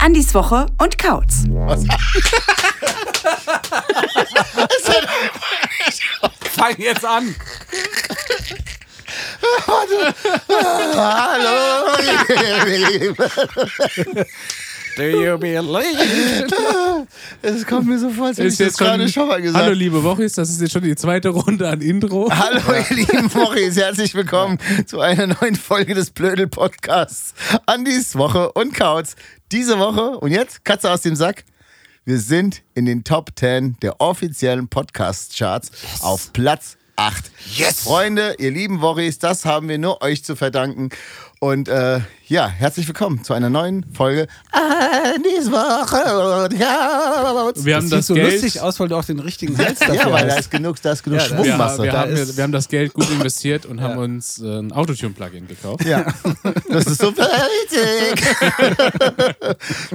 Andis Woche und Kautz. Fang jetzt an. Hallo. Do you believe? Es kommt mir so vor, als hätte ich das gerade schon mal gesagt. Hallo liebe Wochis, das ist jetzt schon die zweite Runde an Intro. Hallo, ihr lieben Wochis, herzlich willkommen zu einer neuen Folge des Blödel-Podcasts. Andis Woche und Kautz. Diese Woche, und jetzt Katze aus dem Sack. Wir sind in den Top 10 der offiziellen Podcast-Charts auf Platz 8. Yes! Freunde, ihr lieben Wochis, das haben wir nur euch zu verdanken. Und äh, ja, herzlich willkommen zu einer neuen Folge Woche und Kautz. Wir haben Sieht das so Geld. lustig aus, weil du auch den richtigen Hals dafür Ja, weil da hast. ist genug, da ist genug Ja, wir, Schwungmasse. wir, da haben, ist- wir haben das Geld gut investiert und haben uns äh, ein Autotune-Plugin gekauft. Ja, das ist so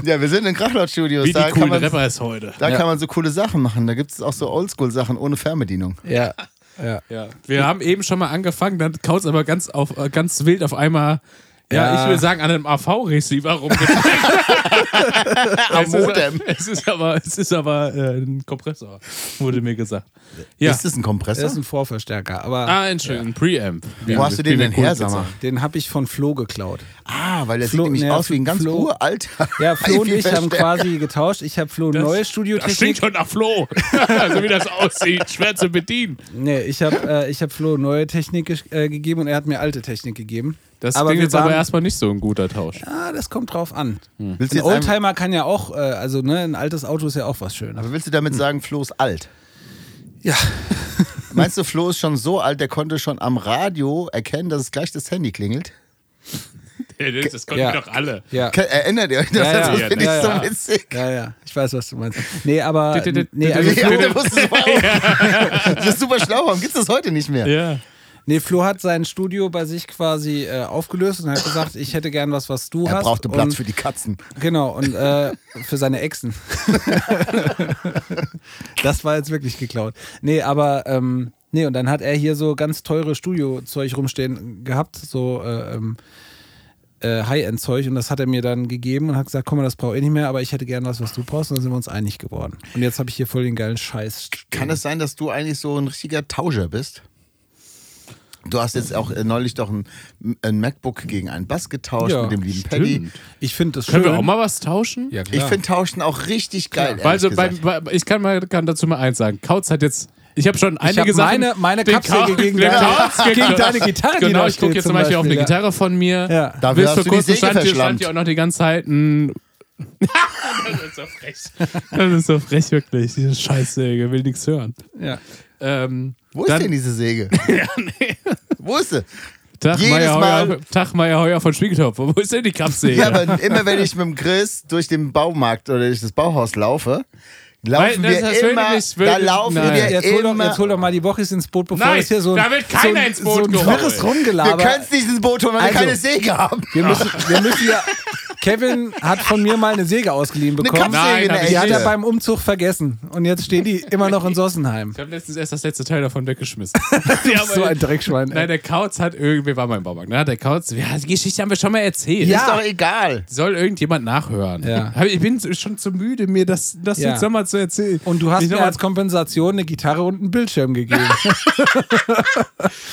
ja, wir sind in Krachlaut-Studios. Wie die Da, kann coolen man, Rapper es heute. da Ja. kann man so coole Sachen machen. Da gibt es auch so Oldschool-Sachen ohne Fernbedienung. Ja. Ja. Ja. Wir haben eben schon mal angefangen, dann Kautz aber ganz, auf, äh, ganz wild auf einmal, ja, Ja. ich will sagen, an einem AV-Receiver rumgedreht. Am es, Modem. ist, es ist aber, es ist aber äh, ein Kompressor, wurde mir gesagt. Ja. Ist das ein Kompressor? Das ist ein Vorverstärker, aber ah, Entschuldigung, ein Preamp. Wo hast du den denn her, sag mal? den habe ich von Flo geklaut. Ah, weil der Flo- sieht nämlich nee, aus wie ein ganz Flo- uralter. Ja, Flo und ich haben quasi getauscht. Ich habe Flo neue Das Studiotechnik. stinkt schon nach Flo. so wie das aussieht. Schwer zu bedienen. Nee, ich habe äh, ich hab Flo neue Technik äh, gegeben und er hat mir alte Technik gegeben. Das aber klingt jetzt aber waren- erstmal nicht so ein guter Tausch. Ah, das kommt drauf an. Willst du, Ein Oldtimer kann ja auch, äh, also ne, ein altes Auto ist ja auch was Schönes. aber willst du damit sagen, Flo ist alt? Ja. Meinst du, Flo ist schon so alt, der konnte schon am Radio erkennen, dass es gleich das Handy klingelt? Das konnten Ja. wir doch alle. Ja. Erinnert ihr euch das? Ja, ja. das finde ich Ja, so ja. witzig. Ja, ja, ich weiß, was du meinst. Nee, aber. Nee, also Ja, Flo, du wusstest es auch. Das ist super schlau. Warum gibt es das heute nicht mehr? Ja. Nee, Flo hat sein Studio bei sich quasi äh, aufgelöst und hat gesagt, ich hätte gern was, was du Er hast. brauchte Platz und, für die Katzen. Genau, und äh, für seine Exen. das war jetzt wirklich geklaut. Nee, aber. Ähm, nee, und dann hat er hier so ganz teure Studiozeug rumstehen gehabt, so. Äh, ähm, äh, High-End-Zeug und das hat er mir dann gegeben und hat gesagt, komm mal, das brauche ich nicht mehr, aber ich hätte gern was, was du brauchst und dann sind wir uns einig geworden. Und jetzt habe ich hier voll den geilen Scheiß. Kann es sein, dass du eigentlich so ein richtiger Tauscher bist? Du hast jetzt auch äh, neulich doch ein, ein MacBook gegen einen Bass getauscht Ja, mit dem lieben Paddy. Stimmt. Ich finde das Können schön. wir auch mal was tauschen? Ja, Ich finde Tauschen auch richtig geil. Weil so ehrlich beim, gesagt. bei, ich kann mal kann dazu mal eins sagen. Kautz hat jetzt. Ich habe schon einige hab Sachen. meine- meine den Kapsel gegen den deine- Kautz gegen deine Gitarre, die Genau, da ich gucke jetzt zum zum Beispiel auf eine Beispiel, ja. Gitarre von mir. Ja. Dafür Bis hast du die kurzem Säge stand stand hier auch noch die ganze Zeit ein. Das ist so frech. Das ist so frech, wirklich. Diese Scheißsäge, will nichts hören. Ja. Ähm, Wo ist dann- denn diese Säge? Wo ist sie? Tag Jedes Meier, Mal- Heuer, Tag Meier Heuer von Spiegeltopf. Wo ist denn die Kapsel? Ja, aber immer wenn ich mit dem Chris durch den Baumarkt oder durch das Bauhaus laufe, laufen Weil das- wir immer, nicht- da laufen Nein. wir Jetzt hol, doch, immer. jetzt hol doch mal die Woche ins Boot, bevor Nein, es hier so ein, da wird keiner so ein, ins Boot so ein wirres wir können es nicht ins Boot holen, weil wir Also, keine Säge haben. Wir müssen, wir müssen ja. Kevin hat von mir mal eine Säge ausgeliehen bekommen. Nein, ich die hat er beim Umzug vergessen. Und jetzt steht die immer noch in Sossenheim. Ich habe letztens erst das letzte Teil davon weggeschmissen. So ein Dreckschwein. ey. Nein, der Kautz hat irgendwie, war mal im Baumarkt, ne? Der Kautz, ja, die Geschichte haben wir schon mal erzählt. Ja. Ist doch egal. Soll irgendjemand nachhören? Ja. Ich bin schon zu müde, mir das, das Ja. jetzt nochmal zu erzählen. Und du hast Ich mir als Kompensation eine Gitarre und einen Bildschirm gegeben.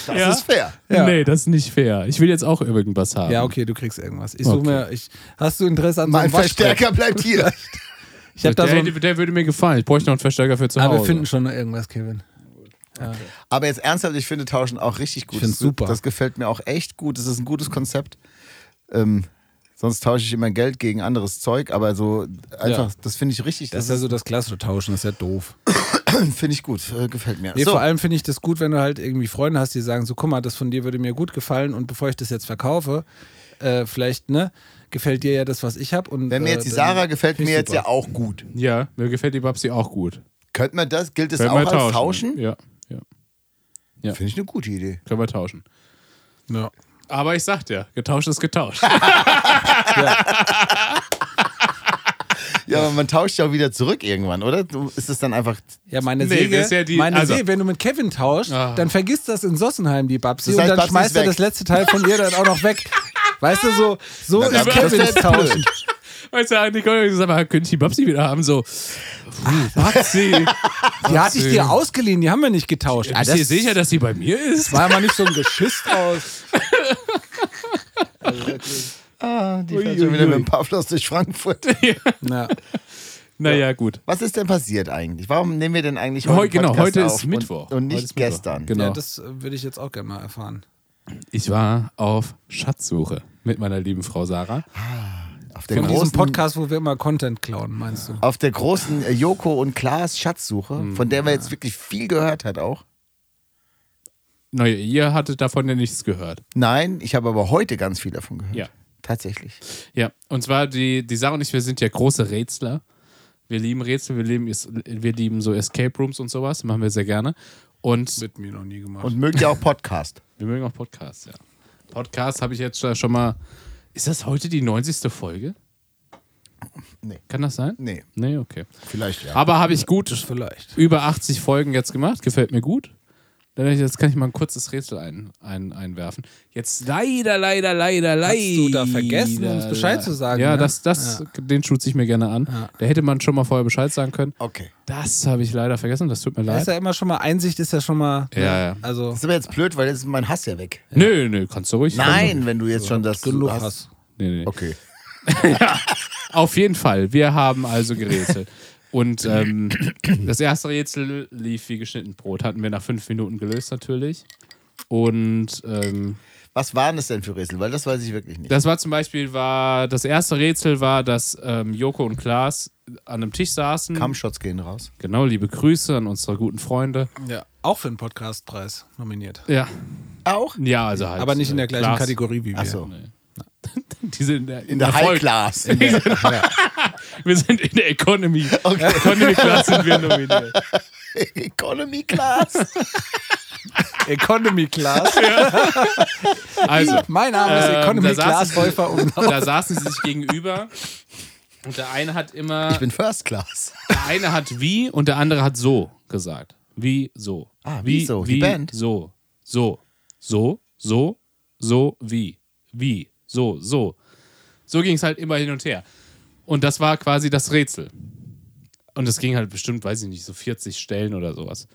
Das Ja? ist fair. Ja. Nee, das ist nicht fair. Ich will jetzt auch irgendwas haben. ja, okay, du kriegst irgendwas. Ich suche Okay. mir. Ich, hast du Interesse an so Mein einem Waschbrett? Verstärker bleibt hier. Ich habe da so. der, Ein, der würde mir gefallen. Ich bräuchte noch einen Verstärker für zu aber Hause. wir finden schon noch irgendwas, Kevin. Aber jetzt ernsthaft, ich finde Tauschen auch richtig gut. Ich find's das, super. Das gefällt mir auch echt gut. Das ist ein gutes Konzept. Ähm, sonst tausche ich immer Geld gegen anderes Zeug, aber so einfach, Ja. das finde ich richtig. Das Das, ist ja so das klassische Tauschen, das ist ja doof. finde ich gut. Äh, gefällt mir. Nee, so, vor allem finde ich das gut, wenn du halt irgendwie Freunde hast, die sagen so, guck mal, das von dir würde mir gut gefallen und bevor ich das jetzt verkaufe, äh, vielleicht, ne, gefällt dir ja das, was ich habe. wenn mir äh, jetzt die dann Sarah gefällt, mir jetzt ja auch gut. Ja, mir gefällt die Babsi auch gut. Könnte man das? Gilt das Können auch wir als Tauschen? Ja, ja. Ja. Finde ich eine gute Idee. Können wir tauschen. Ja. Aber ich sag dir, getauscht ist getauscht. Ja, aber man tauscht ja auch wieder zurück irgendwann, oder? Ist es dann einfach. Ja, meine Nee, Säge, ja die- meine also- Säge, wenn du mit Kevin tauscht, Ah. dann vergisst das in Sossenheim, die Babsi, Das heißt, und dann Babsi schmeißt er das letzte Teil von ihr dann auch noch weg. Weißt du, so, so Na, ist das Kevins jetzt Tauschen. Weißt du, Nicole gesagt, aber könnte ich die Babsi wieder haben? So, puh, Babsi. Die hatte ich dir ausgeliehen, die haben wir nicht getauscht. Ah, Bist du dir sicher, dass sie bei mir ist? war ja mal nicht so ein Geschiss aus. Ah, die Ui, fährt schon wieder ui. mit dem Pavlos durch Frankfurt. Ja. Naja, gut. Was ist denn passiert eigentlich? Warum nehmen wir denn eigentlich heute Heu, genau, heute auf ist Mittwoch. Und, und nicht Mittwoch. gestern. Genau. ja, das äh, würde ich jetzt auch gerne mal erfahren. Ich war auf Schatzsuche mit meiner lieben Frau Sarah. Auf der Von diesem großen, Podcast, wo wir immer Content klauen, meinst du? auf der großen äh, Joko und Klaas Schatzsuche, Hm, von der man jetzt wirklich viel gehört hat auch. Naja, ihr hattet davon ja nichts gehört. Nein, ich habe aber heute ganz viel davon gehört. Ja. Tatsächlich. Ja, und zwar die, die Sarah und ich, wir sind ja große Rätsler. Wir lieben Rätsel, wir lieben, wir lieben so Escape Rooms und sowas, machen wir sehr gerne. Und Mit mir noch nie gemacht. Und mögt ihr auch Podcast? wir mögen auch Podcasts, ja. Podcast habe ich jetzt schon mal. Ist das heute die 90. Folge? Nee. Kann das sein? Nee, Nee, okay. vielleicht ja. Aber habe ich gut Vielleicht. über 80 Folgen jetzt gemacht, gefällt mir gut. Jetzt kann ich mal ein kurzes Rätsel ein, ein, einwerfen. Jetzt leider, leider, leider, leider. Hast du da vergessen, uns Bescheid zu sagen, Ja, ne? das, das, den schutze ich mir gerne an. Da hätte man schon mal vorher Bescheid sagen können. Okay. Das habe ich leider vergessen, das tut mir Da ist leid. ja immer schon mal, Einsicht ist ja schon mal. Ja, ja. Also, Das ist aber jetzt blöd, weil jetzt ist mein Hass ja weg. Nö, nö, kannst du ruhig. Nein, wenn du jetzt schon das genug hast. hast. Nee, nee. Okay. Auf jeden Fall. Wir haben also gerätselt. Und ähm, das erste Rätsel lief wie geschnitten Brot. Hatten wir nach fünf Minuten gelöst natürlich. Und ähm, Was waren es denn für Rätsel? Weil das weiß ich wirklich nicht. das war zum Beispiel, war das erste Rätsel war, dass ähm, Joko und Klaas an einem Tisch saßen. Kampfshots gehen raus. Genau, liebe Grüße an unsere guten Freunde. Ja, auch für den Podcastpreis nominiert. Ja, Auch? ja, also halt. Aber nicht in der äh, gleichen Klaas. Kategorie wie wir. Achso. Nee. Die sind in der, In der Erfolg. High Class. Wir sind in der Economy. Economy Class sind wir nominiert. Economy Class. Economy Class. Also, Mein Name ist Ähm, Economy da saßen Class sie- Wolfer um. da saßen sie sich gegenüber und der eine hat immer, Ich bin First Class. der eine hat wie und der andere hat so gesagt. Wie so. Ah, wie so, die wie Band. so, so, so, so, so, wie, wie, so, so. So ging es halt immer hin und her. Und das war quasi das Rätsel. Und es ging halt bestimmt, weiß ich nicht, so 40 Stellen oder sowas.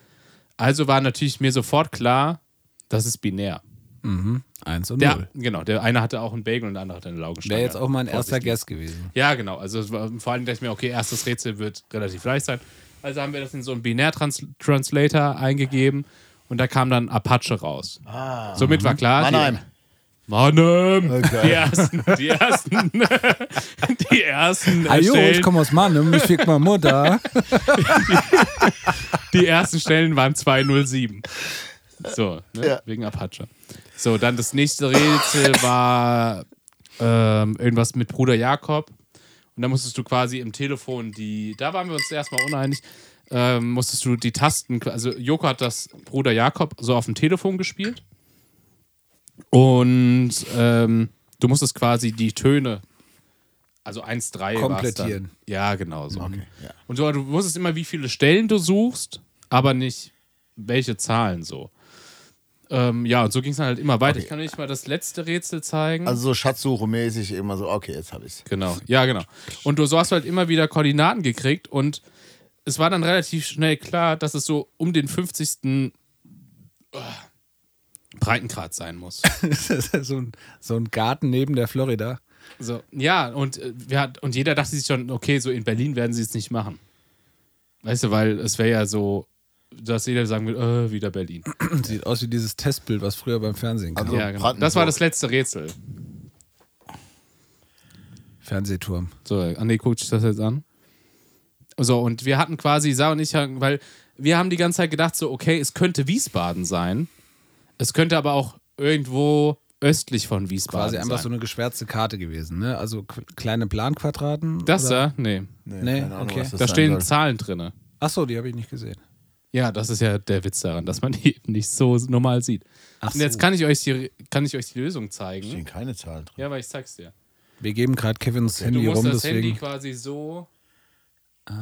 Also war natürlich mir sofort klar, das ist binär. Eins und Der, null. genau, der eine hatte auch einen Bagel und der andere hatte eine Laugenstange. Wäre jetzt auch mein erster. Guest gewesen. Ja, genau. Also war, vor allem dachte ich mir, okay, erstes Rätsel wird relativ leicht sein. Also haben wir das in so einen Binär-Translator eingegeben und da kam dann Apache raus. Somit war klar. Mannheim. Die, Mannheim. Die ersten, die ersten, die ersten, Ah, jo, ich Stellen, komme aus Mannheim, ich fick mal Mutter. die ersten Stellen waren 207. So, ne? Ja. wegen Apache. So, dann das nächste Rätsel war ähm, irgendwas mit Bruder Jakob. Und da musstest du quasi im Telefon die, da waren wir uns erstmal uneinig, ähm, musstest du die Tasten, also Joko hat das Bruder Jakob so auf dem Telefon gespielt. Und ähm, du musstest quasi die Töne, also 1, 3 Komplettieren. Ja, genau so. ja. Und so, du wusstest immer, wie viele Stellen du suchst, aber nicht welche Zahlen so. Ähm, ja, und so ging es dann halt immer weiter. Ich kann euch mal das letzte Rätsel zeigen. Also so Schatzsuche-mäßig immer so, okay, jetzt habe ich's. Genau, ja, genau. Und du so hast du halt immer wieder Koordinaten gekriegt und es war dann relativ schnell klar, dass es so um den 50. äh, Breitengrad sein muss. so, ein, so ein Garten neben der Florida. So, ja, und, äh, wir hat, und jeder dachte sich schon, okay, so in Berlin werden sie es nicht machen. Weißt du, weil es wäre ja so, dass jeder sagen will, äh, wieder Berlin. Sieht aus wie dieses Testbild, was früher beim Fernsehen kam. Also- ja, genau. Das war das letzte Rätsel. Fernsehturm. So, Andi guckt sich das jetzt an. So, und wir hatten quasi, Sarah und ich, weil wir haben die ganze Zeit gedacht, so, okay, es könnte Wiesbaden sein. Es könnte aber auch irgendwo östlich von Wiesbaden Quasi einfach sein. so eine geschwärzte Karte gewesen, ne? Also kleine Planquadraten. das oder? da? Nee. Nee, keine Ahnung, okay. was das Da sein stehen soll. Zahlen drin. Achso, die habe ich nicht gesehen. Ja, das ist ja der Witz daran, dass man die eben nicht so normal sieht. Ach Und jetzt kann ich euch die, kann ich euch die Lösung zeigen. stehen keine Zahlen drin. Ja, weil ich zeig's dir. Wir geben gerade Kevins Du Handy musst rum, das Handy deswegen. quasi so So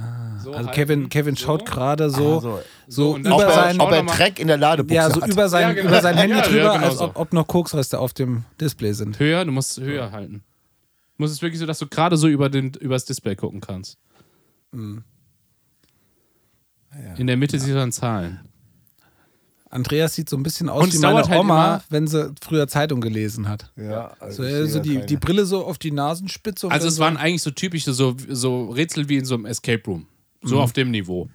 Also halten, Kevin, Kevin so. schaut gerade so, Ah, so. so, und über er, sein, ob er Dreck in der Ladebuchse ja, so hat. über sein, Ja, genau. über sein Handy Ja, ja, drüber, genau als ob, ob noch Koksreste auf dem Display sind. Höher, du musst höher halten. Du musst es wirklich so, dass du gerade so über den, übers Display gucken kannst. Mhm. In der Mitte siehst du dann Zahlen. Andreas sieht so ein bisschen aus Und wie meine halt Oma, immer- wenn sie früher Zeitung gelesen hat. Ja, So, also äh, so da die, die Brille so auf die Nasenspitze. Also es so, waren eigentlich so typische so, so Rätsel wie in so einem Escape Room. Mhm. So auf dem Niveau.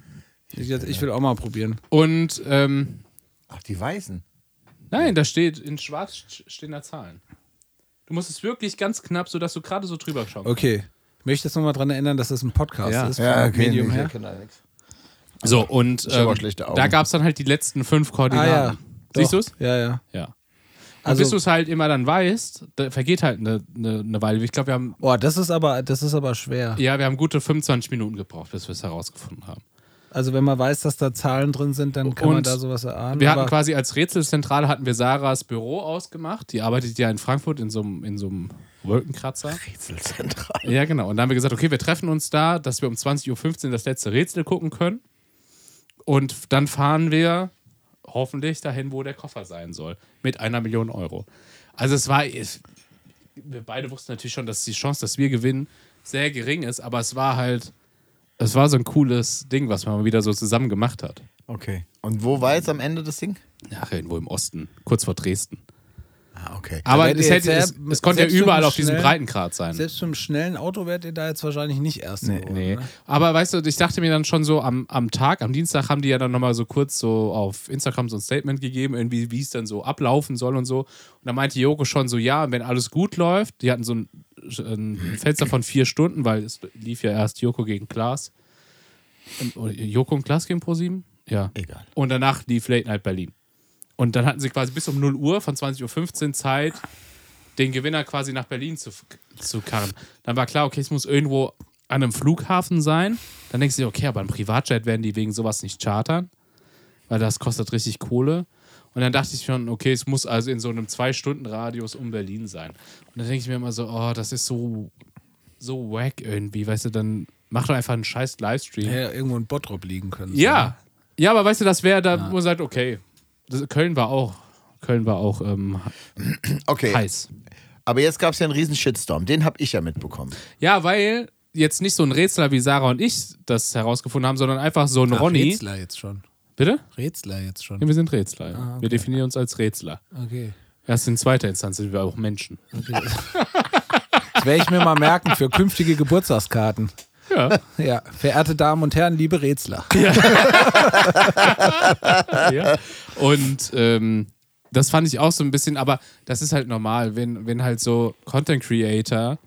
ich, jetzt- ich will auch mal probieren. Und ähm, Ach, die Weißen. nein, da steht, in schwarz st- stehen da Zahlen. Du musst es wirklich ganz knapp, sodass du gerade so drüber schauen kannst. Okay. Ich möchte jetzt nochmal dran erinnern, dass das ein Podcast Ja. ist. Ja, okay, Medium nee, her. ich kenne da nichts. So, und ähm, da gab es dann halt die letzten fünf Ah Koordinaten. ja. Siehst du es? Ja, ja. Ja. Und Also- bis du es halt immer dann weißt, da vergeht halt eine, eine, eine Weile. Ich glaube, wir haben Boah, das ist aber, das ist aber schwer. Ja, wir haben gute 25 Minuten gebraucht, bis wir es herausgefunden haben. Also wenn man weiß, dass da Zahlen drin sind, dann kann man Und da sowas erahnen. Wir hatten quasi als Rätselzentrale hatten wir Sarahs Büro ausgemacht. Die arbeitet ja in Frankfurt in so einem, in so einem Wolkenkratzer. Rätselzentral. Ja, genau. Und dann haben wir gesagt, okay, wir treffen uns da, dass wir um 20.15 Uhr das letzte Rätsel gucken können. Und dann fahren wir hoffentlich dahin, wo der Koffer sein soll. Mit einer Million Euro. Also es war, es, wir beide wussten natürlich schon, dass die Chance, dass wir gewinnen, sehr gering ist. Aber es war halt, es war so ein cooles Ding, was man mal wieder so zusammen gemacht hat. Okay. Und wo war jetzt am Ende das Ding? Ach, irgendwo im Osten, kurz vor Dresden. Ah, okay. Aber es, hätte, es, es konnte ja überall auf diesem Breitengrad sein. selbst mit einem schnellen Auto werdet ihr da jetzt wahrscheinlich nicht erst Nee, geworden, Nee. ne? Aber weißt du, ich dachte mir dann schon so am, am Tag, am Dienstag haben die ja dann nochmal so kurz so auf Instagram so ein Statement gegeben, irgendwie, wie es dann so ablaufen soll und so. Und da meinte Joko schon so, ja, wenn alles gut läuft, die hatten so ein, ein Fenster von vier Stunden, weil es lief ja erst Joko gegen Klaas. Und, oder Joko und Klaas gegen ProSieben? Ja. Egal. Und danach lief Late Night Berlin. Und dann hatten sie quasi bis um 0 Uhr von 20.15 Uhr Zeit, den Gewinner quasi nach Berlin zu, zu karren. Dann war klar, okay, es muss irgendwo an einem Flughafen sein. Dann denkst du dir, okay, aber ein Privatjet werden die wegen sowas nicht chartern, weil das kostet richtig Kohle. Und dann dachte ich schon, okay, es muss also in so einem Zwei-Stunden-Radius um Berlin sein. Und dann denke ich mir immer so, oh, das ist so, so wack irgendwie, weißt du, dann mach doch einfach einen scheiß Livestream. Ja irgendwo in Bottrop liegen können. Ja. ne? Ja, aber weißt du, das wäre da, wo man sagt, okay, das, Köln war auch, Köln war auch ähm, Okay. heiß. Aber jetzt gab es ja einen riesen Shitstorm. Den habe ich ja mitbekommen. Ja, weil jetzt nicht so ein Rätsler wie Sarah und ich das herausgefunden haben, sondern einfach so ein Ach, Ronny. Rätsler jetzt schon. Bitte? Rätsler jetzt schon. Ja, wir sind Rätsler. ja. Ah, okay. Wir definieren uns als Rätsler. Okay. Erst in zweiter Instanz sind wir auch Menschen. Das werde ich mir mal merken für künftige Geburtstagskarten. Ja. Ja, verehrte Damen und Herren, liebe Rätsler. ja. Und ähm, das fand ich auch so ein bisschen, aber das ist halt normal, wenn, wenn halt so Content Creator,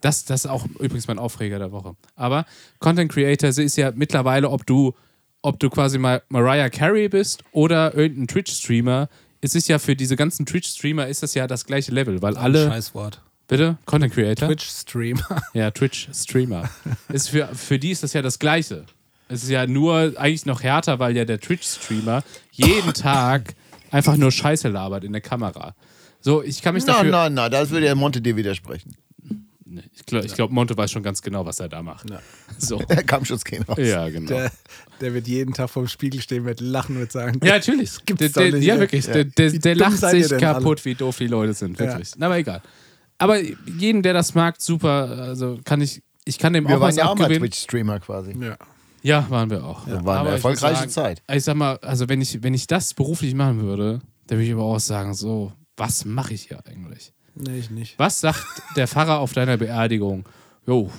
das, das ist auch übrigens mein Aufreger der Woche, aber Content Creator ist ja mittlerweile, ob du, ob du quasi mal Mariah Carey bist oder irgendein Twitch-Streamer, es ist ja für diese ganzen Twitch-Streamer ist das ja das gleiche Level, weil alle, Scheißwort. Bitte, Content Creator? Twitch-Streamer. Ja, Twitch-Streamer. ist für, für die ist das ja das Gleiche. Es ist ja nur eigentlich noch härter, weil ja der Twitch-Streamer jeden Tag einfach nur Scheiße labert in der Kamera. So, ich kann mich Na, dafür. na, na, das würde ja Monte dir widersprechen. Ich glaube, glaub, Monte weiß schon ganz genau, was er da macht. So. Der Kampfschutz gehen raus. Ja, genau. Der, der wird jeden Tag vorm Spiegel stehen, wird lachen und sagen: Ja, natürlich. gibt's der, der, nicht, ja, wirklich. Ja. Der, der, lacht sich kaputt, wie doof die Leute sind. Ja. Wirklich. Na, aber egal. Aber jeden, der das mag, super. Also kann ich, ich kann dem Wir auch waren was ja auch mal abgewinnen. Twitch-Streamer quasi. Ja. Ja, waren wir auch. Das war eine erfolgreiche sagen, Zeit. Ich sag mal, also wenn ich, wenn ich das beruflich machen würde, dann würde ich aber auch sagen, so, was mache ich hier eigentlich? Nee, ich nicht. Was sagt der Pfarrer auf deiner Beerdigung? Jo,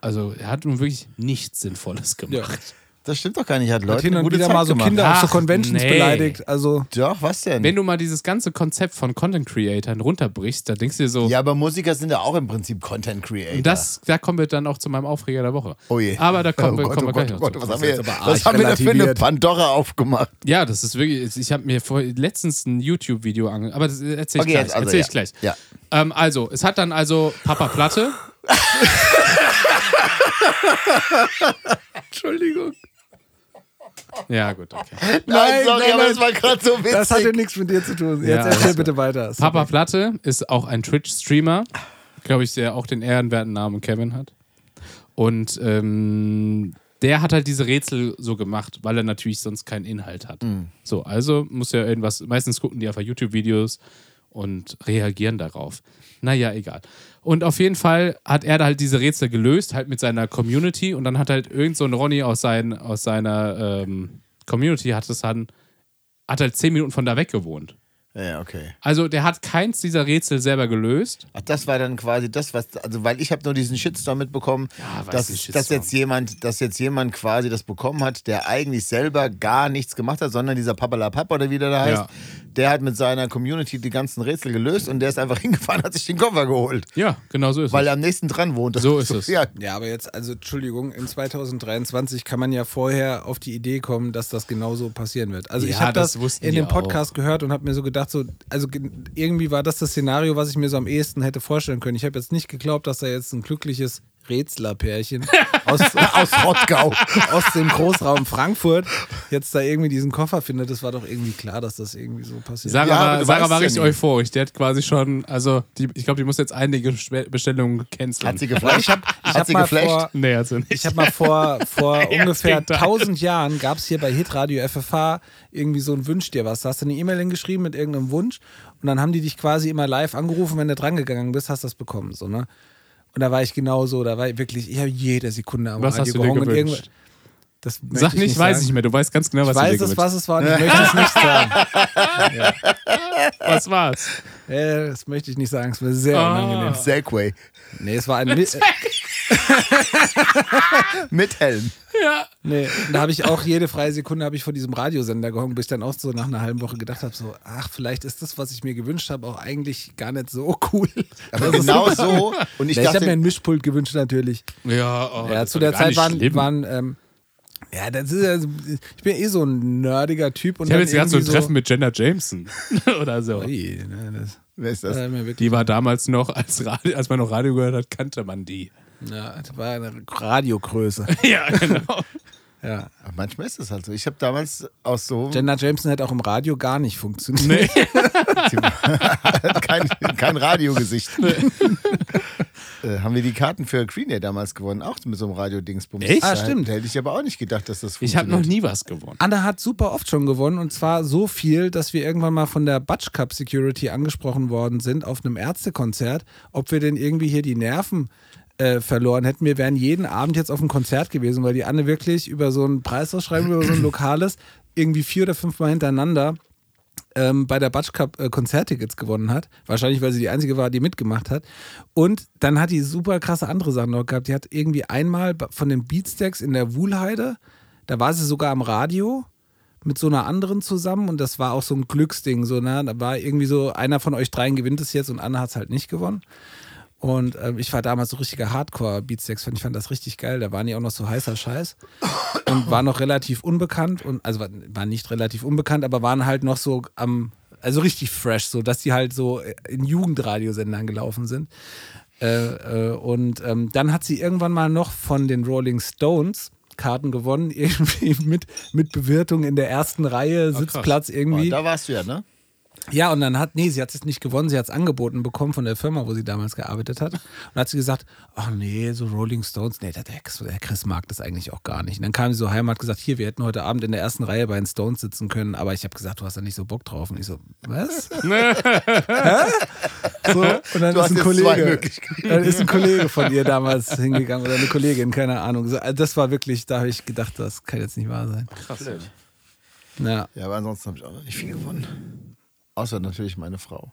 also er hat nun wirklich nichts Sinnvolles gemacht. Das stimmt doch gar nicht. Hat Leute Hat hin und wieder Zeit mal so gemacht. Kinder auf so Ach, Conventions nee. beleidigt. Also, Doch, was denn? Wenn du mal dieses ganze Konzept von Content Creatern runterbrichst, da denkst du dir so, ja, aber Musiker sind ja auch im Prinzip Content Creator. das, da kommen wir dann auch zu meinem Aufreger der Woche. oh je. Aber da kommen oh wir, Gott, kommen oh wir gleich Gott, noch oh Gott, zu. was haben Das wir, aber was haben wir da für eine. Pandora aufgemacht? Ja, das ist wirklich, ich habe mir vor, letztens ein YouTube-Video ange... Aber das erzähl ich Okay, gleich. jetzt also, erzähl ja. ich gleich. Ja. Ähm, also, es hat dann also Papa Platte. Entschuldigung. Ja, gut, okay. Nein, Nein, sorry, nein, aber nein. das war gerade so witzig. Das hatte nichts mit dir zu tun. Jetzt Ja, erzähl also. bitte weiter. Papa Platte ist auch ein Twitch-Streamer. Glaube ich, der auch den ehrenwerten Namen Kevin hat. Und ähm, der hat halt diese Rätsel so gemacht, weil er natürlich sonst keinen Inhalt hat. So, also muss er irgendwas, meistens gucken die einfach YouTube-Videos und reagieren darauf. Naja, egal. Und auf jeden Fall hat er da halt diese Rätsel gelöst, halt mit seiner Community und dann hat halt irgend so ein Ronny aus, sein, aus seiner ähm, Community hat es dann, hat halt zehn Minuten von da weg gewohnt. Ja, okay. Also der hat keins dieser Rätsel selber gelöst. Ach, das war dann quasi das, was, also weil ich habe nur diesen Shitstorm mitbekommen, Ja, dass, nicht, dass Shitstorm. jetzt jemand, dass jetzt jemand quasi das bekommen hat, der eigentlich selber gar nichts gemacht hat, sondern dieser Papalapap oder wie der da heißt, Ja. Der hat mit seiner Community die ganzen Rätsel gelöst und der ist einfach hingefahren, hat sich den Koffer geholt, Ja, genau so ist weil es. er am nächsten dran wohnt. So ist es. Ja, Ja, aber jetzt, also Entschuldigung, in 2023 kann man ja vorher auf die Idee kommen, dass das genauso passieren wird. Also ich Ja, habe das das, in dem Podcast auch. gehört und habe mir so gedacht, so, also ge- irgendwie war das das Szenario, was ich mir so am ehesten hätte vorstellen können. Ich habe jetzt nicht geglaubt, dass da jetzt ein glückliches Rätslerpärchen aus, aus Rottgau, aus dem Großraum Frankfurt jetzt da irgendwie diesen Koffer findet. Das war doch irgendwie klar, dass das irgendwie so passiert. Sarah Ja, war, Sarah war ja richtig nie. euphorisch. Die hat quasi schon, also die, ich glaube, die muss jetzt einige Bestellungen canceln. hat sie geflasht? ich habe ich hat hab sie mal geflasht? vor, nee, hat sie nicht. Ich habe mal vor, vor Ja, ungefähr das Gegenteil. 1000 Jahren gab es hier bei Hitradio FFH irgendwie so ein Wünsch dir was. Da hast du eine E-Mail hingeschrieben mit irgendeinem Wunsch und dann haben die dich quasi immer live angerufen, wenn du drangegangen bist, hast du das bekommen. So, ne? Und da war ich genauso, da war ich wirklich, ich habe jede Sekunde am Was Radio hast du dir gewünscht? irgendwas- Das Sag ich nicht, weiß sagen. ich mehr. Du weißt ganz genau, was Ich du dir weiß es, was es war und ich möchte es nicht sagen. Was war's? Äh, das möchte ich nicht sagen, es war sehr Ah. unangenehm. Segway Nee, es war ein. Mi- mit Helm. Ja. Nee, da habe ich auch jede freie Sekunde habe ich vor diesem Radiosender gehangen, bis ich dann auch so nach einer halben Woche gedacht habe, so, ach, vielleicht ist das, was ich mir gewünscht habe, auch eigentlich gar nicht so cool. Aber genau so. Und ich Ja, ich habe mir ein Mischpult gewünscht natürlich. Ja, oh, ja, das zu der Zeit waren, schlimm. waren ähm, ja, das ist ja, ich bin eh so ein nerdiger Typ und Ich habe dann jetzt gerade so ein Treffen mit Jenna Jameson oder so. Ui, ne, das, wer ist das? Die war damals noch, als, Radio, als man noch Radio gehört hat, kannte man die. Ja, das war eine Radiogröße. Ja, genau. Ja. Aber manchmal ist es halt so. Ich habe damals aus so Jenna Jameson hätte auch im Radio gar nicht funktioniert. kein, kein Radiogesicht. äh, haben wir die Karten für Green Day damals gewonnen, auch mit so einem Radio-Dingsbums. Echt? Ah, Da stimmt. Hätte ich aber auch nicht gedacht, dass das Ich habe noch funktioniert. nie was gewonnen. Anna hat super oft schon gewonnen und zwar so viel, dass wir irgendwann mal von der Butch Cup Security angesprochen worden sind auf einem Ärztekonzert, ob wir denn irgendwie hier die Nerven äh, verloren hätten. Wir wären jeden Abend jetzt auf einem Konzert gewesen, weil die Anne wirklich über so ein Preisausschreiben, über so ein lokales, irgendwie vier oder fünfmal hintereinander ähm, bei der Butch Cup äh, Konzerttickets gewonnen hat. Wahrscheinlich, weil sie die einzige war, die mitgemacht hat. Und dann hat die super krasse andere Sachen noch gehabt. Die hat irgendwie einmal von den Beatstacks in der Wuhlheide, da war sie sogar am Radio mit so einer anderen zusammen und das war auch so ein Glücksding. So, ne? Da war irgendwie so, einer von euch dreien gewinnt es jetzt und Anna hat es halt nicht gewonnen. Und ähm, ich war damals so richtiger Hardcore-Beatsteaks-Fan. Ich fand das richtig geil. Da waren die auch noch so heißer Scheiß. Und war noch relativ unbekannt. Und, also war- waren nicht relativ unbekannt, aber waren halt noch so am, also richtig fresh, so dass die halt so in Jugendradiosendern gelaufen sind. Äh, äh, und ähm, dann hat sie irgendwann mal noch von den Rolling Stones Karten gewonnen, irgendwie mit, mit Bewirtung in der ersten Reihe, Sitzplatz Oh, irgendwie. da warst du ja, ne? Ja, und dann hat, nee, sie hat es nicht gewonnen, sie hat es angeboten bekommen von der Firma, wo sie damals gearbeitet hat. Und dann hat sie gesagt, ach nee, so Rolling Stones, nee, der, der der Chris mag das eigentlich auch gar nicht. Und dann kam sie so heim und hat gesagt, hier, wir hätten heute Abend in der ersten Reihe bei den Stones sitzen können, aber ich habe gesagt, du hast da nicht so Bock drauf. Und ich so, was? Hä? So, und dann ist ein Kollege, dann ist ein Kollege von ihr damals hingegangen oder eine Kollegin, keine Ahnung. So, also das war wirklich, da habe ich gedacht, das kann jetzt nicht wahr sein. Krass. Ja, Ja, aber ansonsten habe ich auch noch nicht viel gewonnen. Außer natürlich meine Frau.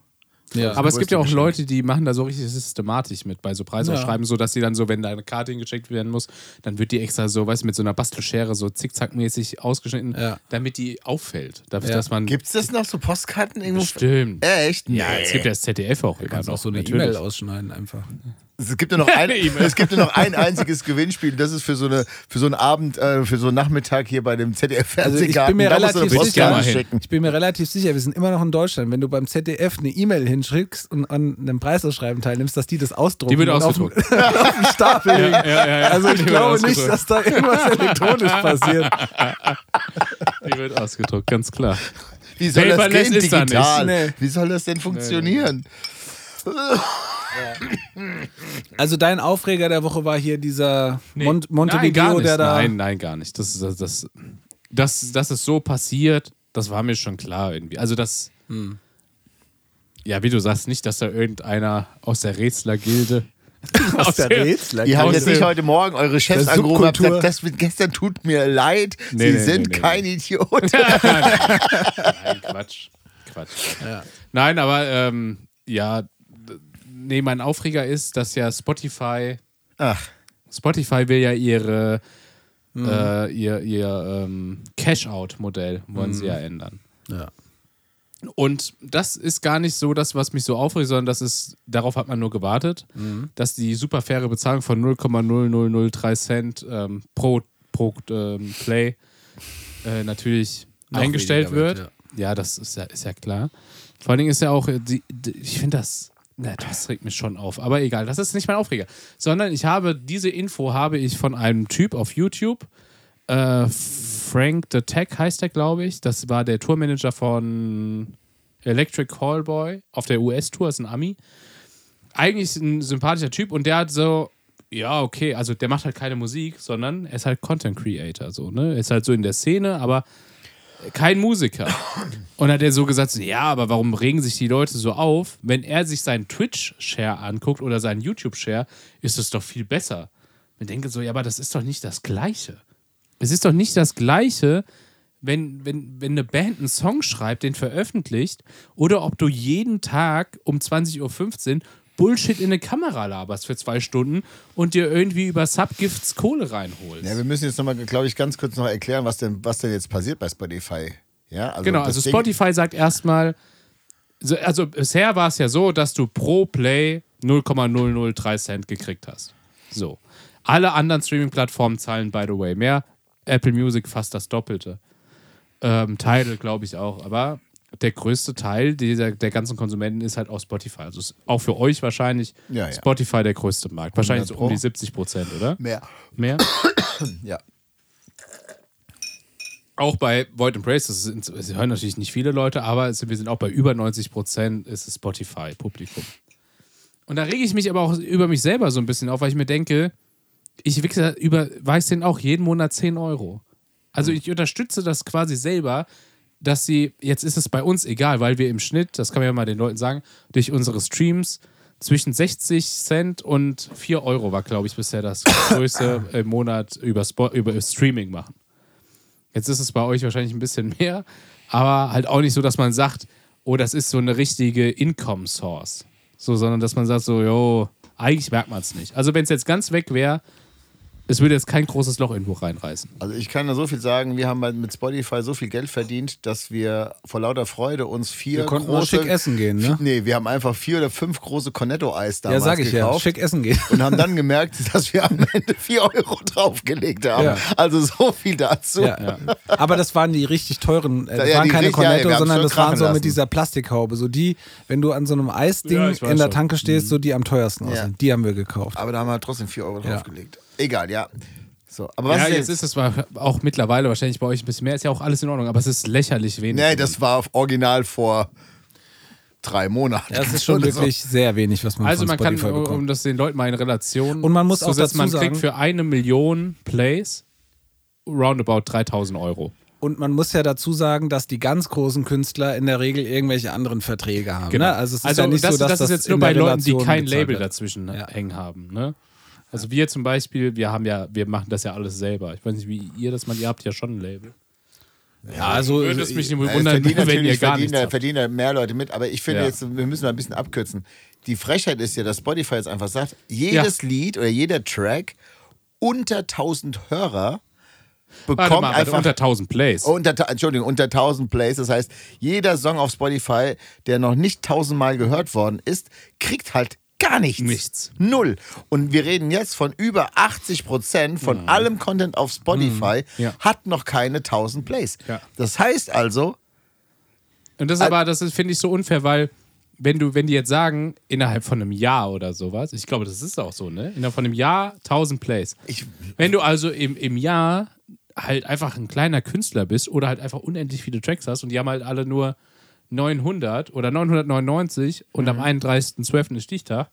ja. Aber es gibt ja auch Größte Leute, die machen da so richtig systematisch mit bei so Preisausschreiben, so dass die dann so, wenn da eine Karte hingeschickt werden muss, dann wird die extra so, weißt du, mit so einer Bastelschere so zickzackmäßig ausgeschnitten, Ja. damit die auffällt. Dafür, Ja. dass man. Gibt es das noch, so Postkarten irgendwo? Bestimmt. Echt? Ja, Nee. es gibt ja das ZDF auch immer kannst noch. auch so eine. E-Mail ausschneiden einfach. Es gibt, nur noch ein, Eine E-Mail. es gibt nur noch ein einziges Gewinnspiel. Das ist für so, eine, für so einen Abend, äh, für so einen Nachmittag hier bei dem Also ich ZDF-Fernsehgarten. bin mir relativ sicher-. Ich bin mir relativ sicher, wir sind immer noch in Deutschland. Wenn du beim ZDF eine E-Mail hinschickst und an einem Preisausschreiben teilnimmst, dass die das ausdrucken. Die wird ausgedruckt. Auf, dem- auf Stapel legen. Ja, ja, ja. Also ich glaube nicht, dass da irgendwas elektronisch passiert. Die wird ausgedruckt, ganz klar. Wie soll das Paperless gehen ist da nicht. digital? Nee. Wie soll das denn funktionieren? Also dein Aufreger der Woche war hier dieser Nee. Mon Montevideo, der da. Nein, nein, gar nicht. Das, das, das, das, dass es so passiert, das war mir schon klar irgendwie. Also das. Hm. Ja, wie du sagst, nicht, dass da irgendeiner aus der Rätsler-Gilde. aus der Rätsler. Ihr habt Aus jetzt nicht heute Morgen eure Chefs angerufen und gesagt, das mit gestern tut mir leid, Nee, Sie nee, sind nee, nee, kein Idiot. Nein, Quatsch. Quatsch. Nein, aber ähm, ja, nee, mein Aufreger ist, dass ja Spotify, Ach, Spotify will ja ihre, Mhm. äh, ihr, ihr ähm, Cash-Out-Modell wollen sie ja ändern. Ja. Und das ist gar nicht so das, was mich so aufregt, sondern das ist, darauf hat man nur gewartet, Mhm. dass die super faire Bezahlung von 0,0003 Cent ähm, pro, pro ähm, Play äh, natürlich Noch eingestellt wird. wird, ja. das ist ja, ist ja klar. Vor allen Dingen ist ja auch, äh, die, die, ich finde das, na, das regt mich schon auf. Aber egal, das ist nicht mein Aufreger. Sondern ich habe, diese Info habe ich von einem Typ auf YouTube, äh, Frank the Tech heißt der, glaube ich. Das war der Tourmanager von Electric Callboy auf der US-Tour, ist ein Ami. Eigentlich ein sympathischer Typ und der hat so, ja, okay, also der macht halt keine Musik, sondern er ist halt Content Creator, so, ne? Er ist halt so in der Szene, aber kein Musiker. Und hat er so gesagt, ja, aber warum regen sich die Leute so auf? Wenn er sich seinen Twitch-Share anguckt oder seinen YouTube-Share, ist es doch viel besser. Ich denke so, ja, aber das ist doch nicht das Gleiche. Es ist doch nicht das Gleiche, wenn, wenn, wenn eine Band einen Song schreibt, den veröffentlicht, oder ob du jeden Tag um 20.15 Uhr Bullshit in eine Kamera laberst für zwei Stunden und dir irgendwie über Subgifts Kohle reinholst. ja, wir müssen jetzt nochmal, glaube ich, ganz kurz noch erklären, was denn, was denn jetzt passiert bei Spotify. Ja, also Genau, also Ding- Spotify sagt erstmal, so- also bisher war es ja so, dass du pro Play 0,003 Cent gekriegt hast. So. Alle anderen Streaming-Plattformen zahlen, by the way, mehr. Apple Music fast das Doppelte. Ähm, Tidal, glaube ich auch. Aber der größte Teil dieser, der ganzen Konsumenten ist halt auch Spotify. Also ist auch für euch wahrscheinlich Ja, ja. Spotify der größte Markt. Wahrscheinlich so 100 Pro. um die 70 Prozent, oder? Mehr. Mehr? Ja. Auch bei Void and Praise, das sind, sie hören natürlich nicht viele Leute, aber es, wir sind auch bei über 90 Prozent ist es Spotify-Publikum. Und da rege ich mich aber auch über mich selber so ein bisschen auf, weil ich mir denke, ich wichse über, weiß denen auch jeden Monat 10 Euro. Also ich unterstütze das quasi selber, dass sie, jetzt ist es bei uns egal, weil wir im Schnitt, das kann man ja mal den Leuten sagen, durch unsere Streams zwischen 60 Cent und 4 Euro war, glaube ich, bisher das größte im Monat über, Spo über Streaming machen. Jetzt ist es bei euch wahrscheinlich ein bisschen mehr, aber halt auch nicht so, dass man sagt, oh, das ist so eine richtige Income Source. So, sondern dass man sagt so, jo, eigentlich merkt man es nicht. Also wenn es jetzt ganz weg wäre, es würde jetzt kein großes Loch irgendwo reinreißen. Also ich kann da so viel sagen, wir haben mit Spotify so viel Geld verdient, dass wir vor lauter Freude uns vier Wir konnten große... schick essen gehen, ne? Nee, wir haben einfach vier oder fünf große Cornetto-Eis Ja, damals sag ich ja. gekauft. Schick essen gehen. Und haben dann gemerkt, dass wir am Ende vier Euro draufgelegt haben. Ja. Also so viel dazu. Ja. Aber das waren die richtig teuren, äh, das Ja, waren keine richtig- ja, Cornetto, sondern das waren so lassen. mit dieser Plastikhaube. So die, wenn du an so einem Eisding Ja, in der schon. Tanke stehst, so die am teuersten Ja. aussehen. Die haben wir gekauft. Aber da haben wir trotzdem vier Euro Ja. draufgelegt. Egal, ja. So, aber was ja, ist jetzt ist es auch mittlerweile wahrscheinlich bei euch ein bisschen mehr, ist ja auch alles in Ordnung, aber es ist lächerlich wenig. Nee, das war auf original vor drei Monaten. Das ist schon Oder so. wirklich sehr wenig, was man also von man kann, Spotify um bekommt. das den Leuten mal in Relation Und man muss zu auch setzen, dazu man kriegt sagen- für eine Million Plays roundabout 3000 Euro. Und man muss ja dazu sagen, dass die ganz großen Künstler in der Regel irgendwelche anderen Verträge haben. Genau. Ne? Also es ist also ja nicht das, so, dass das das ist jetzt nur bei Leuten, die kein Label dazwischen Ja. hängen haben. Ne? Also wir zum Beispiel, wir haben ja, wir machen das ja alles selber. Ich weiß nicht, wie ihr das macht, ihr habt ja schon ein Label. Ja, also Würde es mich nicht Ja, es wundern, verdienen wenn ihr gar verdienen, nichts verdienen mehr Leute mit, aber ich finde Ja. jetzt, wir müssen mal ein bisschen abkürzen. Die Frechheit ist ja, dass Spotify jetzt einfach sagt, jedes Lied oder jeder Track unter 1000 Hörer bekommt Warte mal, warte, einfach unter 1000 Plays. unter, Entschuldigung, unter 1000 Plays. Das heißt, jeder Song auf Spotify, der noch nicht tausendmal gehört worden ist, kriegt halt gar nichts. Nichts. Null. Und wir reden jetzt von über 80 Prozent von allem Content auf Spotify Mhm. Ja. hat noch keine 1000 Plays. Ja. Das heißt also, Und das ist aber, das finde ich so unfair, weil wenn du, wenn die jetzt sagen, innerhalb von einem Jahr oder sowas, ich glaube, das ist auch so, ne? Innerhalb von einem Jahr 1000 Plays. ich, Wenn du also im, im Jahr halt einfach ein kleiner Künstler bist oder halt einfach unendlich viele Tracks hast und die haben halt alle nur 900 oder 999 und am 31.12. ist Stichtag,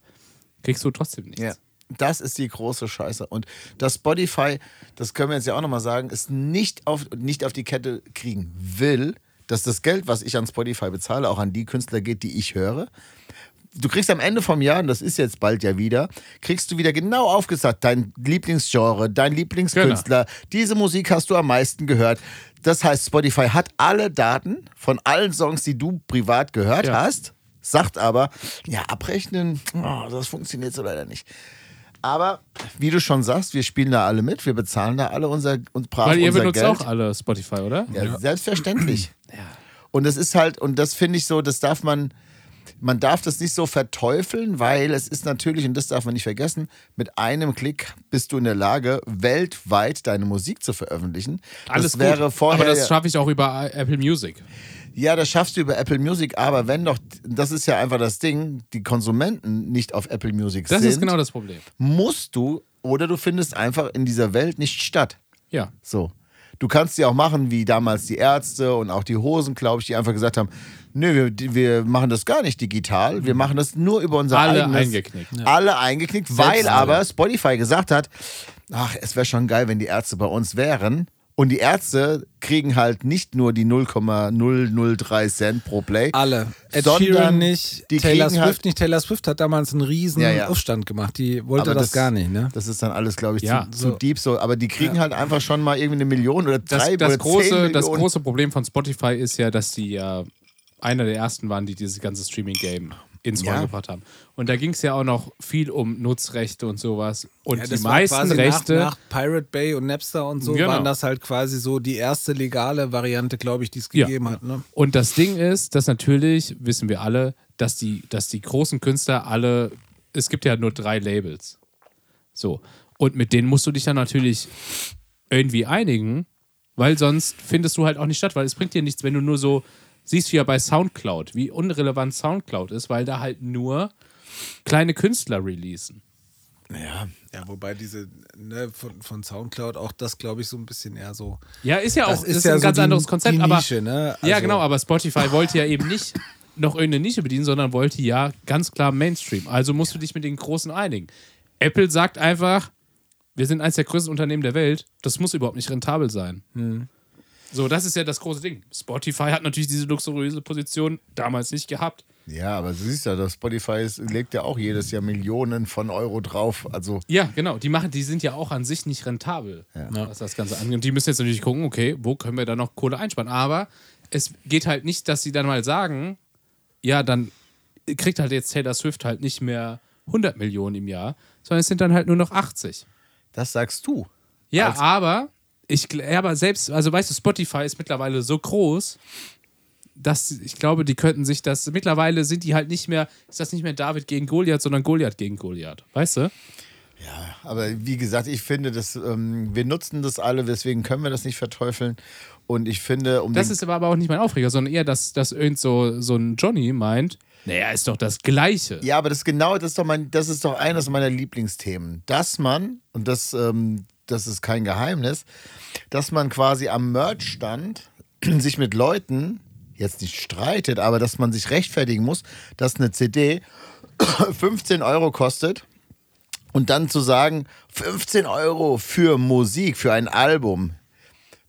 kriegst du trotzdem nichts. Ja. Das ist die große Scheiße. Und das Spotify, das können wir jetzt ja auch nochmal sagen, ist nicht auf, nicht auf die Kette kriegen will, dass das Geld, was ich an Spotify bezahle, auch an die Künstler geht, die ich höre. Du kriegst am Ende vom Jahr, und das ist jetzt bald ja wieder, kriegst du wieder genau aufgesagt, dein Lieblingsgenre, dein Lieblingskünstler, diese Musik hast du am meisten gehört. Das heißt, Spotify hat alle Daten von allen Songs, die du privat gehört Ja. hast, sagt aber, ja, abrechnen, oh, das funktioniert so leider nicht. Aber wie du schon sagst, wir spielen da alle mit, wir bezahlen da alle unser und brav Weil ihr unser benutzt Geld. auch alle Spotify, oder? Ja, selbstverständlich. Und das ist halt, und das finde ich so, das darf man, man darf das nicht so verteufeln, weil es ist natürlich, und das darf man nicht vergessen, mit einem Klick bist du in der Lage, weltweit deine Musik zu veröffentlichen. Alles das wäre gut. vorher. Aber das schaffe ich auch über Apple Music. Ja, das schaffst du über Apple Music, aber wenn doch, das ist ja einfach das Ding, die Konsumenten nicht auf Apple Music Das sind, ist genau das Problem. musst du oder du findest einfach in dieser Welt nicht statt. Ja. So. Du kannst die auch machen, wie damals die Ärzte und auch die Hosen, glaube ich, die einfach gesagt haben, nö, wir, wir machen das gar nicht digital, wir machen das nur über unser Alle eigenes... eingeknickt. Alle eingeknickt, weil Selbst aber Spotify gesagt hat, ach, es wäre schon geil, wenn die Ärzte bei uns wären. Und die Ärzte kriegen halt nicht nur die 0,003 Cent pro Play. Alle. Ed Sheeran nicht, die Taylor kriegen Swift halt- nicht. Taylor Swift hat damals einen riesen Ja, ja. Aufstand gemacht. Die wollte Aber das, gar nicht, ne? Das ist dann alles, glaube ich, Ja, zu, so. zu deep so. Aber die kriegen halt einfach schon mal irgendwie eine Million oder Das, drei das, oder große, zehn Millionen. das große Problem von Spotify ist ja, dass die ja einer der ersten waren, die dieses ganze Streaming-Game ins Ja. Rollen gebracht haben. Und da ging es ja auch noch viel um Nutzrechte und sowas. Und Ja, die meisten Rechte. Nach, nach Pirate Bay und Napster und so Genau. waren das halt quasi so die erste legale Variante, glaube ich, die es Ja. gegeben hat. Ne? Und das Ding ist, dass natürlich, wissen wir alle, dass die, dass die großen Künstler alle, es gibt ja nur drei Labels. So. Und mit denen musst du dich dann natürlich irgendwie einigen, weil sonst findest du halt auch nicht statt, weil es bringt dir nichts, wenn du nur so siehst, wie ja bei Soundcloud, wie unrelevant Soundcloud ist, weil da halt nur kleine Künstler releasen. ja, Ja, wobei diese ne, von, von Soundcloud auch das, glaube ich, so ein bisschen eher so. Ja, ist ja auch ist ist ja ein so ganz die- anderes Konzept, aber Nische, ne? ja Also- genau, aber Spotify wollte ja eben nicht noch irgendeine Nische bedienen, sondern wollte ja ganz klar Mainstream. Also musst du dich mit den Großen einigen. Apple sagt einfach, wir sind eines der größten Unternehmen der Welt, das muss überhaupt nicht rentabel sein. Hm. So, das ist ja das große Ding. Spotify hat natürlich diese luxuriöse Position damals nicht gehabt. Ja, aber du siehst ja, das Spotify ist, legt ja auch jedes Jahr Millionen von Euro drauf. Also Ja, genau. Die machen, die sind ja auch an sich nicht rentabel, was das Ganze angeht. Und die müssen jetzt natürlich gucken, okay, wo können wir da noch Kohle einsparen? Aber es geht halt nicht, dass sie dann mal sagen, ja, dann kriegt halt jetzt Taylor Swift halt nicht mehr 100 Millionen im Jahr, sondern es sind dann halt nur noch 80. das sagst du. Ja, aber ich ja, aber selbst, also weißt du, Spotify ist mittlerweile so groß, dass ich glaube, die könnten sich das. Mittlerweile sind die halt nicht mehr, ist das nicht mehr David gegen Goliath, sondern Goliath gegen Goliath. Weißt du? Aber wie gesagt, ich finde, dass, ähm, wir nutzen das alle, deswegen können wir das nicht verteufeln. Und ich finde, um Das ist aber aber auch nicht mein Aufreger, sondern eher, dass, dass irgend so, so ein Johnny meint, naja, ist doch das Gleiche. Ja, aber das genau, das ist doch mein, das ist doch eines meiner Lieblingsthemen. Dass man, und das, ähm, das ist kein Geheimnis, dass man quasi am Merch-Stand sich mit Leuten jetzt nicht streitet, aber dass man sich rechtfertigen muss, dass eine CD 15 Euro kostet und dann zu sagen, 15 Euro für Musik, für ein Album,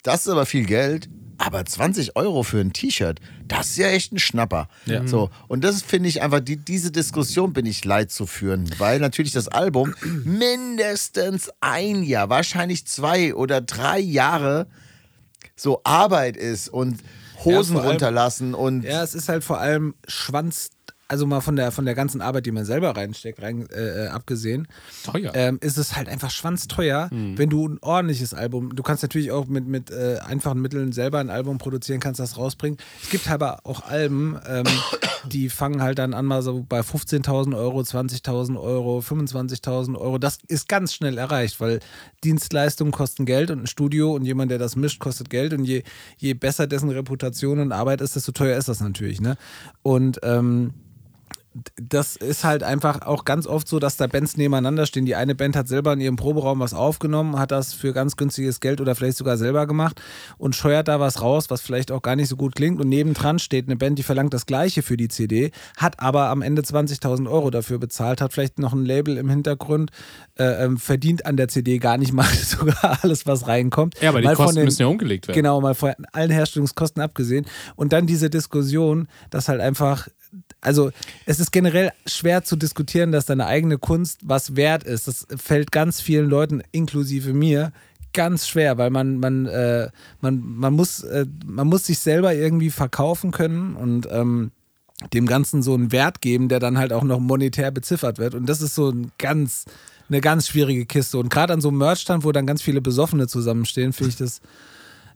das ist aber viel Geld, aber 20 Euro für ein T-Shirt, das ist ja echt ein Schnapper. So, und das finde ich einfach, die, diese Diskussion bin ich leid zu führen, weil natürlich das Album mindestens ein Jahr, wahrscheinlich zwei oder drei Jahre so Arbeit ist und Hosen vor allem- runterlassen und Ja, es ist halt vor allem Schwanz, also mal von der, von der ganzen Arbeit, die man selber reinsteckt, rein, äh, äh, abgesehen, Teuer. ähm, ist es halt einfach schwanzteuer, wenn du ein ordentliches Album, du kannst natürlich auch mit, mit äh, einfachen Mitteln selber ein Album produzieren, kannst das rausbringen. Es gibt aber auch Alben, ähm, die fangen halt dann an mal so bei 15.000 Euro, 20.000 Euro, 25.000 Euro. Das ist ganz schnell erreicht, weil Dienstleistungen kosten Geld und ein Studio und jemand, der das mischt, kostet Geld und je, je besser dessen Reputation und Arbeit ist, desto teuer ist das natürlich. Ne? Und ähm, das ist halt einfach auch ganz oft so, dass da Bands nebeneinander stehen. Die eine Band hat selber in ihrem Proberaum was aufgenommen, hat das für ganz günstiges Geld oder vielleicht sogar selber gemacht und scheuert da was raus, was vielleicht auch gar nicht so gut klingt. Und nebendran steht eine Band, die verlangt das Gleiche für die CD, hat aber am Ende 20.000 Euro dafür bezahlt, hat vielleicht noch ein Label im Hintergrund, äh, ähm, verdient an der CD gar nicht mal sogar alles, was reinkommt. Ja, aber die Mal Kosten den- müssen ja umgelegt werden. Genau, mal von allen Herstellungskosten abgesehen. Und dann diese Diskussion, dass halt einfach, also es ist generell schwer zu diskutieren, dass deine eigene Kunst was wert ist. Das fällt ganz vielen Leuten, inklusive mir, ganz schwer, weil man, man, äh, man, man, muss, äh, man muss sich selber irgendwie verkaufen können und ähm, dem Ganzen so einen Wert geben, der dann halt auch noch monetär beziffert wird. Und das ist so ein ganz, eine ganz schwierige Kiste. Und gerade an so einem Merchstand, wo dann ganz viele Besoffene zusammenstehen, finde ich das,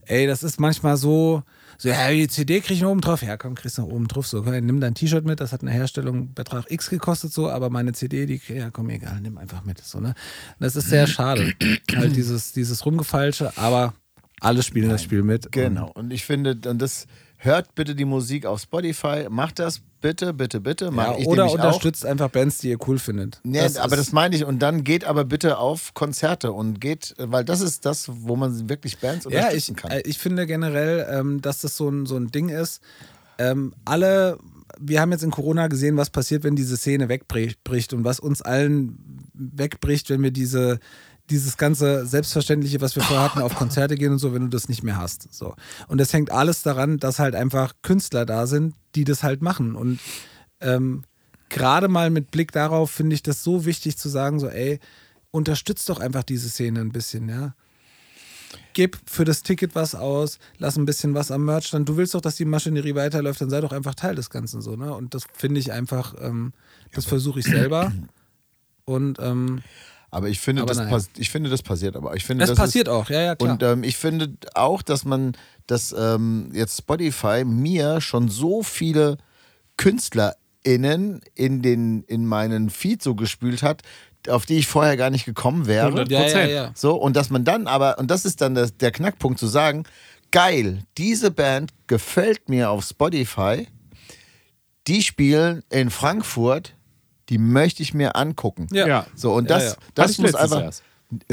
ey, das ist manchmal so, so, ja, die CD krieg ich noch oben drauf. Ja, komm, kriegst du noch oben drauf. So, komm, nimm dein T-Shirt mit, das hat eine Herstellung Betrag X gekostet, so, aber meine CD, die, ja, komm, egal, nimm einfach mit. So, ne? Das ist sehr schade. halt dieses, dieses Rumgefalsche, aber alle spielen das Spiel mit. Genau. Und ich finde, und das hört bitte die Musik auf Spotify. Macht das bitte, bitte, bitte. Ja, ich oder nämlich auch. unterstützt einfach Bands, die ihr cool findet. Nee, aber das meine ich. Und dann geht aber bitte auf Konzerte und geht, weil das ist das, wo man wirklich Bands Ja, unterstützen ich, kann. äh, ich finde generell, ähm, dass das so ein, so ein Ding ist. Ähm, alle, wir haben jetzt in Corona gesehen, was passiert, wenn diese Szene wegbricht und was uns allen wegbricht, wenn wir diese, dieses ganze Selbstverständliche, was wir vorher hatten, auf Konzerte gehen und so, wenn du das nicht mehr hast. So. Und das hängt alles daran, dass halt einfach Künstler da sind, die das halt machen. Und ähm, gerade mal mit Blick darauf finde ich das so wichtig zu sagen, so, ey, unterstützt doch einfach diese Szene ein bisschen, ja. Gib für das Ticket was aus, lass ein bisschen was am Merch dann. Du willst doch, dass die Maschinerie weiterläuft, dann sei doch einfach Teil des Ganzen so, ne? Und das finde ich einfach, ähm, das versuche ich selber. Und ähm, aber ich finde, aber das naja. ich finde, das passiert aber. Ich finde, das, das passiert ist, auch, ja, ja, klar. Und ähm, ich finde auch, dass man, dass ähm, jetzt Spotify mir schon so viele KünstlerInnen in, den, in meinen Feed so gespült hat, auf die ich vorher gar nicht gekommen wäre. 100 ja, ja, ja. So, und dass man dann aber, und das ist dann das, der Knackpunkt zu sagen, geil, diese Band gefällt mir auf Spotify, die spielen in Frankfurt, die möchte ich mir angucken. Ja. Ja. So, und Ja, das, ja. Hatte das muss einfach. erst.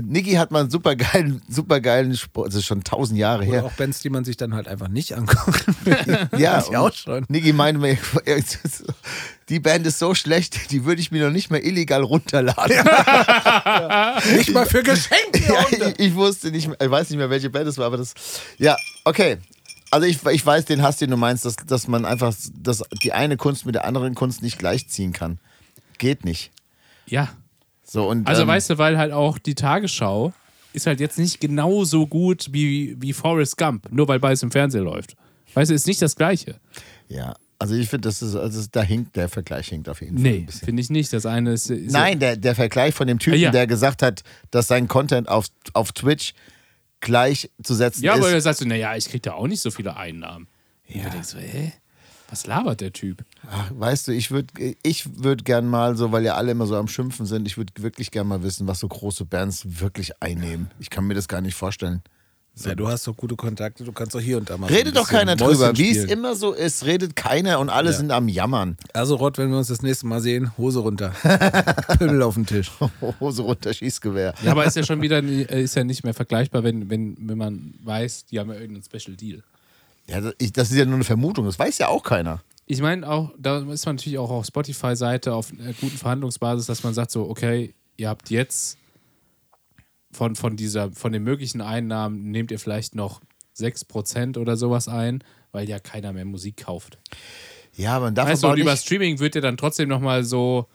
Niki hat mal einen super geilen, super geilen Sport, das ist schon tausend Jahre Oder her. auch Bands, die man sich dann halt einfach nicht anguckt. Ja, ich auch schon. Niki meinte mir, die Band ist so schlecht, die würde ich mir noch nicht mehr illegal runterladen. nicht mal für Geschenke. Ja, ich, ich wusste nicht, mehr, ich weiß nicht mehr, welche Band es war, aber das. Ja, okay. Also ich, ich weiß den Hass, den du meinst, dass, dass man einfach dass die eine Kunst mit der anderen Kunst nicht gleichziehen kann. Geht nicht. Ja. So, und, Also ähm, weißt du, weil halt auch die Tagesschau ist halt jetzt nicht genauso gut wie, wie Forrest Gump, nur weil beides im Fernsehen läuft. Weißt du, ist nicht das Gleiche. Ja, also ich finde, das ist, also da hinkt, der Vergleich hinkt auf jeden Fall Nee, finde ich nicht. Das eine ist. ist Nein, der, der Vergleich von dem Typen, Ja. der gesagt hat, dass sein Content auf, auf Twitch gleichzusetzen Ja, aber ist. er sagt so, naja, ich krieg da auch nicht so viele Einnahmen. Ja. Ich denk so, hä? Was labert der Typ? Ach, weißt du, ich würde ich würd gern mal so, weil ja alle immer so am Schimpfen sind, ich würde wirklich gern mal wissen, was so große Bands wirklich einnehmen. Ich kann mir das gar nicht vorstellen. Ja, du hast doch gute Kontakte, du kannst doch hier und da mal. so Redet doch keiner Mäuschen drüber. Wie es immer so ist, redet keiner und alle Ja. sind am Jammern. Also, Rott, wenn wir uns das nächste Mal sehen, Hose runter. Pimmel auf den Tisch. Hose runter, Schießgewehr. Ja, aber ist ja schon wieder nie- ist ja nicht mehr vergleichbar, wenn, wenn, wenn man weiß, die haben ja irgendeinen Special Deal. Ja, das, ist ja nur eine Vermutung, das weiß ja auch keiner. Ich meine auch, da ist man natürlich auch auf Spotify-Seite auf einer guten Verhandlungsbasis, dass man sagt so, okay, ihr habt jetzt von, von dieser, von den möglichen Einnahmen nehmt ihr vielleicht noch 6% oder sowas ein, weil ja keiner mehr Musik kauft. Ja, man darf Weißt du, aber und auch über Streaming wird dir dann trotzdem nochmal so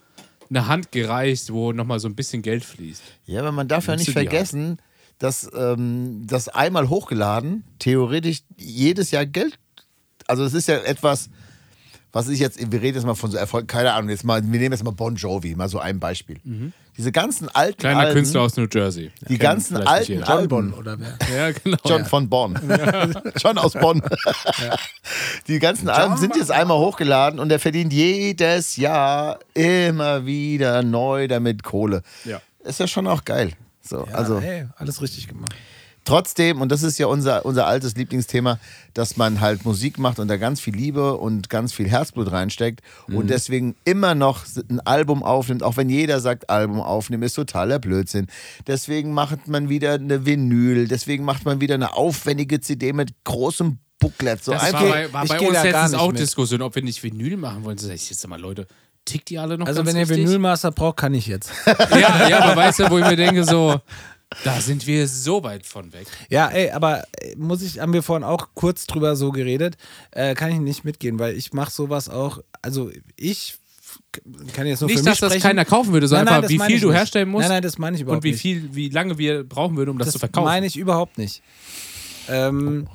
eine Hand gereicht, wo nochmal so ein bisschen Geld fließt. Ja, aber man darf ja nicht du vergessen, dass ähm, das einmal hochgeladen theoretisch jedes Jahr Geld. Also es ist ja etwas, was ich jetzt, wir reden jetzt mal von so Erfolg, keine Ahnung, jetzt mal, wir nehmen jetzt mal Bon Jovi, mal so ein Beispiel. Diese ganzen alten Kleiner Alben, Künstler aus New Jersey. die ganzen alten jeder. Alben, Bonn oder wer? Ja, genau. John ja. von Bonn. John aus Bonn. Die ganzen Alben sind jetzt einmal hochgeladen und er verdient jedes Jahr immer wieder neu damit Kohle. Ja. Ist ja schon auch geil. So, Ja, also hey, alles richtig gemacht. trotzdem, und das ist ja unser, unser altes Lieblingsthema, dass man halt Musik macht und da ganz viel Liebe und ganz viel Herzblut reinsteckt Mhm. und deswegen immer noch ein Album aufnimmt, auch wenn jeder sagt, Album aufnehmen ist totaler Blödsinn. Deswegen macht man wieder eine Vinyl, deswegen macht man wieder eine aufwendige CD mit großem Booklet. So Das einfach. war bei, war ich bei uns letztens nicht auch mit. Diskussion, ob wir nicht Vinyl machen wollen. So sag ich jetzt mal, Leute, tickt die alle noch Also wenn ihr richtig? Vinylmaster braucht, kann ich jetzt. Ja, ja, aber weißt du, wo ich mir denke, so, da sind wir so weit von weg. Ja, ey, aber äh, muss ich, haben wir vorhin auch kurz drüber so geredet, äh, kann ich nicht mitgehen, weil ich mache sowas auch, also ich kann jetzt nur für Nicht, mich dass das sprechen. keiner kaufen würde, sondern Nein, nein, einfach, das wie viel du nicht. herstellen musst Nein, nein, das meine ich überhaupt und wie nicht. viel, wie lange wir brauchen würden, um das, das zu verkaufen. meine ich überhaupt nicht. Ähm,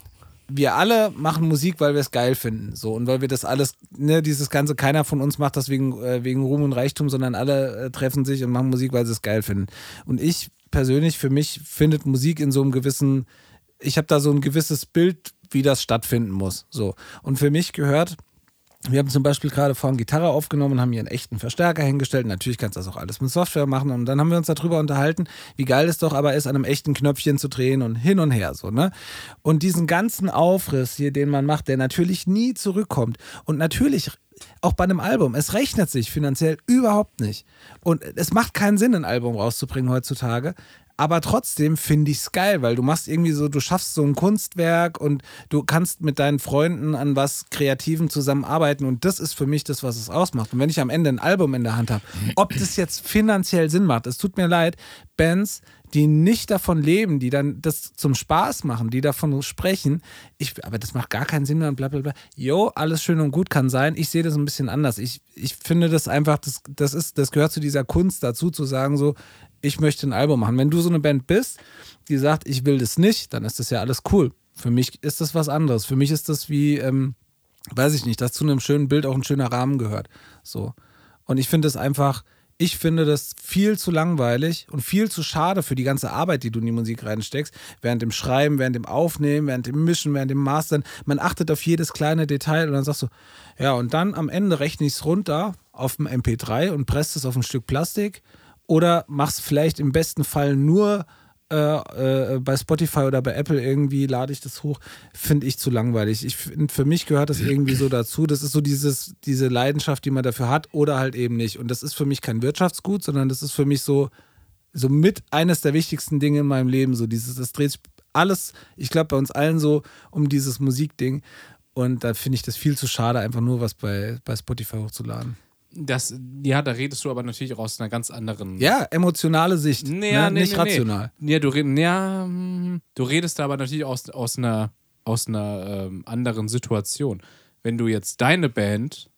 wir alle machen Musik, weil wir es geil finden. So, und weil wir das alles, ne, dieses Ganze, keiner von uns macht das wegen, äh, wegen Ruhm und Reichtum, sondern alle äh, treffen sich und machen Musik, weil sie es geil finden. Und ich persönlich, für mich, findet Musik in so einem gewissen, ich habe da so ein gewisses Bild, wie das stattfinden muss. So. Und für mich gehört, wir haben zum Beispiel gerade vorhin Gitarre aufgenommen und haben hier einen echten Verstärker hingestellt. Natürlich kannst du das auch alles mit Software machen. Und dann haben wir uns darüber unterhalten, wie geil es doch aber ist, an einem echten Knöpfchen zu drehen und hin und her so, ne? Und diesen ganzen Aufriss hier, den man macht, der natürlich nie zurückkommt. Und natürlich auch bei einem Album, es rechnet sich finanziell überhaupt nicht. Und es macht keinen Sinn, ein Album rauszubringen heutzutage. Aber trotzdem finde ich es geil, weil du machst irgendwie so, du schaffst so ein Kunstwerk und du kannst mit deinen Freunden an was Kreativem zusammenarbeiten und das ist für mich das, was es ausmacht. Und wenn ich am Ende ein Album in der Hand habe, ob das jetzt finanziell Sinn macht, es tut mir leid, Bands, die nicht davon leben, die dann das zum Spaß machen, die davon sprechen, ich, aber das macht gar keinen Sinn mehr und bla bla bla. Jo, alles schön und gut kann sein. Ich sehe das ein bisschen anders. Ich, ich finde das einfach, das, das ist, das gehört zu dieser Kunst dazu, zu sagen, so, ich möchte ein Album machen. Wenn du so eine Band bist, die sagt, ich will das nicht, dann ist das ja alles cool. Für mich ist das was anderes. Für mich ist das wie, ähm, weiß ich nicht, dass zu einem schönen Bild auch ein schöner Rahmen gehört. So. Und ich finde es einfach, ich finde das viel zu langweilig und viel zu schade für die ganze Arbeit, die du in die Musik reinsteckst. Während dem Schreiben, während dem Aufnehmen, während dem Mischen, während dem Mastern. Man achtet auf jedes kleine Detail und dann sagst du, ja, und dann am Ende rechne ich es runter auf dem MP3 und presst es auf ein Stück Plastik oder mach's vielleicht im besten Fall nur äh, äh, bei Spotify oder bei Apple irgendwie lade ich das hoch, finde ich zu langweilig. Ich find, für mich gehört das irgendwie so dazu. Das ist so dieses, diese Leidenschaft, die man dafür hat oder halt eben nicht. Und das ist für mich kein Wirtschaftsgut, sondern das ist für mich so, so mit eines der wichtigsten Dinge in meinem Leben. So dieses, das dreht sich alles, ich glaube, bei uns allen so um dieses Musikding. Und da finde ich das viel zu schade, einfach nur was bei, bei Spotify hochzuladen. Das, ja, da redest du aber natürlich auch aus einer ganz anderen. Ja, emotionale Sicht. Nee, ne? nee, nicht nee, rational. Nee. Ja, du, red- ja, hm, du redest da aber natürlich aus, aus einer, aus einer ähm, anderen Situation. Wenn du jetzt deine Band,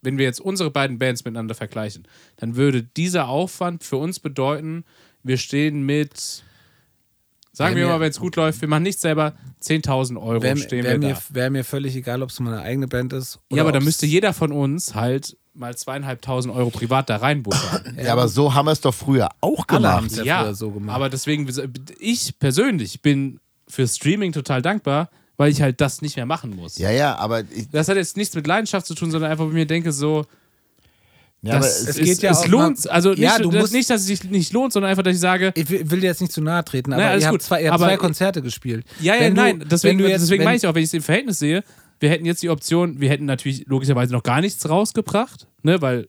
wenn wir jetzt unsere beiden Bands miteinander vergleichen, dann würde dieser Aufwand für uns bedeuten, wir stehen mit, sagen Wär wir mal, wenn es gut läuft, wir machen nicht selber 10.000 Euro, Wäre stehen wär wir mir, da. wär mir völlig egal, ob es meine eigene Band ist. Ja, aber da müsste jeder von uns halt mal zweieinhalbtausend Euro privat da reinbuttern. Ja, aber so haben wir es doch früher auch Alle gemacht. haben's ja früher so gemacht. Aber deswegen, ich persönlich bin für Streaming total dankbar, weil ich halt das nicht mehr machen muss. Ja, ja, aber, ich, Das hat jetzt nichts mit Leidenschaft zu tun, sondern einfach, wo ich mir denke, so, ja, aber das, es, es geht ja es lohnt, also nicht, Ja, das, nicht, dass es sich nicht lohnt, sondern einfach, dass ich sage, Ich will dir jetzt nicht zu nahe treten, aber alles ihr habt, zwei, ihr habt Aber- zwei Konzerte gespielt. ja, ja, Wenn du- nein, deswegen, jetzt, deswegen wenn, meine ich auch, wenn ich es im Verhältnis sehe, wir hätten jetzt die Option, wir hätten natürlich logischerweise noch gar nichts rausgebracht, ne, weil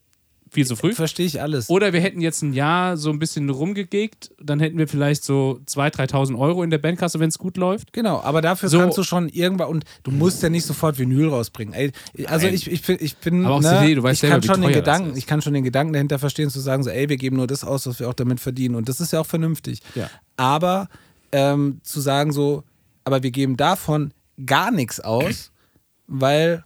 viel zu früh. Verstehe ich alles. Oder wir hätten jetzt ein Jahr so ein bisschen rumgegegt, dann hätten wir vielleicht so 2.000, 3.000 Euro in der Bandkasse, wenn es gut läuft. Genau, aber dafür So- kannst du schon irgendwann und du musst ja nicht sofort Vinyl rausbringen. Ey, also ich, ich, bin- ich bin, Aber auch ne, CD, du weißt ich selber, kann schon den Gedanken, ich kann schon den Gedanken dahinter verstehen, zu sagen so, ey, wir geben nur das aus, was wir auch damit verdienen und das ist ja auch vernünftig. Ja. Aber ähm, zu sagen so, aber wir geben davon gar nichts aus, weil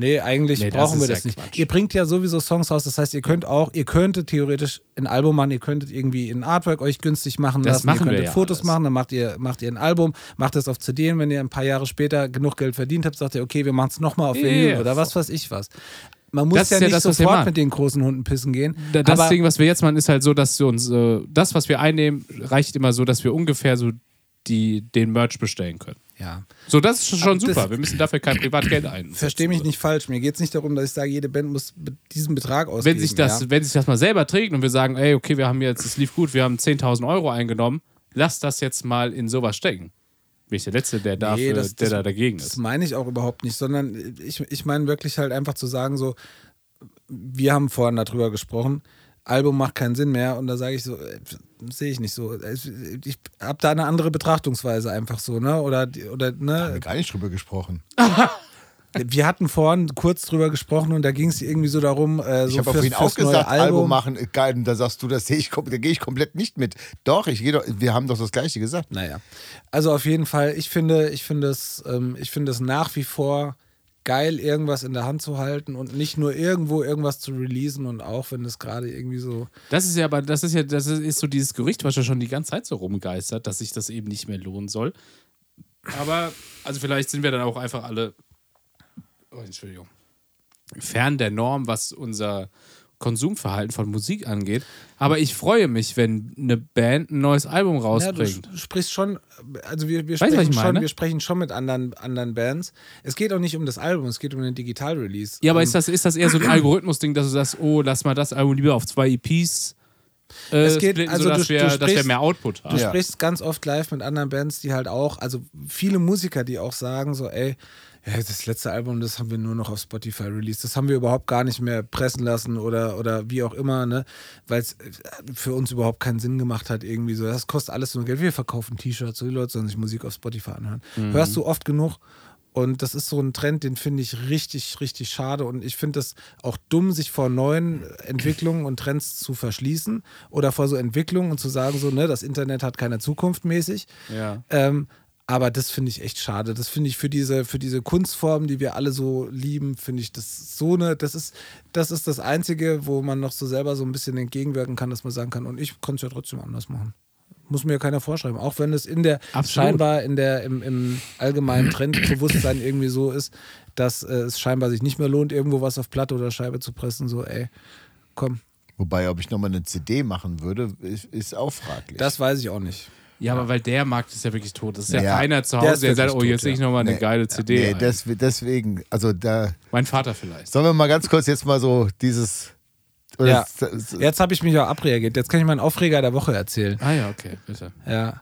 Nee, eigentlich Nee, das brauchen wir das ja nicht. Quatsch. Ihr bringt ja sowieso Songs raus, das heißt, ihr könnt auch, ihr könntet theoretisch ein Album machen, ihr könntet irgendwie ein Artwork euch günstig machen Das lassen, machen ihr könntet ja Fotos alles. machen, dann macht ihr, macht ihr ein Album, macht es auf CD und wenn ihr ein paar Jahre später genug Geld verdient habt, sagt ihr, okay, wir machen es nochmal auf Vinyl ja, oder was weiß ich was. Man muss Das ja ja nicht das, sofort mit den großen Hunden pissen gehen. Da- Das Ding, was wir jetzt machen, ist halt so, dass wir uns, äh, das, was wir einnehmen, reicht immer so, dass wir ungefähr so die, den Merch bestellen können. Ja. So, das ist schon Aber das- super. Wir müssen dafür kein Privatgeld ein. Verstehe mich nicht falsch. Mir geht es nicht darum, dass ich sage, jede Band muss diesen Betrag ausgeben. Wenn sich, das, ja. wenn sich das mal selber trägt und wir sagen, ey, okay, wir haben jetzt, es lief gut, wir haben 10.000 Euro eingenommen, lass das jetzt mal in sowas stecken. Bin ich der Letzte, der, dafür, Nee, das- der das- da dagegen Das ist. meine ich auch überhaupt nicht, sondern ich, ich meine wirklich halt einfach zu sagen, so, wir haben vorhin darüber gesprochen, Album macht keinen Sinn mehr und da sage ich so, äh, sehe ich nicht so. Ich habe da eine andere Betrachtungsweise einfach so, ne? Oder, oder Haben wir ne? gar nicht drüber gesprochen. Wir hatten vorhin kurz drüber gesprochen und da ging es irgendwie so darum, äh, so Ich habe vorhin auch gesagt, Album, Album machen, äh, geil. Und da sagst du, das sehe ich, da gehe ich komplett nicht mit. Doch, ich gehe wir haben doch das Gleiche gesagt. Naja, also auf jeden Fall, ich finde, ich finde es, ähm, ich finde es nach wie vor geil, irgendwas in der Hand zu halten und nicht nur irgendwo irgendwas zu releasen und auch wenn es gerade irgendwie so. Das ist ja aber, das ist ja, das ist, so dieses Gerücht, was ja schon die ganze Zeit so rumgeistert, dass sich das eben nicht mehr lohnen soll. Aber, also vielleicht sind wir dann auch einfach alle, oh, Entschuldigung, fern der Norm, was unser Konsumverhalten von Musik angeht. Aber ich freue mich, wenn eine Band ein neues Album Ja, du rausbringt. sprichst schon, also wir, wir, Weißt du, sprechen schon, wir sprechen schon mit anderen, anderen Bands. Es geht auch nicht um das Album, es geht um den Digital-Release. ja, aber Ähm, ist das, ist das eher so ein Algorithmus-Ding, dass du sagst, oh, lass mal das Album lieber auf zwei EPs äh, Es geht- splitten, also sodass, du- wir, du dass wir sprichst- mehr Output Du haben. Ja. sprichst ganz oft live mit anderen Bands, die halt auch, also viele Musiker, die auch sagen so, ey, ja, das letzte Album, das haben wir nur noch auf Spotify released. Das haben wir überhaupt gar nicht mehr pressen lassen oder, oder wie auch immer, ne? Weil es für uns überhaupt keinen Sinn gemacht hat, irgendwie so. Das kostet alles nur Geld. Wir verkaufen T-Shirts, so die Leute sollen sich Musik auf Spotify anhören. Hörst du oft genug? Und das ist so ein Trend, den finde ich richtig, richtig schade. Und ich finde es auch dumm, sich vor neuen Entwicklungen und Trends zu verschließen oder vor so Entwicklungen und zu sagen, so, ne, das Internet hat keine Zukunft mäßig. Ja. Ähm, aber das finde ich echt schade. Das finde ich für diese, für diese Kunstform, die wir alle so lieben, finde ich das so eine, das ist, das ist das Einzige, wo man noch so selber so ein bisschen entgegenwirken kann, dass man sagen kann, und ich konnte es ja trotzdem anders machen. Muss mir ja keiner vorschreiben. Auch wenn es in der Absolut. scheinbar in der im, im allgemeinen Trendbewusstsein irgendwie so ist, dass äh, es scheinbar sich nicht mehr lohnt, irgendwo was auf Platte oder Scheibe zu pressen. So, ey, komm, Wobei, ob ich nochmal eine CD machen würde, ist, ist auch fraglich. das weiß ich auch nicht. Ja, aber weil der Markt ist ja wirklich tot. Es ist ja, Ja. keiner zu Der Hause, ist der, sagt, oh, jetzt sehe ich nochmal eine Nee. geile CD. nee, des, deswegen, also da, mein Vater vielleicht. sollen wir mal ganz kurz jetzt mal so dieses. Oder Ja. das- Jetzt habe ich mich auch abreagiert. Jetzt kann ich meinen Aufreger der Woche erzählen. Ah ja, okay, bitte. Ja.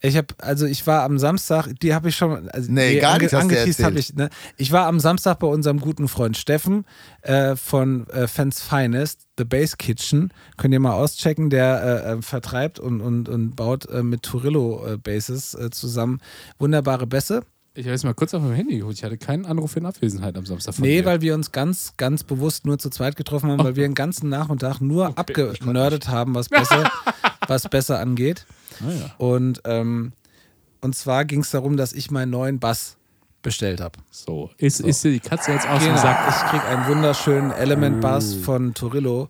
Ich habe, also ich war am Samstag, die habe ich schon, also Nee, gar nicht angeteased erzählt. habe ich, ne? Ich war am Samstag bei unserem guten Freund Steffen äh, von äh, Fans Finest, The Bass Kitchen. Könnt ihr mal auschecken, der äh, äh, vertreibt und, und, und baut äh, mit Turillo äh, Basses äh, zusammen wunderbare Bässe. Ich habe jetzt mal kurz auf mein Handy geholt. Ich hatte keinen Anruf in Abwesenheit am Samstag Nee, dir. weil wir uns ganz, ganz bewusst nur zu zweit getroffen haben, weil wir den ganzen Nachmittag nur abgenördet haben, was besser, was besser angeht. Ah, ja. Und, ähm, und zwar ging es darum, dass ich meinen neuen Bass bestellt habe. So, ist, ist dir die Katze jetzt aus dem Genau. Sack? Ich krieg einen wunderschönen Element Bass Oh. von Turillo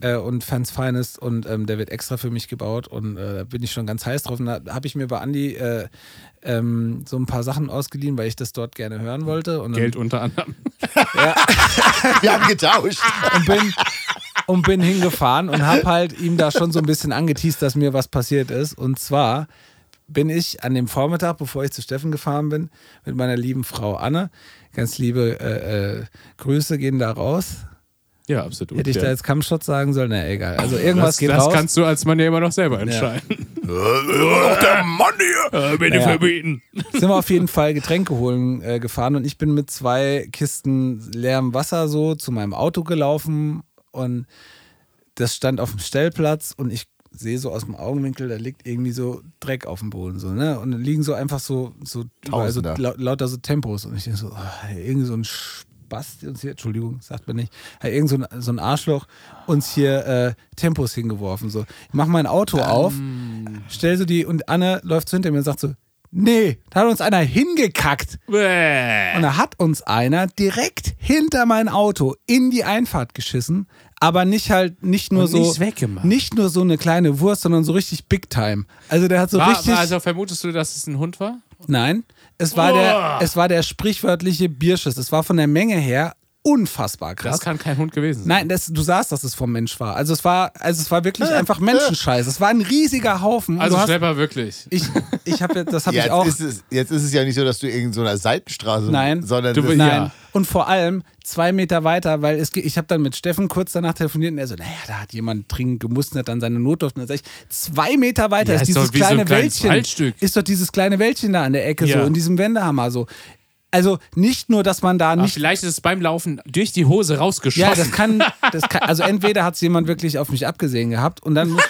äh, und Fans Finest und ähm, der wird extra für mich gebaut und äh, da bin ich schon ganz heiß drauf. Und da habe ich mir bei Andi äh, ähm, so ein paar Sachen ausgeliehen, weil ich das dort gerne hören wollte. Und dann- Geld unter anderem. Wir haben getauscht. und bin, und bin hingefahren und habe halt ihm da schon so ein bisschen angeteased, dass mir was passiert ist. Und zwar bin ich an dem Vormittag, bevor ich zu Steffen gefahren bin, mit meiner lieben Frau Anne, ganz liebe äh, äh, Grüße gehen da raus. Ja, absolut. Hätte ich ja. da jetzt Kampfshot sagen sollen? Na egal. Also irgendwas das geht das raus. kannst du als Mann ja immer noch selber entscheiden. der Mann hier. Äh, bitte Naja. verbieten. sind wir auf jeden Fall Getränke holen äh, gefahren und ich bin mit zwei Kisten leerem Wasser so zu meinem Auto gelaufen und das stand auf dem Stellplatz und ich sehe so aus dem Augenwinkel, da liegt irgendwie so Dreck auf dem Boden so, ne? Und dann liegen so einfach so, so, überall so Tausender. lau- lauter so Tempos und ich denke so, oh, irgendwie so ein Spaß uns hier, Entschuldigung, sagt man nicht, hat irgend so ein, so ein Arschloch uns hier äh, Tempos hingeworfen. So. Ich mach mein Auto auf, stell so die und Anne läuft so hinter mir und sagt so, nee, da hat uns einer hingekackt. Bäh. Und da hat uns einer direkt hinter mein Auto in die Einfahrt geschissen, aber nicht halt nicht nur Und so weggemacht. nicht nur so eine kleine Wurst, sondern so richtig Big Time. Also der hat so War, richtig war, also vermutest du, dass es ein Hund war? Nein, es war der es war der sprichwörtliche Bierschiss. Es war von der Menge her unfassbar krass. Das kann kein Hund gewesen sein. Nein, das, du sahst, dass es vom Mensch war. Also es war, also es war wirklich einfach Menschenscheiß. Es war ein riesiger Haufen. Also Schlepper wirklich. ich, ich habe, das habe ich Jetzt auch. ist, es, jetzt ist es ja nicht so, dass du in so einer Seitenstraße, Nein. sondern Du das, Nein. Ja. Und vor allem zwei Meter weiter, weil es, ich habe dann mit Steffen kurz danach telefoniert und er so, naja, da hat jemand dringend gemustert an seine Notdurft. Und dann sag ich, zwei Meter weiter Ja, ist ist dieses so kleine kleines Wäldchen. Waldstück. Ist doch dieses kleine Wäldchen da an der Ecke Ja. so, in diesem Wendehammer so. Also nicht nur, dass man da nicht vielleicht ist es beim Laufen durch die Hose rausgeschossen. Ja, das kann, das kann also entweder hat es jemand wirklich auf mich abgesehen gehabt und dann muss,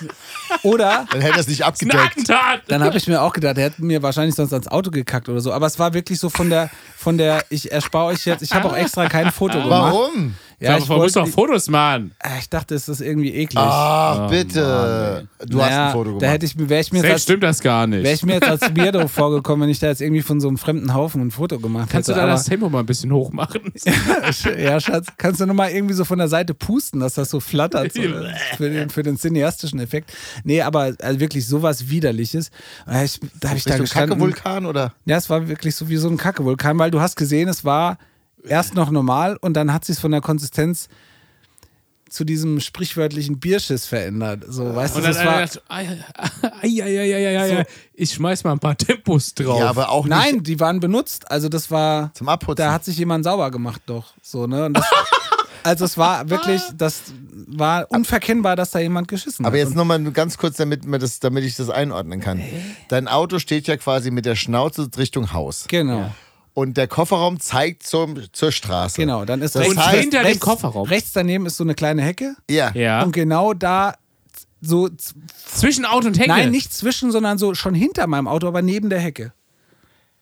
oder dann hätte er es nicht abgedeckt. Dann habe ich mir auch gedacht, er hätte mir wahrscheinlich sonst ans Auto gekackt oder so. Aber es war wirklich so von der, von der, ich erspare euch jetzt, ich habe auch extra kein Foto gemacht. Warum? Ja, ich ich, muss wollte, doch Fotos machen. Ah, ich dachte, es ist irgendwie eklig. Ach, bitte. du hast Naja, ein Foto gemacht. Da hätte ich, wäre ich mir als, stimmt das gar nicht. wäre ich mir jetzt als Weirdo vorgekommen, wenn ich da jetzt irgendwie von so einem fremden Haufen ein Foto gemacht Kannst du hätte. da aber- das Tempo mal ein bisschen hoch machen? ja, Schatz, kannst du nochmal irgendwie so von der Seite pusten, dass das so flattert so, für, den, für den cineastischen Effekt. Nee, aber also wirklich sowas Widerliches. Ich, da habe ich da Richtung gestanden. Kacke-Vulkan oder? Ja, es war wirklich so wie so ein Kackevulkan, weil du hast gesehen, es war erst noch normal und dann hat sich von der Konsistenz zu diesem sprichwörtlichen Bierschiss verändert. So, weißt du, Und dann das war. ei, ich schmeiß mal ein paar Tempos drauf. Ja, aber auch nicht Nein, die waren benutzt. Also das war. zum Abputzen. Da hat sich jemand sauber gemacht, doch. So, ne? Und das, also es war wirklich, das war unverkennbar, dass da jemand geschissen aber hat. jetzt nochmal ganz kurz, damit, mir das, damit ich das einordnen kann. Dein Auto steht ja quasi mit der Schnauze Richtung Haus. Genau. Und der Kofferraum zeigt zum, zur Straße. Genau, dann ist Das rechts, heißt- hinter dem rechts, Kofferraum. rechts daneben ist so eine kleine Hecke. Ja. Ja. Und genau da so Zwischen Auto und Hecke. Nein, nicht zwischen, sondern so schon hinter meinem Auto, aber neben der Hecke.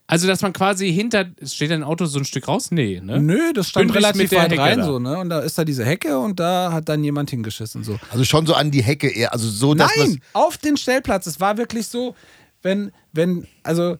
Also, dass man quasi hinter. Steht dein Auto so ein Stück raus? Nee, ne? Nö, das stand Bündlich relativ weit Hecke rein da. so, ne? Und da ist da diese Hecke und da hat dann jemand hingeschissen so. Also schon so an die Hecke eher. Also so, dass Nein, auf den Stellplatz. Es war wirklich so, wenn wenn also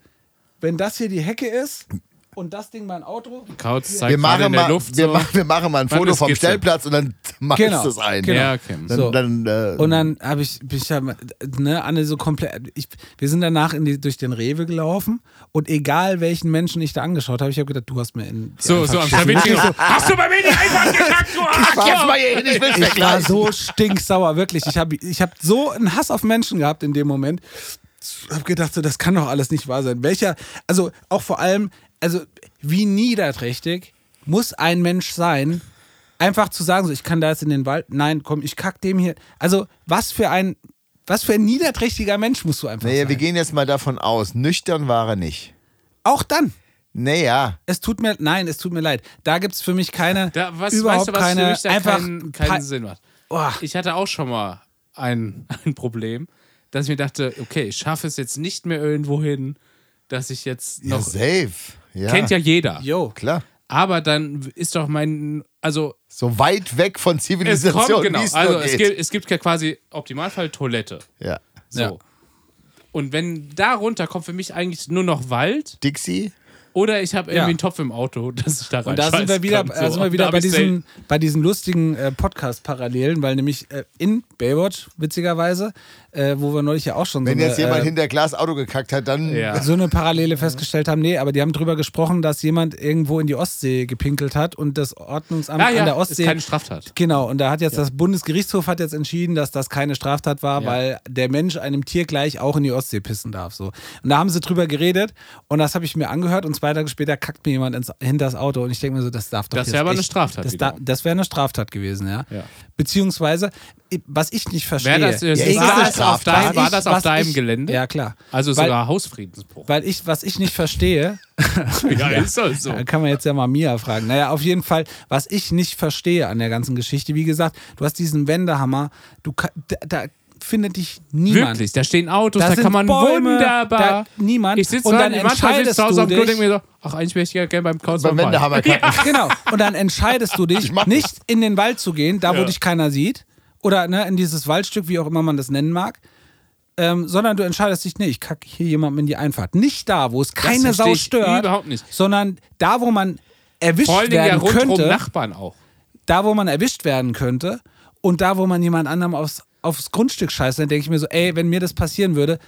wenn das hier die Hecke ist und das Ding mein Auto. Kautz wir zeigt gerade machen, in der mal, Luft wir, so. machen, wir machen mal ein Foto vom so. Stellplatz und dann machst Genau, du es ein. genau. Ja, okay. Dann, So. dann, äh, Und dann habe ich, bin ich ja, ne, Anne so komplett. Ich, wir sind danach in die, durch den Rewe gelaufen und egal welchen Menschen ich da angeschaut habe, ich habe gedacht, du hast mir in. So, so am Schlawittchen. geschissen. Hast du bei mir die Einfahrt gekackt, du jetzt Arschloch? mal hier hin, ich will's Ich war so stinksauer, wirklich. Ich habe ich hab so einen Hass auf Menschen gehabt in dem Moment. Ich habe gedacht, so, das kann doch alles nicht wahr sein. Welcher, also auch vor allem, also wie niederträchtig muss ein Mensch sein, einfach zu sagen, so, ich kann da jetzt in den Wald, nein, komm, ich kack dem hier. Also was für ein, was für ein niederträchtiger Mensch musst du einfach Naja, wir sein. gehen jetzt mal davon aus, nüchtern war er nicht. Auch dann. Naja, Es tut mir, nein, es tut mir leid. Da gibt es für mich keine, Da, was, überhaupt weißt du, was keine, für mich da einfach keinen, keinen kein- Sinn macht? Oh, Ich hatte auch schon mal ein, ein Problem, dass ich mir dachte, okay, ich schaffe es jetzt nicht mehr irgendwo hin, dass ich jetzt ja, noch. safe. Ja, kennt ja jeder. yo. klar. Aber dann ist doch mein. Also, So weit weg von es Zivilisation, kommt, genau. wie es Also, nur es geht. gibt, es gibt ja quasi Optimalfall Toilette. ja. So. Ja. Und wenn da runter kommt für mich eigentlich nur noch Wald Dixie? oder ich habe irgendwie Ja. einen Topf im Auto, dass ich da rein Und da sind wir wieder, kann, da sind wir wieder bei, diesen, bei diesen lustigen äh, Podcast-Parallelen, weil nämlich äh, in Baywatch, witzigerweise, äh, wo wir neulich ja auch schon Wenn so, jetzt eine, jemand äh, hinter Glas Auto gekackt hat, dann. Ja. so eine Parallele festgestellt haben, nee, aber die haben drüber gesprochen, dass jemand irgendwo in die Ostsee gepinkelt hat und das Ordnungsamt Ja, ja, an der ist Ostsee. keine Straftat. Genau, und da hat jetzt das Bundesgerichtshof hat jetzt entschieden, dass das keine Straftat war, Ja. weil der Mensch einem Tier gleich auch in die Ostsee pissen darf. So. Und da haben sie drüber geredet und das habe ich mir angehört und zwei Tage später kackt mir jemand ins, hinter das Auto und ich denke mir so, das darf doch Das jetzt wäre aber eine echt- Straftat Das, da, das wäre eine Straftat gewesen, ja. Ja. Beziehungsweise, was ich nicht verstehe. Wäre das, Ja, ist das auf Straftat? dein, war das auf deinem ich- Gelände? Ja, klar. Also Weil- sogar Hausfriedensbruch. Weil ich, was ich nicht verstehe, ja, ist halt so. Da kann man jetzt ja mal Mia fragen. Naja, auf jeden Fall, was ich nicht verstehe an der ganzen Geschichte, wie gesagt, du hast diesen Wendehammer, du da, da findet dich niemand. Wirklich, da stehen Autos, Da da, kann man Bäume, wunderbar. da- niemand. Ich sitze Und dann, ich zu Hause entscheidest Klo und du denke mir so, ach, eigentlich wäre ich ja gerne beim Kauz Beim. Wendehammer kacken. Genau. Und dann entscheidest du dich, nicht in den Wald zu gehen, da wo Ja. dich keiner sieht, oder ne, in dieses Waldstück, wie auch immer man das nennen mag. Ähm, sondern du entscheidest dich, nee, ich kacke hier jemandem in die Einfahrt. Nicht da, wo es keine verstehe Sau stört, überhaupt nicht. sondern da, wo man erwischt Vor allen Dingen ja werden rundherum könnte. Nachbarn auch. da, wo man erwischt werden könnte und da, wo man jemand anderem aufs, aufs Grundstück scheißt, dann denke ich mir so, ey, wenn mir das passieren würde,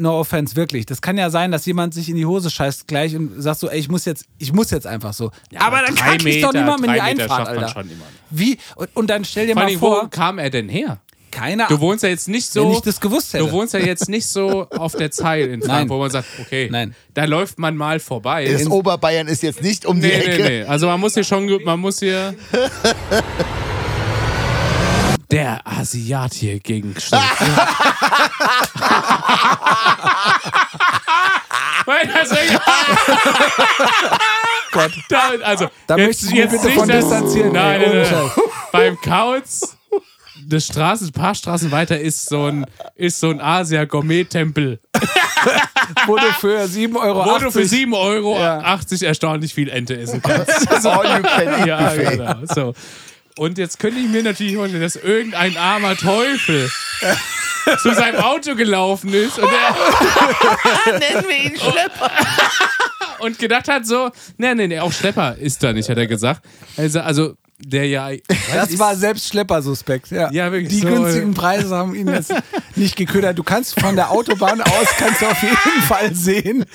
no offense, wirklich. Das kann ja sein, dass jemand sich in die Hose scheißt gleich und sagt so, ey, ich muss jetzt, ich muss jetzt einfach so. aber dann kann ich doch Meter, niemand in die Einfahrt, Alter. schon immer. Wie? Und, und dann stell dir Vor mal allem, wo vor, kam er denn her? keiner. Du wohnst ja jetzt nicht so. Wenn ich das gewusst hätte. Du wohnst ja jetzt nicht so auf der Zeil in Frankfurt, wo man sagt, okay, Nein. da läuft man mal vorbei. Das Oberbayern ist jetzt nicht um die nee, Ecke. nee, nee. Also man muss hier schon, man muss hier. Der Asiat hier gegen Weil das Gott. da, also, Da jetzt, möchtest du mich jetzt bitte nicht von das- distanzieren, Nein, ey, nein, nein. Beim Kauz, eine Straße, ein paar Straßen weiter, ist so ein, ist so ein Asia-Gourmet-Tempel. Wurde für 7,80 Euro. wo du für 7,80 Euro Ja. erstaunlich viel Ente essen kannst. All you can eat ja, genau. So. Und jetzt könnte ich mir natürlich vorstellen, dass irgendein armer Teufel zu seinem Auto gelaufen ist und, er, Nennen wir ihn Schlepper. und gedacht hat so, nee, nee, nee, auch Schlepper ist da nicht, hat er gesagt. Also, also der ja... Das war selbst Schlepper-Suspekt. Ja. Ja, wirklich Die so, günstigen. Preise haben ihn jetzt nicht geködert. Du kannst von der Autobahn aus kannst du auf jeden Fall sehen.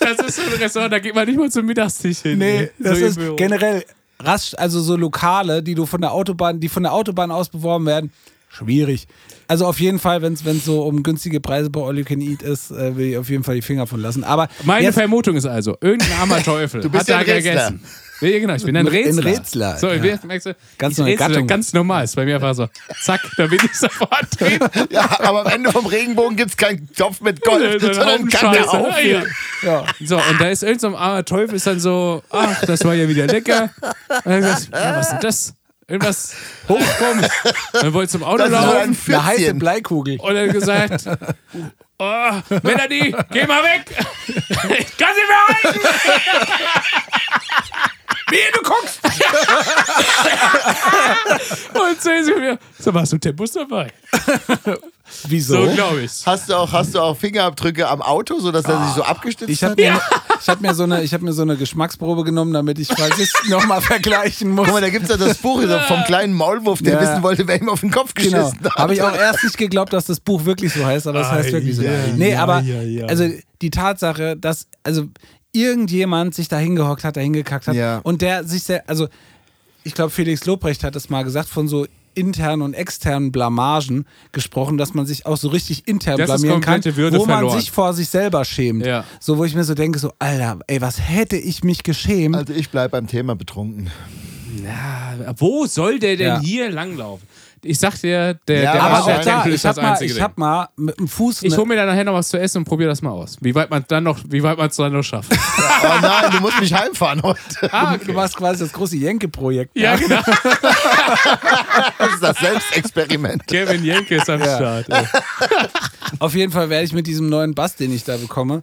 Das ist so ein Restaurant, da geht man nicht mal zum Mittagstisch hin. Nee, das so ist Büro. generell rasch, also so Lokale, die du von der Autobahn, die von der Autobahn aus beworben werden, schwierig. Also auf jeden Fall, wenn es so um günstige Preise bei All You Can Eat ist, äh, will ich auf jeden Fall die Finger von lassen. Aber Meine jetzt, Vermutung ist also, irgendein armer Teufel bist hat ja da gegessen. Ja, genau, ich bin ein Ein Rätsler. Rätsler, So, ja. ja. merkst du, Ganz ich rätsel Gattung. ganz normal. Ist bei mir einfach so, zack, da bin ich sofort drin. Ja, aber am Ende vom Regenbogen gibt es keinen Topf mit Gold, Dann sondern kann der Scheiße. aufgehen. ja. So, und da ist irgendein so ein armer Teufel, ist dann so, ach, das war ja wieder lecker. Und dann sagt, ja, was ist denn das? Irgendwas hochkommt. Dann wollte ich zum Auto Das laufen. ein Eine heiße. Bleikugel. Und er hat gesagt, oh, Melanie, geh mal weg. Ich kann sie mehr halten. Wie du guckst! Und sehen sie mir, so warst du Tempos dabei. Wieso? So glaube ich. Hast du, auch, hast du auch Fingerabdrücke am Auto, sodass er sich so abgestützt Ich hat? habe mir, ich hab mir, so eine- ich hab mir so eine Geschmacksprobe genommen, damit ich, es nochmal vergleichen muss. Guck mal, da gibt es ja das Buch so vom kleinen Maulwurf, der Ja. wissen wollte, wer ihm auf den Kopf geschissen Genau. hat. Habe ich auch erst nicht geglaubt, dass das Buch wirklich so heißt, aber es heißt wirklich so. Nee, aber also die Tatsache, dass also irgendjemand sich da hingehockt hat, da hingekackt hat Ja. und der sich sehr, also ich glaube, Felix Lobrecht hat es mal gesagt, von so internen und externen Blamagen gesprochen, dass man sich auch so richtig intern Das blamieren kann, Würde wo man verloren. sich vor sich selber schämt. Ja. So, wo ich mir so denke, so, Alter, ey, was hätte ich mich geschämt? Also ich bleibe beim Thema betrunken. Ja, wo soll der denn Ja. hier langlaufen? Ich sag dir, der, Ja, der aber auch da, ich ist das habe mal, einzige ich hab mal mit dem Fuß Ich ne- hole mir dann nachher noch was zu essen und probiere das mal aus. Wie weit man dann noch, wie weit man es dann noch schafft. Oh nein, du musst mich heimfahren heute. ah, Du machst quasi das große Jenke-Projekt. ja, genau. Das ist das Selbstexperiment. Kevin Jenke ist am Start. ey. Auf jeden Fall werde ich mit diesem neuen Bass, den ich da bekomme,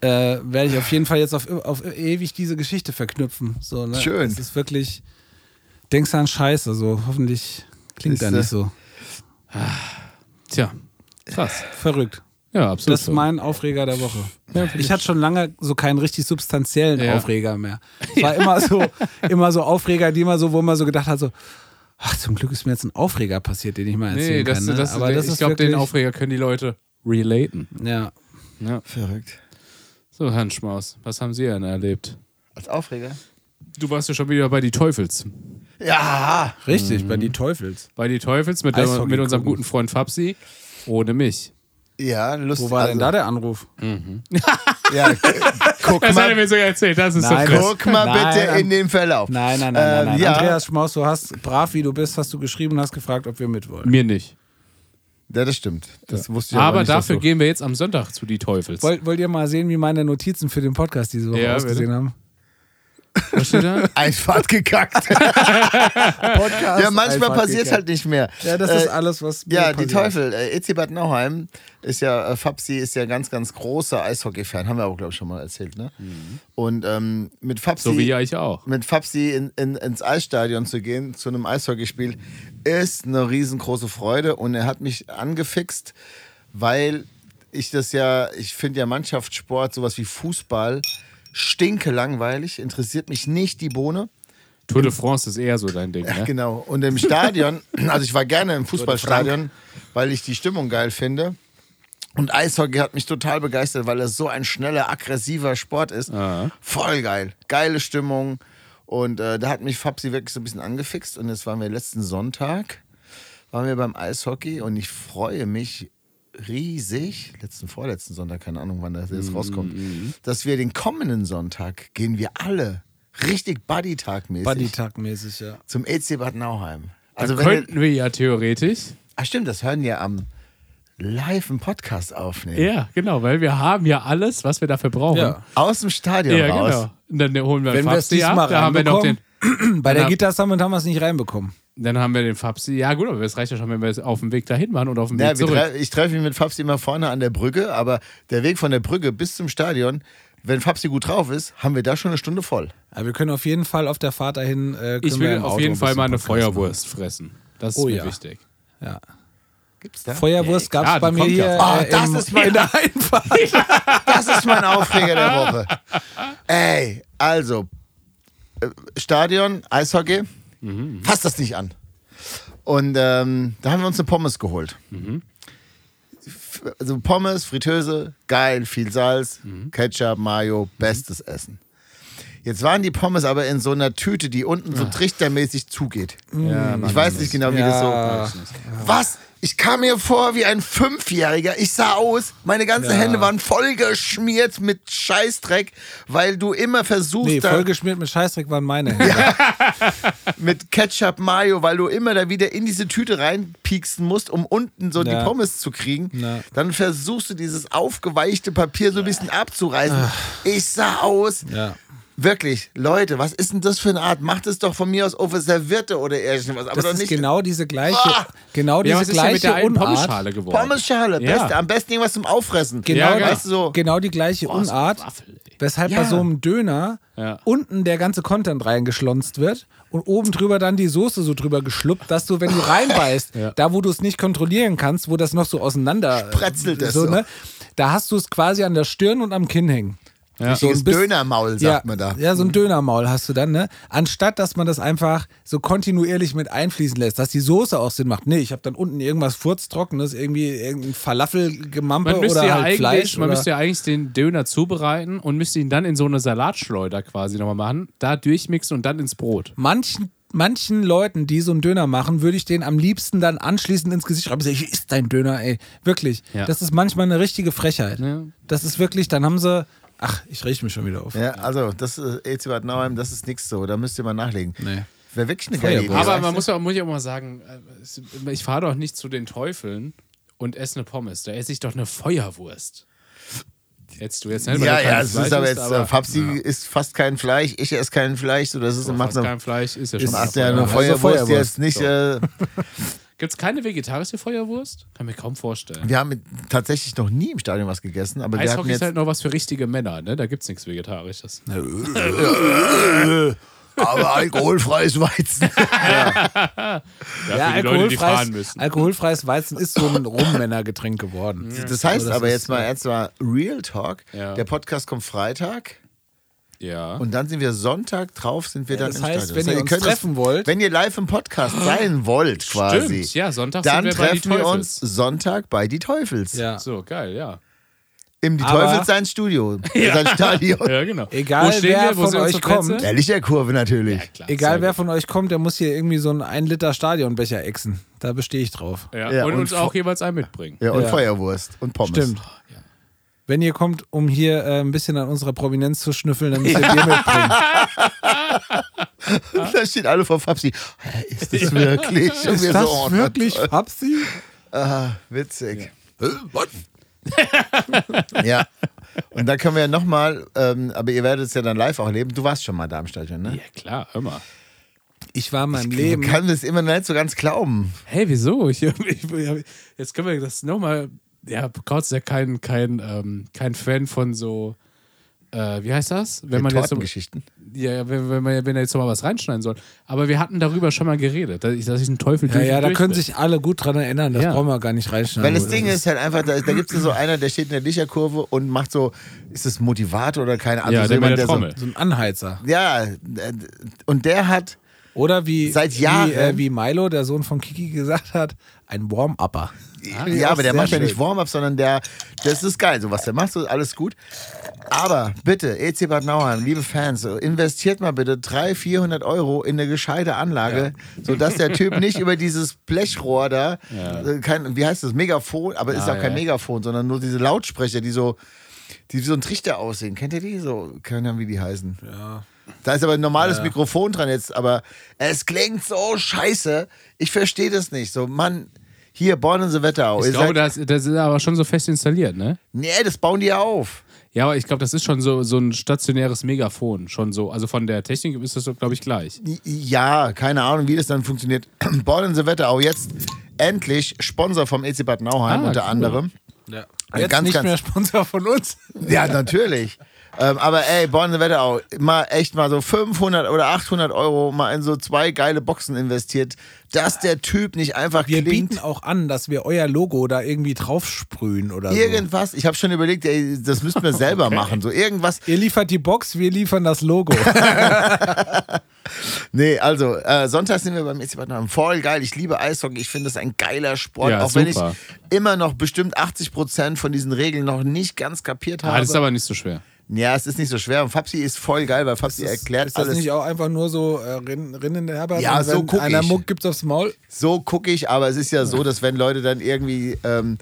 äh, werde ich auf jeden Fall jetzt auf, auf ewig diese Geschichte verknüpfen. So, ne? Schön. Das ist wirklich, denkst du an Scheiße, so hoffentlich klingt Ist, da äh, nicht so. Tja, krass. Verrückt. Ja, absolut. Das ist mein Aufreger der Woche. Ja, Ich hatte schon lange so keinen richtig substanziellen Ja. Aufreger mehr. Es war immer so, immer so Aufreger, die immer so, wo man so gedacht hat, so, ach, zum Glück ist mir jetzt ein Aufreger passiert, den ich mal erzählen Nee, das, kann. Ne? das, Aber das ich glaube, den Aufreger können die Leute relaten. Ja. Ja. Verrückt. So, Herrn Schmaus, was haben Sie denn erlebt? Als Aufreger? Du warst ja schon wieder bei die Teufels. Ja. Richtig, bei die Teufels. Bei die Teufels mit, der, mit unserem guten Freund Fabsi. Ohne mich. Ja, lustig. Wo war denn also, da der Anruf? Ja, guck Das hat er mal, mir sogar erzählt. Das ist Nein, so krass. guck mal Nein, bitte nein. in den Verlauf. Nein, nein, nein, nein. Ähm, nein. ja. Andreas Schmaus, du hast, brav wie du bist, hast du geschrieben und hast gefragt, ob wir mitwollen. Mir nicht. Ja, das stimmt. Das wusste ich Aber nicht, dafür du- gehen wir jetzt am Sonntag zu die Teufels. Wollt, wollt ihr mal sehen, wie meine Notizen für den Podcast diese Woche Ja, ausgesehen bitte. haben? Was steht da? Einfahrt gekackt. Podcast ja, manchmal passiert gekackt. halt nicht mehr. Ja, das Äh, ist alles, was mir Ja, die. Teufel. Äh, EC Bad Nauheim ist ja, äh, Fabsi ist ja ganz, ganz großer Eishockey-Fan. Haben wir auch, glaube ich, schon mal erzählt, ne? Und ähm, mit Fabsi, So wie ja ich auch. mit Fabsi in, in, ins Eisstadion zu gehen, zu einem Eishockeyspiel, ist eine riesengroße Freude. Und er hat mich angefixt, weil ich das ja, ich finde ja Mannschaftssport, sowas wie Fußball, stinke langweilig, interessiert mich nicht die Bohne. Tour de France ist eher so dein Ding, ne? Genau. Und im Stadion, also ich war gerne im Fußballstadion, weil ich die Stimmung geil finde. Und Eishockey hat mich total begeistert, weil es so ein schneller, aggressiver Sport ist. Voll geil. Geile Stimmung. Und äh, da hat mich Fabsi wirklich so ein bisschen angefixt. Und jetzt waren wir letzten Sonntag, waren wir beim Eishockey und ich freue mich riesig, letzten, vorletzten Sonntag, keine Ahnung, wann das jetzt rauskommt, dass wir den kommenden Sonntag gehen wir alle richtig Buddy-Tag-mäßig Buddy-Tag-mäßig, ja. zum EC Bad Nauheim. Also wenn wir, könnten wir ja theoretisch. ach stimmt, das hören ja am live einen Podcast aufnehmen. Ja, genau, weil wir haben ja alles, was wir dafür brauchen. Ja. Aus dem Stadion Ja, raus. genau. Und dann holen wir Wenn wir es Fabsi ab, diesmal da haben wir noch den, reinbekommen, bei der Gitter Summit haben wir es nicht reinbekommen. Dann haben wir den Fabsi. Ja, gut, aber es reicht ja schon, wenn wir es auf dem Weg dahin waren und auf dem Ja, Weg wir zurück. tre ich treffe ihn mit Fabsi immer vorne an der Brücke, aber der Weg von der Brücke bis zum Stadion, wenn Fabsi gut drauf ist, haben wir da schon eine Stunde voll. Aber wir können auf jeden Fall auf der Fahrt dahin. Äh, Ich will auf jeden Fall mal eine Podcast machen. Feuerwurst fressen. Das ist Oh mir ja. wichtig. Ja. Gibt's da? Feuerwurst gab es klar, bei mir ja hier Oh, das im, ist mein- in der Einfahrt. Das ist mein Aufreger der Woche. Ey, also, äh, Stadion, Eishockey, fasst das nicht an. Und ähm, da haben wir uns eine Pommes geholt. F- Also Pommes, Fritteuse, geil, viel Salz, Ketchup, Mayo, bestes Essen. Jetzt waren die Pommes aber in so einer Tüte, die unten so trichtermäßig zugeht. Ja, Ich weiß nicht genau, wie Ja. das so. Was? Ich kam mir vor wie ein Fünfjähriger. Ich sah aus, meine ganzen Hände waren voll geschmiert mit Scheißdreck, weil du immer versuchst, Nee, vollgeschmiert mit Scheißdreck waren meine. Hände. mit Ketchup, Mayo, weil du immer da wieder in diese Tüte reinpieksen musst, um unten so die Ja. Pommes zu kriegen. Ja. Dann versuchst du dieses aufgeweichte Papier so ein bisschen abzureißen. Ich sah aus, Ja. Wirklich, Leute, was ist denn das für eine Art? Macht es doch von mir aus auf eine Serviette oder irgendwas, aber Das doch ist nicht genau diese gleiche, Ah! genau Ja, diese was ist denn mit der gleiche alten Unart. Pommesschale geworden? Pommesschale, Ja. beste, am besten irgendwas zum Auffressen. Genau, Ja, weißt du so. genau die gleiche Boah, so eine Unart, Waffel, weshalb Ja. bei so einem Döner Ja. unten der ganze Content reingeschlonzt wird und oben drüber dann die Soße so drüber geschluppt, dass du, wenn du reinbeißt, Ja. da wo du es nicht kontrollieren kannst, wo das noch so auseinander Spretzelt es so, so. ne, da hast du es quasi an der Stirn und am Kinn hängen. Ja. So ein Dönermaul, sagt ja, man da. Ja, so ein Dönermaul hast du dann, ne? Anstatt, dass man das einfach so kontinuierlich mit einfließen lässt, dass die Soße auch Sinn macht. Nee, ich habe dann unten irgendwas Furztrockenes, irgendwie irgendein Falafelgemampe oder ja halt Fleisch. man oder müsste ja eigentlich den Döner zubereiten und müsste ihn dann in so eine Salatschleuder quasi nochmal machen, da durchmixen und dann ins Brot. manchen, manchen Leuten, die so einen Döner machen, würde ich den am liebsten dann anschließend ins Gesicht schreiben. Ich ist dein Döner, ey. Wirklich. Ja. Das ist manchmal eine richtige Frechheit. Ja. Das ist wirklich, dann haben sie. Ach, ich rieche mich schon wieder auf. Ja, also, das ist EC Bad Nauheim, das ist nichts so. Da müsst ihr mal nachlegen. Nee. Wäre wirklich eine geile Idee. Aber man muss ja, muss ja auch mal sagen, äh, ich fahre doch nicht zu den Teufeln und esse eine Pommes. Da esse ich doch eine Feuerwurst. Jetzt du jetzt nicht, Ja, ja, es Fleisch ist aber isst, jetzt, äh, Fabsi isst fast kein Fleisch, ich esse kein Fleisch, so das ist, aber macht fast eine, kein Fleisch ist ja schon macht eine ja eine Feuerwurst. Feuerwurst, jetzt nicht, äh, Gibt es keine vegetarische Feuerwurst? Kann mir kaum vorstellen. wir haben tatsächlich noch nie im Stadion was gegessen, aber wir hatten Eishockey ist jetzt, halt noch was für richtige Männer, ne? Da gibt's nichts Vegetarisches. aber alkoholfreies Weizen. Ja, Ja, für die Leute, alkoholfreies, müssen. alkoholfreies Weizen ist so ein Rummännergetränk geworden. Das heißt Also das aber ist- jetzt mal ernst mal Real Talk. Ja. Der Podcast kommt Freitag Ja. und dann sind wir Sonntag drauf, sind wir Ja, dann das im heißt, Stadion. wenn ihr uns treffen wollt- wenn ihr live im Podcast sein wollt, quasi, Stimmt, ja, Sonntag dann sind wir bei die treffen wir uns. Sonntag bei die Teufels. Ja. So, geil, ja. Im die Aber- Teufels sein Studio, sein Stadion. Ja, genau. Egal, wer von euch kommt. Der Lichterkurve natürlich. Ja, klar, Egal wer gut. von euch kommt, der muss hier irgendwie so einen 1 Liter Stadionbecher exen. Da bestehe ich drauf. Ja, Ja, und, und uns auch jeweils einen mitbringen. Ja, und Ja. Feuerwurst und Pommes. Stimmt. Wenn ihr kommt, um hier äh, ein bisschen an unserer Prominenz zu schnüffeln, dann müsst ihr Bier mitbringen. Da stehen alle vor Fabsi. Ist das wirklich? Ist wir das so, oh, wirklich Fabsi? Ah, witzig. Ja. Und dann können wir ja nochmal, ähm, aber ihr werdet es ja dann live auch erleben. Du warst schon mal da im Stadion, ne? Ja, klar, mal. Ich war in meinem Ich Leben. kann das immer noch nicht so ganz glauben. Hey, wieso? Ich, ich, jetzt können wir das nochmal. Ja, Kautz ist ja kein, kein, ähm, kein Fan von so. Äh, wie heißt das? Wenn man jetzt so, Tortengeschichten. ja, wenn, wenn, man, wenn er jetzt noch mal was reinschneiden soll. Aber wir hatten darüber schon mal geredet, dass ich, dass ich einen Teufel Ja, durch ja, da durch können bin. sich alle gut dran erinnern. Das Ja. brauchen wir gar nicht reinschneiden. Weil das Ding ist halt einfach, da, da gibt es so einer, der steht in der Licherkurve und macht so, ist das Motivator oder keine Ahnung. Ja, so der mit jemand, der so, Trommel. so ein Anheizer. Ja, äh, und der hat, Oder wie, Seit Jahren. wie, äh, wie Milo, der Sohn von Kiki, gesagt hat, ein Warm-Upper. Ja, aber der macht ja schön. nicht Warm-up, sondern der, das ist geil. So was der macht, so alles gut. Aber bitte, EC Bad Nauheim, liebe Fans, investiert mal bitte 300, 400 Euro in eine gescheite Anlage, sodass der Typ nicht über dieses Blechrohr da, äh, kein, wie heißt das, Megafon, aber ist Ah, auch kein ja. Megafon, sondern nur diese Lautsprecher, die so, die wie so ein Trichter aussehen. Kennt ihr die? So, keine Ahnung, wie die heißen. Ja. Da ist aber ein normales Mikrofon dran jetzt, aber es klingt so scheiße. Ich verstehe das nicht. So, Mann, hier, Born in the Wetterau. Ich Ihr glaube, seid- das, das ist aber schon so fest installiert, ne? nee, das bauen die ja auf. Ja, aber ich glaube, das ist schon so, so ein stationäres Megafon. Schon so. Also von der Technik ist das, glaube ich, gleich. Ja, keine Ahnung, wie das dann funktioniert. Born in the Wetterau, jetzt endlich Sponsor vom EC Bad Nauheim Ah, unter cool. anderem. Ja. Jetzt ganz, nicht ganz- mehr Sponsor von uns. Ja, natürlich. ähm, aber ey, the Wetterau, mal echt mal so 500 oder 800 Euro mal in so zwei geile Boxen investiert, dass der Typ nicht einfach Wir klingt. bieten auch an, dass wir euer Logo da irgendwie draufsprühen oder so. Irgendwas, ich habe schon überlegt, ey, das müssten wir selber machen. So irgendwas, Ihr liefert die Box, wir liefern das Logo. Nee, also äh, Sonntag sind wir beim EC Bad Nauheim. Voll geil. Ich liebe Eishockey. Ich finde das ein geiler Sport. Ja, auch wenn ich super. immer noch bestimmt 80 Prozent von diesen Regeln noch nicht ganz kapiert habe. Ah, das ist aber nicht so schwer. Ja, es ist nicht so schwer. Und Fabsi ist voll geil, weil Fabsi erklärt ist das alles. nicht auch einfach nur so äh, Rinnen, der Herbert? Ja, und so guck einer ich. Muck gibt's aufs Maul. So gucke ich, aber es ist ja so, dass wenn Leute dann irgendwie ähm,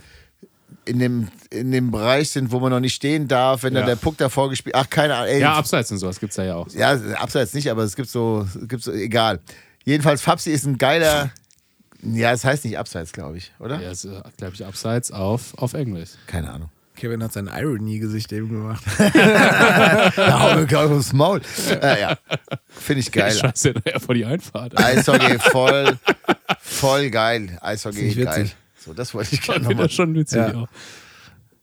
in, dem, in dem Bereich sind, wo man noch nicht stehen darf, wenn Ja. dann der Puck davor gespielt Ach, keine Ahnung. Ey, Ja, abseits und sowas gibt es da ja auch. ja, abseits nicht, aber es gibt so, es gibt so, egal. Jedenfalls, Fabsi ist ein geiler. Ja, es heißt nicht abseits, glaube ich, oder? Ja, ist, glaube ich, abseits auf, auf Englisch. Keine Ahnung. Kevin hat sein Irony-Gesicht eben gemacht. Da hau mir gleich aufs Maul. Äh, ja, finde ich geil. Scheiße, ja vor die Einfahrt. Eishockey voll, voll geil. Eishockey geil. witzig. So, das wollte ich Ich gerne finde nochmal. das schon witzig. Ja. Ja,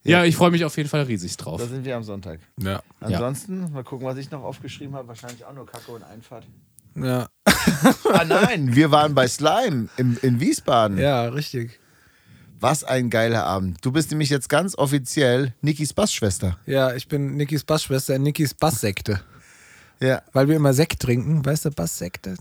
ja ich freue mich auf jeden Fall riesig drauf. Da sind wir am Sonntag. Ja. Ansonsten, mal gucken, was ich noch aufgeschrieben habe. Wahrscheinlich auch nur Kacke und Einfahrt. Ja. Ah nein, wir waren bei Slime im, in Wiesbaden. ja, richtig. Was ein geiler Abend. Du bist nämlich jetzt ganz offiziell Nikis Bassschwester. Ja, ich bin Nikis Bassschwester in Nikis Basssekte. Ja. Weil wir immer Sekt trinken. Weißt du, Basssekte?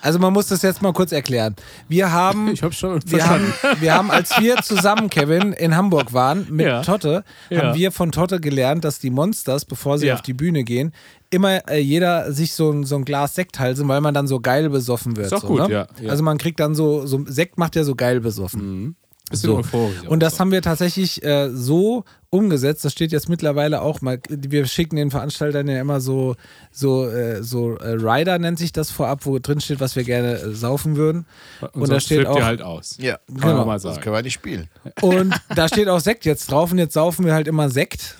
Also man muss das jetzt mal kurz erklären. Wir haben, Ich hab's schon wir haben, wir haben, als wir zusammen, Kevin, in Hamburg waren mit Ja. Totte, Ja. haben wir von Totte gelernt, dass die Monsters, bevor sie Ja. auf die Bühne gehen, immer äh, jeder sich so ein, so ein Glas Sekt halsen, weil man dann so geil besoffen wird. Ist auch so, gut, ne? ja, ja. Also man kriegt dann so, so, Sekt macht ja so geil besoffen. Bisschen So. Und das haben wir tatsächlich äh, so umgesetzt. Das steht jetzt mittlerweile auch mal. Wir schicken den Veranstaltern ja immer so, so, äh, so äh, Rider nennt sich das vorab, wo drin steht, was wir gerne äh, saufen würden. und, Und, da steht flippt auch. ihr halt aus. Ja, Kann Genau. mal das sagen. können wir nicht spielen. Und da steht auch Sekt jetzt drauf. Und jetzt saufen wir halt immer Sekt.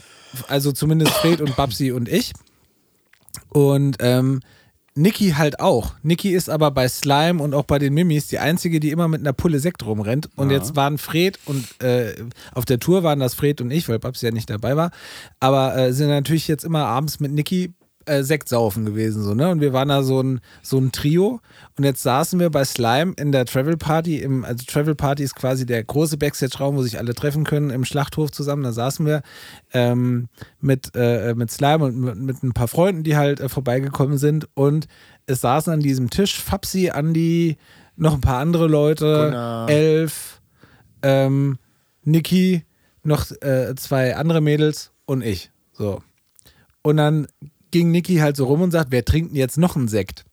Also zumindest Fred und Babsi und ich. Und ähm, Niki halt auch. Niki ist aber bei Slime und auch bei den Mimis die einzige, die immer mit einer Pulle Sekt rumrennt. Und jetzt waren Fred und äh, auf der Tour waren das Fred und ich, weil Babsi ja nicht dabei war. Aber äh, sind natürlich jetzt immer abends mit Niki äh, Sekt saufen gewesen. So, ne? Und wir waren da so ein, so ein Trio. Und jetzt saßen wir bei Slime in der Travel Party. Im, also Travel Party ist quasi der große Backstage-Raum, wo sich alle treffen können, im Schlachthof zusammen. Da saßen wir ähm, mit, äh, mit Slime und mit, mit ein paar Freunden, die halt äh, vorbeigekommen sind. Und es saßen an diesem Tisch Fapsi, Andi, noch ein paar andere Leute, Gunnar. Elf, ähm, Niki, noch äh, zwei andere Mädels und ich. So. Und dann ging Niki halt so rum und sagt, wer trinkt denn jetzt noch einen Sekt?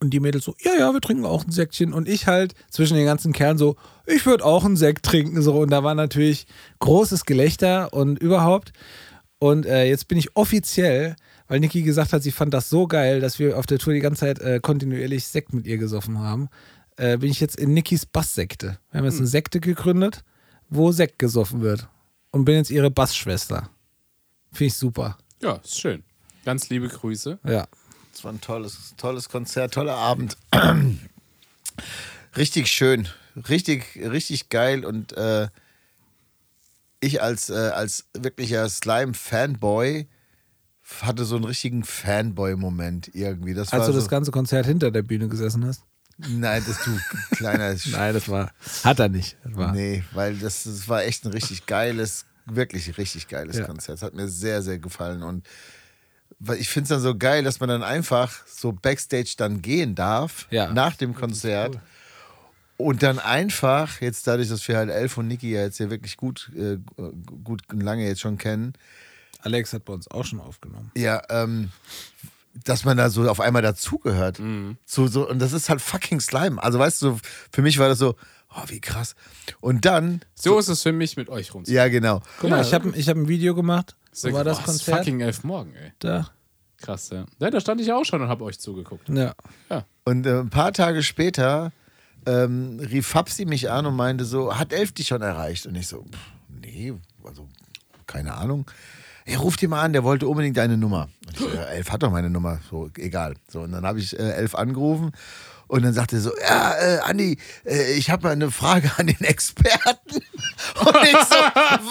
Und die Mädels so, ja, ja, wir trinken auch ein Säckchen. Und ich halt zwischen den ganzen Kerlen so, ich würde auch einen Sekt trinken. So. Und da war natürlich großes Gelächter und überhaupt. Und äh, jetzt bin ich offiziell, weil Niki gesagt hat, sie fand das so geil, dass wir auf der Tour die ganze Zeit äh, kontinuierlich Sekt mit ihr gesoffen haben, äh, bin ich jetzt in Nikis Basssekte. Wir haben jetzt eine Sekte gegründet, wo Sekt gesoffen wird. Und bin jetzt ihre Bassschwester. Finde ich super. Ja, ist schön. Ganz liebe Grüße. Ja. Es war ein tolles, tolles Konzert, toller Abend. richtig schön, richtig, richtig geil und äh, ich als, äh, als wirklicher Slime-Fanboy hatte so einen richtigen Fanboy-Moment irgendwie. Das Als war du so, das ganze Konzert hinter der Bühne gesessen hast? Nein, das du kleiner Nein, das war. Hat er nicht. Das war. Nee, weil das, das war echt ein richtig geiles, wirklich richtig geiles Ja. Konzert. Es hat mir sehr, sehr gefallen. Und weil ich finde es dann so geil, dass man dann einfach so Backstage dann gehen darf Ja. nach dem Konzert Und dann einfach, jetzt dadurch, dass wir halt Elf und Niki ja jetzt ja wirklich gut, äh, gut und lange jetzt schon kennen, Alex hat bei uns auch schon aufgenommen. ja, ähm, dass man da so auf einmal dazugehört. So, so, und das ist halt fucking Slime. Also weißt du, für mich war das so, oh, wie krass. Und dann, So ist es für mich mit euch rumzu. ja genau. Guck mal, ich habe ich hab ein Video gemacht. So war das Boah, Konzert. fucking elf morgen, ey. Da. Krass, ja. ja. Da stand ich auch schon und habe euch zugeguckt. Ja. Und äh, ein paar Tage später ähm, rief Fabsi mich an und meinte so, hat Elf dich schon erreicht? Und ich so, pff, nee, also keine Ahnung. Er ruft ihn mal an, der wollte unbedingt deine Nummer. Und ich so, ja, Elf hat doch meine Nummer, so egal. So, und dann habe ich äh, Elf angerufen und dann sagte er so, ja, äh, Andi, äh, ich habe mal eine Frage an den Experten. Und ich so,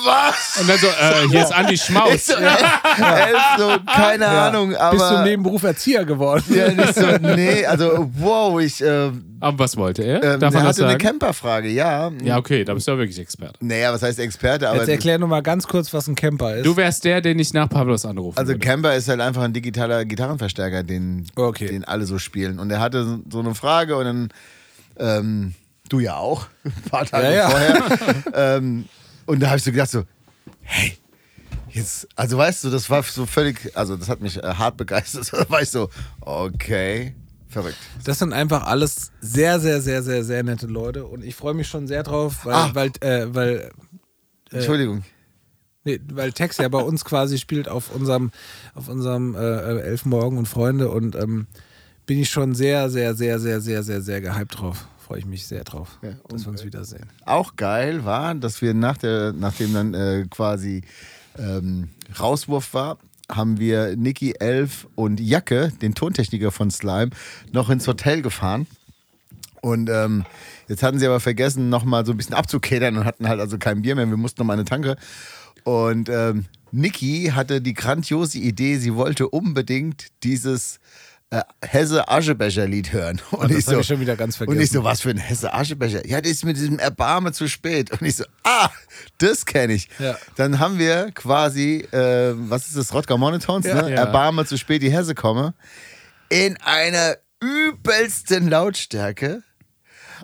was? Und dann so, äh, hier ist Andi Ich Schmaus. so, Elf, so, keine Ahnung, aber... Bist du im Nebenberuf Erzieher geworden? ja, nicht so, nee, also wow, ich, äh, Aber was wollte er? ähm, Darf das hatte eine? Camperfrage, ja. Ja, okay, da bist du ja wirklich Experte. Naja, was heißt Experte? Aber Jetzt erklär nur mal ganz kurz, was ein Camper ist. Du wärst der, den ich nach Pablos anrufe. also Camper ist halt einfach ein digitaler Gitarrenverstärker, den, Okay. den alle so spielen. Und er hatte so eine Frage und dann, ähm, du ja auch, ein paar Tage Ja, ja. vorher. ähm, und da habe ich so gedacht so, hey, jetzt, also weißt du, das war so völlig, also das hat mich äh, hart begeistert. Da war ich so, okay, verrückt. Das sind einfach alles sehr, sehr, sehr, sehr, sehr nette Leute und ich freue mich schon sehr drauf, weil, Ah. weil, äh, weil, Entschuldigung. nee, weil Tex ja bei uns quasi spielt auf unserem, auf unserem äh, Elfenmorgen und Freunde und ähm, bin ich schon sehr, sehr, sehr, sehr, sehr, sehr, sehr gehypt drauf. Freue ich mich sehr drauf, Ja, dass wir uns wiedersehen. auch geil war, dass wir nach der, nachdem dann äh, quasi ähm, Rauswurf war, haben wir Niki Elf und Jacke, den Tontechniker von Slime, noch ins Hotel gefahren. Und ähm, jetzt hatten sie aber vergessen, nochmal so ein bisschen abzukedern und hatten halt also kein Bier mehr. Wir mussten nochmal eine Tanke. Und ähm, Niki hatte die grandiose Idee, sie wollte unbedingt dieses äh, Hesse-Aschebecher-Lied hören. Und das hab ich schon wieder ganz Und ich vergessen. so, was für ein Hesse-Aschebecher? Ja, das ist mit diesem Erbarme zu spät. Und ich so, ah, das kenne ich. Ja. Dann haben wir quasi, äh, was ist das, Rodger Monotones, ne? Ja. Erbarme zu spät, die Hesse komme, in einer übelsten Lautstärke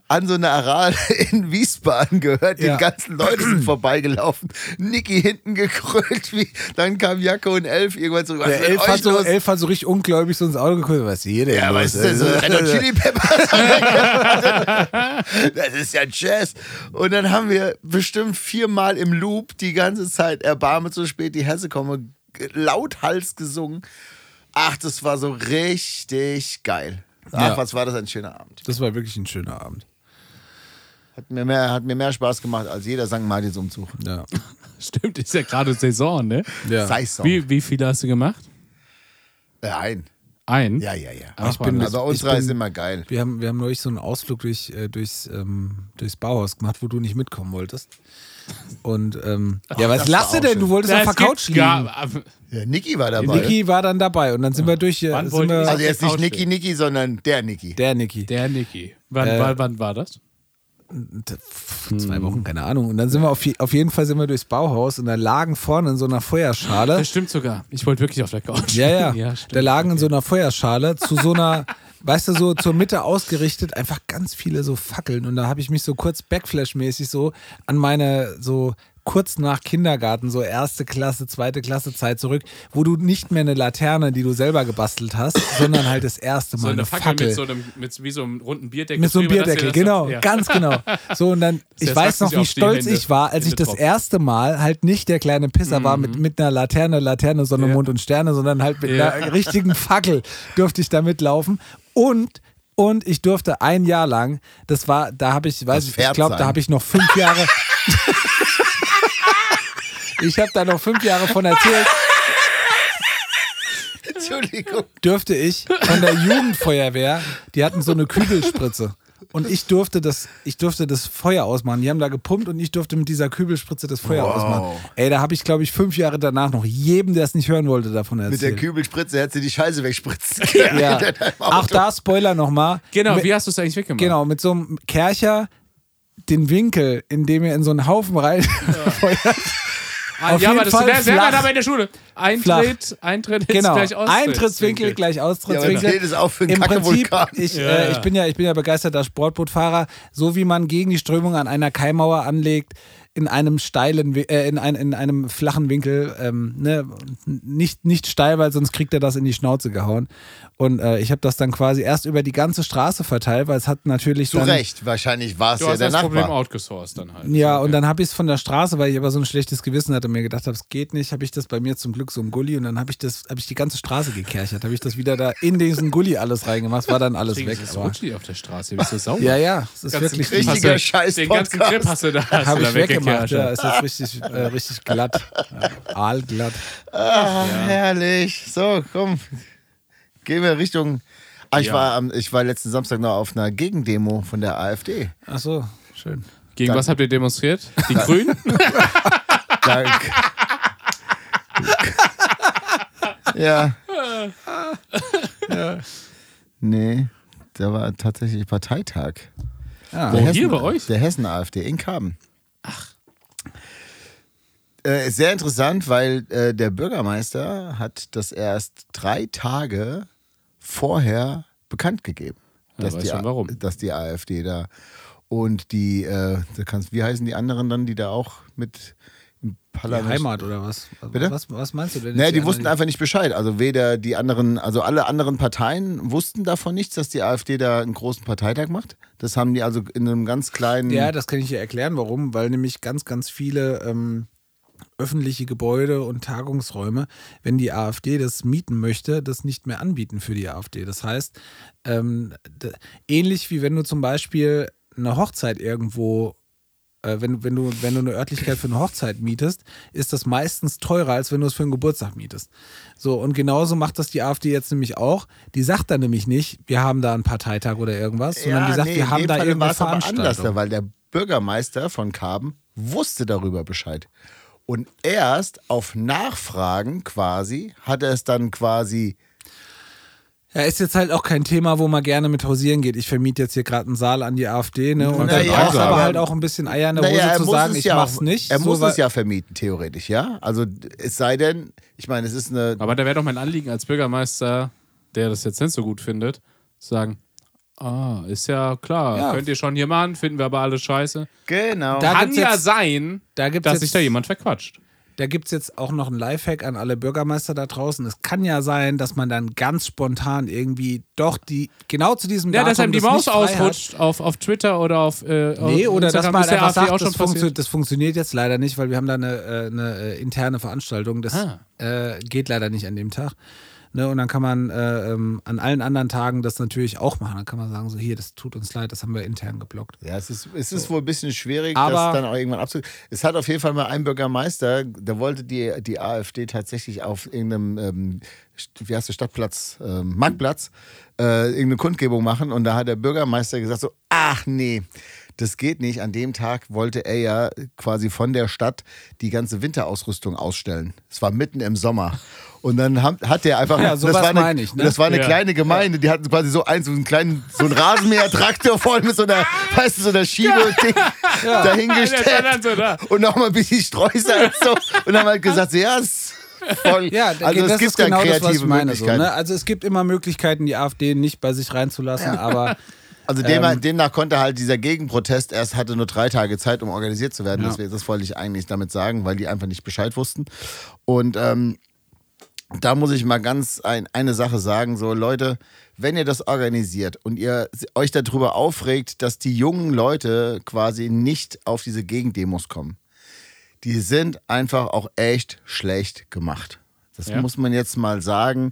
an so einer Aral in Wiesbaden gehört. Ja. Die ganzen Leute sind vorbeigelaufen. Niki hinten gekrölt. Wie, dann kam Jacke und Elf irgendwann zurück. Der Elf hat, so? Elf hat so richtig ungläubig so ins Auge geguckt. Was ist hier denn? Ja, los? was ist denn so? Red Chili Peppers? das ist ja Jazz. Und dann haben wir bestimmt viermal im Loop die ganze Zeit Erbarme zu spät, die Hesse komme, lauthals gesungen. Ach, das war so richtig geil. Ach, Ja. was war das ein schöner Abend. Das war wirklich ein schöner Abend. Hat mir mehr, hat mir mehr Spaß gemacht als jeder St. Martins-Umzug. Ja. Stimmt, ist ja gerade Saison, ne? ja. Sei's Wie, wie viele hast du gemacht? Nein. Ein? Ja, ja, ja. Ach, ich bin- ich unsere ist immer geil. Wir haben, wir haben neulich so einen Ausflug durch, äh, durchs, ähm, durchs Bauhaus gemacht, wo du nicht mitkommen wolltest. Und ähm, ja, was das lass war du auch denn? schön. Du wolltest Ja, auf der Couch liegen. gar- Ja, Niki war dabei. Niki war dann dabei und dann sind wir durch hier. Wann Sind wir, also jetzt nicht Niki Niki, sondern der Niki. der Niki. Der Niki. Wann, Äh, wann, wann war das? Zwei Wochen, keine Ahnung. Und dann sind wir auf, auf jeden Fall sind wir durchs Bauhaus und da lagen vorne in so einer Feuerschale. Das stimmt sogar. Ich wollte wirklich auf der Couch. Ja, ja. stimmt. da lagen in so einer Feuerschale zu so einer, weißt du, so zur Mitte ausgerichtet, einfach ganz viele so Fackeln. Und da habe ich mich so kurz Backflash-mäßig so an meine so kurz nach Kindergarten, so erste Klasse, zweite Klasse Zeit zurück, wo du nicht mehr eine Laterne, die du selber gebastelt hast, sondern halt das erste Mal so eine eine Fackel, Fackel. mit so einem, mit wie so einem runden Bierdeckel. Mit so einem Bierdeckel, das genau, ja. ganz genau. So, und dann, ich der weiß noch, wie stolz Hände- ich war, als ich das tropfen. erste Mal halt nicht der kleine Pisser war mit, mit einer Laterne, Laterne, Sonne, Ja. Mond und Sterne, sondern halt mit Ja. einer richtigen Fackel durfte ich da mitlaufen. Und, und ich durfte ein Jahr lang, das war, da habe ich, weiß ich, ich glaube, da habe ich noch fünf Jahre. ich habe da noch fünf Jahre von erzählt. Entschuldigung. durfte ich von der Jugendfeuerwehr, die hatten so eine Kübelspritze. Und ich durfte das, ich durfte das Feuer ausmachen. Die haben da gepumpt und ich durfte mit dieser Kübelspritze das Feuer Wow. ausmachen. Ey, da habe ich, glaube ich, fünf Jahre danach noch jedem, der es nicht hören wollte, davon Mit der erzählt. Kübelspritze hat sie die Scheiße wegspritzen. ja. Auch da Spoiler nochmal. Genau, Mit- wie hast du es eigentlich weggemacht? Genau, mit so einem Kercher den Winkel, in dem er in so einen Haufen reinfeuert, Auf ja, jeden aber das Fall wäre wär flach. man aber in der Schule. Eintritt, Eintritt ist Genau, gleich Austrittswinkel. Eintrittswinkel gleich Ja, Austrittswinkel. steht es auch für einen Im Prinzip, Kackevulkan. ich, Ja, äh, ja. ich, bin ja, ich bin ja begeisterter Sportbootfahrer, so wie man gegen die Strömung an einer Kaimauer anlegt, in einem steilen, äh, in, ein, in einem flachen Winkel, ähm, ne, nicht, nicht steil, weil sonst kriegt er das in die Schnauze gehauen. Und äh, ich habe das dann quasi erst über die ganze Straße verteilt, weil es hat natürlich Zu dann, Recht, wahrscheinlich war es ja hast der das Problem Nachbar. outgesourced dann halt. Ja, und dann habe ich es von der Straße, weil ich aber so ein schlechtes Gewissen hatte und mir gedacht habe, es geht nicht, habe ich das bei mir zum Glück so im Gully und dann habe ich das, habe ich die ganze Straße gekerchert, habe ich das wieder da in diesen Gully alles reingemacht, war dann alles Deswegen weg. ist Aber, rutschig auf der Straße, bist du sauer. ja, ja, es ist wirklich Richtiger Scheiß Den ganzen. Grip hast du da, hast du da weggemacht, ja, ist jetzt richtig, äh, richtig glatt, ja, aalglatt. Ah, herrlich. So, komm. Gehen wir Richtung. Ah, ich, Ja. war ich war letzten Samstag noch auf einer Gegendemo von der AfD. Ach so, schön. Gegen Dann- was habt ihr demonstriert? Die Grünen? Da, ja. Nee, da war tatsächlich Parteitag. Ja, Wo? Der hier bei euch? Der Hessen-AfD in Kaben. Ach. Äh, sehr interessant, weil äh, der Bürgermeister hat das erst drei Tage vorher bekannt gegeben. Ja, weiß die, schon dass die AfD da und die, äh, kannst, wie heißen die anderen dann, die da auch mit im die Parlament. Heimat oder was? Bitte? Was, was meinst du denn? Jetzt die anderen, wussten einfach nicht Bescheid. Also weder die anderen, also alle anderen Parteien wussten davon nichts, dass die AfD da einen großen Parteitag macht. Das haben die also in einem ganz kleinen. Ja, das kann ich dir erklären, warum. Weil nämlich ganz, ganz viele ähm, öffentliche Gebäude und Tagungsräume, wenn die AfD das mieten möchte, das nicht mehr anbieten für die AfD. Das heißt, ähm, ähnlich wie wenn du zum Beispiel eine Hochzeit irgendwo äh, wenn, wenn, du, wenn du eine Örtlichkeit für eine Hochzeit mietest, ist das meistens teurer, als wenn du es für einen Geburtstag mietest. So, und genauso macht das die AfD jetzt nämlich auch. Die sagt dann nämlich nicht, wir haben da einen Parteitag oder irgendwas, sondern die sagt, nee, wir haben da war es aber anders, weil der Bürgermeister von Karben wusste darüber Bescheid. Und erst auf Nachfragen quasi hat er es dann quasi. Ja, ist jetzt halt auch kein Thema, wo man gerne mit hausieren geht. Ich vermiete jetzt hier gerade einen Saal an die AfD, ne? Und dann Naja, brauchst du aber halt auch ein bisschen Eier in der Hose Naja, zu sagen, ich ja mach's auch, nicht. Er so, muss weil- es ja vermieten, theoretisch, ja. Also es sei denn, ich meine, es ist eine. Aber da wäre doch mein Anliegen als Bürgermeister, der das jetzt nicht so gut findet, zu sagen, ah, ist ja klar, Ja. könnt ihr schon hier machen, finden wir aber alles scheiße. Genau. Da Kann ja jetzt- sein, da gibt's dass jetzt- sich da jemand verquatscht. Da gibt es jetzt auch noch einen Lifehack an alle Bürgermeister da draußen. Es kann ja sein, dass man dann ganz spontan irgendwie doch die, genau zu diesem Ja, Datum dass einem die das Maus ausrutscht auf, auf Twitter oder auf. Äh, auf Nee, oder dass man einfach sagt, auch schon das, funktio das funktioniert jetzt leider nicht, weil wir haben da eine, äh, eine äh, interne Veranstaltung. Das Ah. äh, geht leider nicht an dem Tag. Ne, und dann kann man äh, ähm, an allen anderen Tagen das natürlich auch machen. Dann kann man sagen, so hier, das tut uns leid, das haben wir intern geblockt. Ja, es ist, es ist wohl ein bisschen schwierig, Aber- das dann auch irgendwann abzu. Es hat auf jeden Fall mal ein Bürgermeister, der wollte die, die AfD tatsächlich auf irgendeinem, ähm, wie heißt der Stadtplatz, ähm, Marktplatz, äh, irgendeine Kundgebung machen und da hat der Bürgermeister gesagt so, ach nee, das geht nicht. An dem Tag wollte er ja quasi von der Stadt die ganze Winterausrüstung ausstellen. Es war mitten im Sommer. Und dann hat, der einfach, Ja, sowas das war eine, meine ich, ne? das war eine Ja. kleine Gemeinde, die hatten quasi so einen, so einen kleinen, so einen Rasenmäher-Traktor voll mit so einer, weißt du, so einer Schiebe-Ding stand dahingestellt dann so da. und noch mal ein bisschen Streusalz so und haben halt gesagt, so, ja, ist voll. Ja, also das es gibt ist genau da das, kreative was ich meine. So, Möglichkeiten. ne? Also es gibt immer Möglichkeiten, die AfD nicht bei sich reinzulassen, aber Also Ähm. dem, demnach konnte halt dieser Gegenprotest erst hatte nur drei Tage Zeit, um organisiert zu werden. Das, das wollte ich eigentlich damit sagen, weil die einfach nicht Bescheid wussten. Und ähm, da muss ich mal ganz ein, eine Sache sagen, so Leute, wenn ihr das organisiert und ihr euch darüber aufregt, dass die jungen Leute quasi nicht auf diese Gegendemos kommen, die sind einfach auch echt schlecht gemacht. Das Ja. muss man jetzt mal sagen.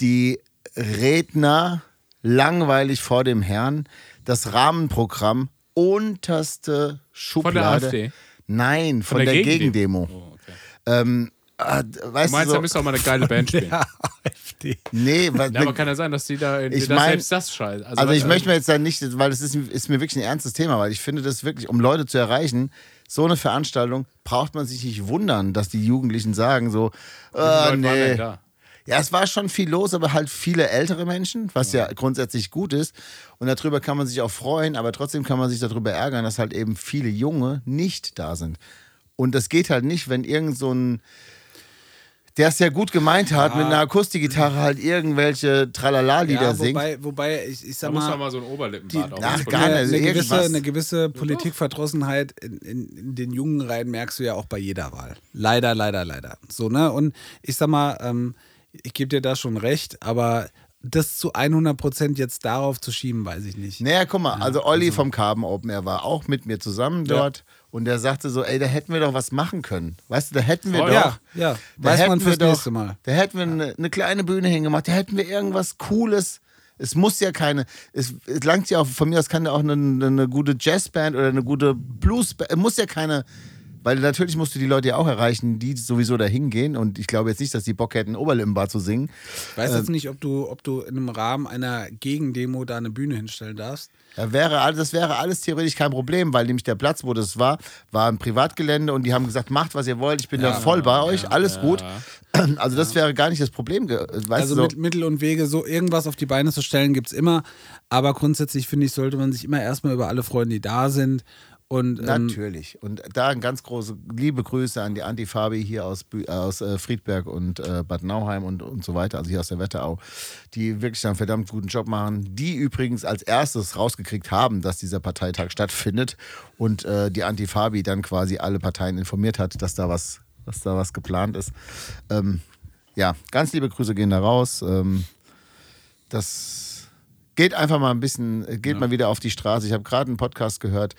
Die Redner langweilig vor dem Herrn, das Rahmenprogramm unterste Schublade. AfD? Nein, von, der der, Gegendemo? Gegendemo. Oh, okay. Ähm, ah, Du weißt meinst, du da so, müsste auch mal eine geile Band spielen. Ja, AfD. nee, was, aber kann ja sein, dass die da, Ich mein- selbst das scheiße. Also ich was- möchte mir jetzt dann nicht, weil es ist, ist mir wirklich ein ernstes Thema, weil ich finde das wirklich, um Leute zu erreichen, so eine Veranstaltung braucht man sich nicht wundern, dass die Jugendlichen sagen so, äh, nee. Da? Ja, es war schon viel los, aber halt viele ältere Menschen, was ja grundsätzlich gut ist. Und darüber kann man sich auch freuen, aber trotzdem kann man sich darüber ärgern, dass halt eben viele Junge nicht da sind. Und das geht halt nicht, wenn irgend so ein der es ja gut gemeint hat, mit einer Akustikgitarre halt irgendwelche Tralala-Lieder Ja, singt. wobei, wobei ich, ich Da sag muss doch mal, mal so ein Oberlippenbart ach, auf. gar nicht. eine, Also eine, gewisse, eine gewisse Politikverdrossenheit in, in, in den jungen Reihen merkst du ja auch bei jeder Wahl. Leider, leider, leider. So, ne? Und ich sag mal, ähm, ich gebe dir da schon recht, aber das zu 100 Prozent jetzt darauf zu schieben, weiß ich nicht. Naja, guck mal, also Olli vom Carbon Open Air war auch mit mir zusammen dort und der sagte so, ey, da hätten wir doch was machen können. Weißt du, da hätten wir Voll. doch. Ja, ja. Da Weiß hätten man wir fürs doch, nächste Mal. Da hätten wir eine, eine kleine Bühne hingemacht, da hätten wir irgendwas Cooles. Es muss ja keine, es, es langt ja auch, von mir aus kann ja auch eine, eine gute Jazzband oder eine gute Bluesband, es muss ja keine, weil natürlich musst du die Leute ja auch erreichen, die sowieso da hingehen und ich glaube jetzt nicht, dass die Bock hätten, Oberlippenbar zu singen. Ich weiß jetzt nicht, ob du, ob du in einem Rahmen einer Gegendemo da eine Bühne hinstellen darfst. Da wäre, alles- das wäre alles theoretisch kein Problem, weil nämlich der Platz, wo das war, war ein Privatgelände und die haben gesagt, macht was ihr wollt, ich bin da voll bei euch, alles gut. Also das wäre gar nicht das Problem. Weißt Also so, mit Mittel und Wege, so irgendwas auf die Beine zu stellen, gibt es immer. Aber grundsätzlich finde ich, sollte man sich immer erstmal über alle freuen, die da sind. Und ähm, Natürlich. Und da ein ganz große liebe Grüße an die Antifabi hier aus, Bü- aus äh, Friedberg und äh, Bad Nauheim und, und so weiter, also hier aus der Wetterau, die wirklich einen verdammt guten Job machen. Die übrigens als erstes rausgekriegt haben, dass dieser Parteitag stattfindet und äh, die Antifabi dann quasi alle Parteien informiert hat, dass da was, dass da was geplant ist. Ähm, ja, ganz liebe Grüße gehen da raus. Ähm, das geht einfach mal ein bisschen, äh, geht mal wieder auf die Straße. Ich habe gerade einen Podcast gehört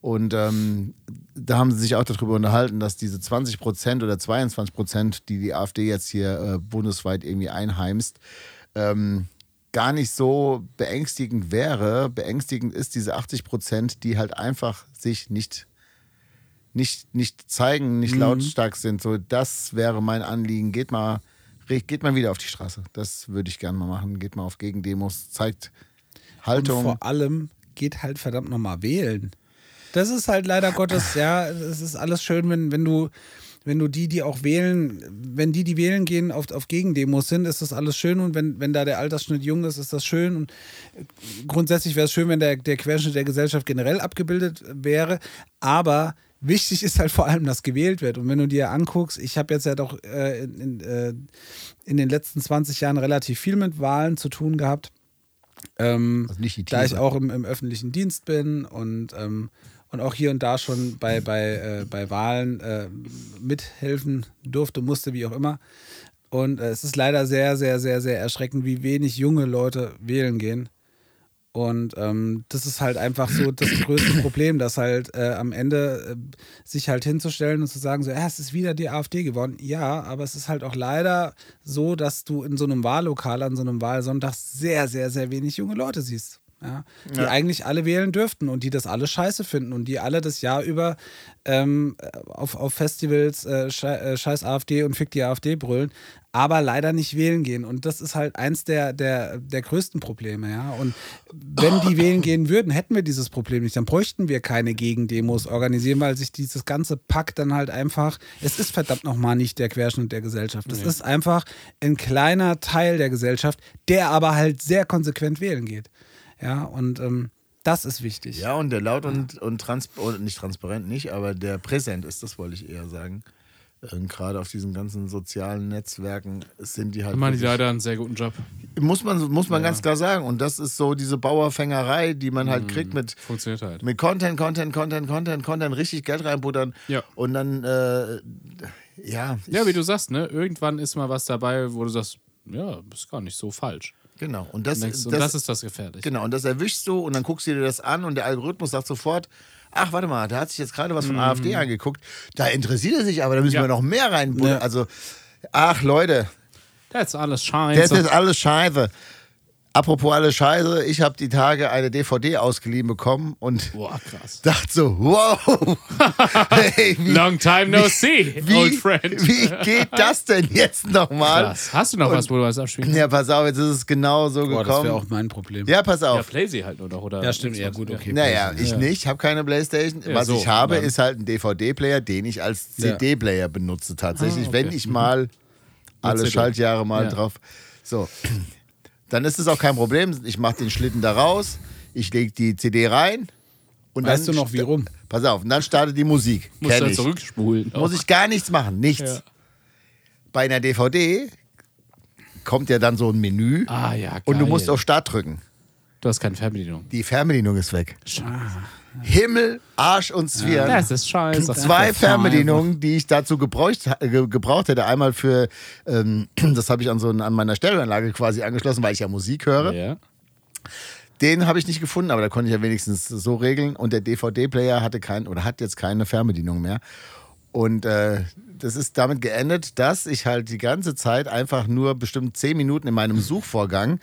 und ähm, da haben sie sich auch darüber unterhalten, dass diese 20 Prozent oder 22 Prozent, die die AfD jetzt hier äh, bundesweit irgendwie einheimst, ähm, gar nicht so beängstigend wäre. Beängstigend ist diese 80 Prozent, die halt einfach sich nicht nicht, nicht zeigen, nicht lautstark sind. So, das wäre mein Anliegen. Geht mal, geht mal wieder auf die Straße. Das würde ich gerne mal machen. Geht mal auf Gegendemos, zeigt und Haltung. vor allem geht halt verdammt nochmal wählen. Das ist halt leider Gottes, ja, es ist alles schön, wenn, wenn du, wenn du die, die auch wählen, wenn die, die wählen gehen, auf, auf Gegendemos sind, ist das alles schön und wenn, wenn da der Altersschnitt jung ist, ist das schön und grundsätzlich wäre es schön, wenn der, der Querschnitt der Gesellschaft generell abgebildet wäre, aber wichtig ist halt vor allem, dass gewählt wird. Und wenn du dir anguckst, ich habe jetzt ja doch äh, in, äh, in den letzten 20 Jahren relativ viel mit Wahlen zu tun gehabt. Ähm, Also nicht die da ich auch im, im öffentlichen Dienst bin und, ähm, und auch hier und da schon bei, bei, äh, bei Wahlen äh, mithelfen durfte, musste, wie auch immer. Und äh, es ist leider sehr, sehr, sehr, sehr erschreckend, wie wenig junge Leute wählen gehen. Und ähm, das ist halt einfach so das größte Problem, dass halt äh, am Ende äh, sich halt hinzustellen und zu sagen, so, ja, es ist wieder die AfD geworden. Ja, aber es ist halt auch leider so, dass du in so einem Wahllokal an so einem Wahlsonntag sehr, sehr, sehr wenig junge Leute siehst. Ja, die eigentlich alle wählen dürften und die das alle scheiße finden und die alle das Jahr über ähm, auf, auf Festivals äh, äh, scheiß AfD und fick die AfD brüllen, aber leider nicht wählen gehen. Und das ist halt eins der, der, der größten Probleme, ja. Und wenn die wählen gehen würden, hätten wir dieses Problem nicht. Dann bräuchten wir keine Gegendemos organisieren, weil sich dieses ganze Pack dann halt einfach, es ist verdammt nochmal nicht der Querschnitt der Gesellschaft. Es ist einfach ein kleiner Teil der Gesellschaft, der aber halt sehr konsequent wählen geht. Ja, und ähm, das ist wichtig. Ja, und der laut und, und transparent, nicht transparent nicht, aber der präsent ist, das wollte ich eher sagen. Ähm, Gerade auf diesen ganzen sozialen Netzwerken sind die halt. Machen die leider einen sehr guten Job. muss man, muss man ganz klar sagen. Und das ist so diese Bauerfängerei, die man halt kriegt mit, Funktioniert halt. mit Content, Content, Content, Content, Content, richtig Geld reinbuttern. Ja. Und dann, äh, ja. Ja, wie du sagst, ne? Irgendwann ist mal was dabei, wo du sagst, ja, ist gar nicht so falsch. Genau. Und das, Und, denkst, das, und das ist das gefährlich. Genau, und das erwischst du und dann guckst du dir das an und der Algorithmus sagt sofort, ach, warte mal, da hat sich jetzt gerade was von AfD angeguckt. Da interessiert er sich aber, da müssen Mhm. Ja. wir noch mehr reinbuttern. Ja. Also, ach Leute, Das ist alles das scheiße. ist alles scheiße. Apropos alles scheiße, ich habe die Tage eine DVD ausgeliehen bekommen und Boah, krass. dachte so, wow, hey, wie, Long time no see, wie, old friend. wie geht das denn jetzt nochmal? Krass. Hast du noch was, wo du was abspielen Ja, pass auf, jetzt ist es genau so Boah, das wäre gekommen. auch mein Problem. Ja, pass Ja, auf. play sie halt nur noch, oder? Ja, stimmt, ja, gut, okay. Naja, ich nicht, habe keine Playstation. Ja, Was so, ich habe, dann. ist halt ein DVD-Player, den ich als Ja. CD-Player benutze tatsächlich, Ah, okay. wenn ich mal alle CD. Schaltjahre mal Ja. drauf. So, dann ist es auch kein Problem. Ich mache den Schlitten da raus, ich lege die CD rein Und Weißt dann du noch, wie rum? Pass auf, und dann startet die Musik. Du ich. zurückspulen. Muss ich gar nichts machen, nichts. Ja. Bei einer DVD kommt ja dann so ein Menü Ah ja, und du musst auf Start drücken. Du hast keine Fernbedienung. Die Fernbedienung ist weg. Scheiße. Himmel, Arsch und Zwirn. Das ist scheiße. Zwei Fernbedienungen, die ich dazu gebraucht, ge- gebraucht hätte. Einmal für, ähm, das habe ich an, so, an meiner Stereoanlage quasi angeschlossen, weil ich ja Musik höre. Ja. Den habe ich nicht gefunden, aber da konnte ich ja wenigstens so regeln. Und der DVD-Player hatte keinen oder hat jetzt keine Fernbedienung mehr. Und äh, das ist damit geendet, dass ich halt die ganze Zeit einfach nur bestimmt zehn Minuten in meinem Suchvorgang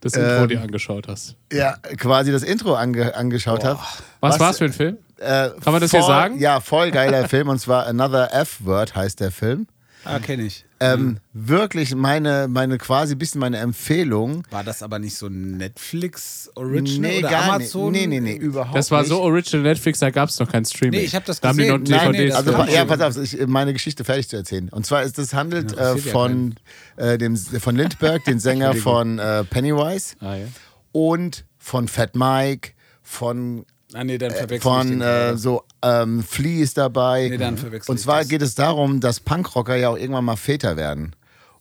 Das Intro Ähm, dir angeschaut hast. ja quasi das Intro ange angeschaut habe. Was, war's für ein Film? Äh, Kann man das voll, hier sagen? Ja, voll geiler Film. Und zwar Another F-Word heißt der Film. Ah, kenne ich. Ähm, wirklich meine, meine quasi bisschen meine Empfehlung. War das aber nicht so ein Netflix-Original Nee, oder gar Amazon? nicht. Nee, nee, nee, überhaupt Das war nicht. so Original Netflix, da gab es noch kein Streaming. Nee, ich hab das Da haben die noch gesehen. Nein, nee, Also, ja, pass auf, ich, meine Geschichte fertig zu erzählen. Und zwar ist das handelt Ja, äh, interessiert ja von, äh, dem, von Lindbergh, den Sänger von äh, Pennywise ah, ja. und von Fat Mike, von Ah, nee, dann verwechsel ich von den äh, so ähm, Flea ist dabei. Nee, dann verwechsel Und ich zwar das. geht es darum, dass Punkrocker ja auch irgendwann mal Väter werden.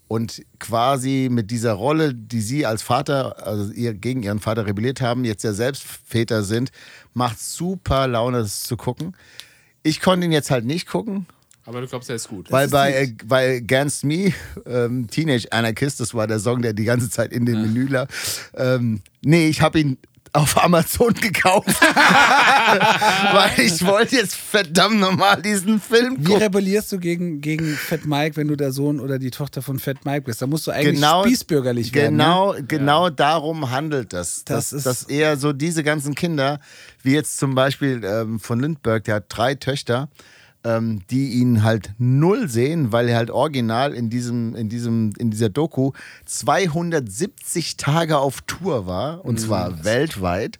Und quasi mit dieser Rolle, die sie als Vater, also ihr, gegen ihren Vater rebelliert haben, jetzt ja selbst Väter sind, macht super Laune, das zu gucken. Ich konnte ihn jetzt halt nicht gucken, Aber du glaubst, er ist gut. weil bei, äh, bei Against Me, ähm, Teenage Anarchist, das war der Song, der die ganze Zeit in dem Menü lag. Ähm, nee, ich habe ihn auf Amazon gekauft, weil ich wollte jetzt verdammt nochmal diesen Film Wie gucken. rebellierst du gegen, gegen Fat Mike, wenn du der Sohn oder die Tochter von Fat Mike bist? Da musst du eigentlich Genau- spießbürgerlich werden. Ne? Genau, genau darum handelt das. Das Das, ist- dass eher so diese ganzen Kinder, wie jetzt zum Beispiel ähm, von Lindbergh, der hat drei Töchter, ähm, die ihn halt null sehen, weil er halt original in diesem, in diesem, in dieser Doku 270 Tage auf Tour war, und zwar weltweit.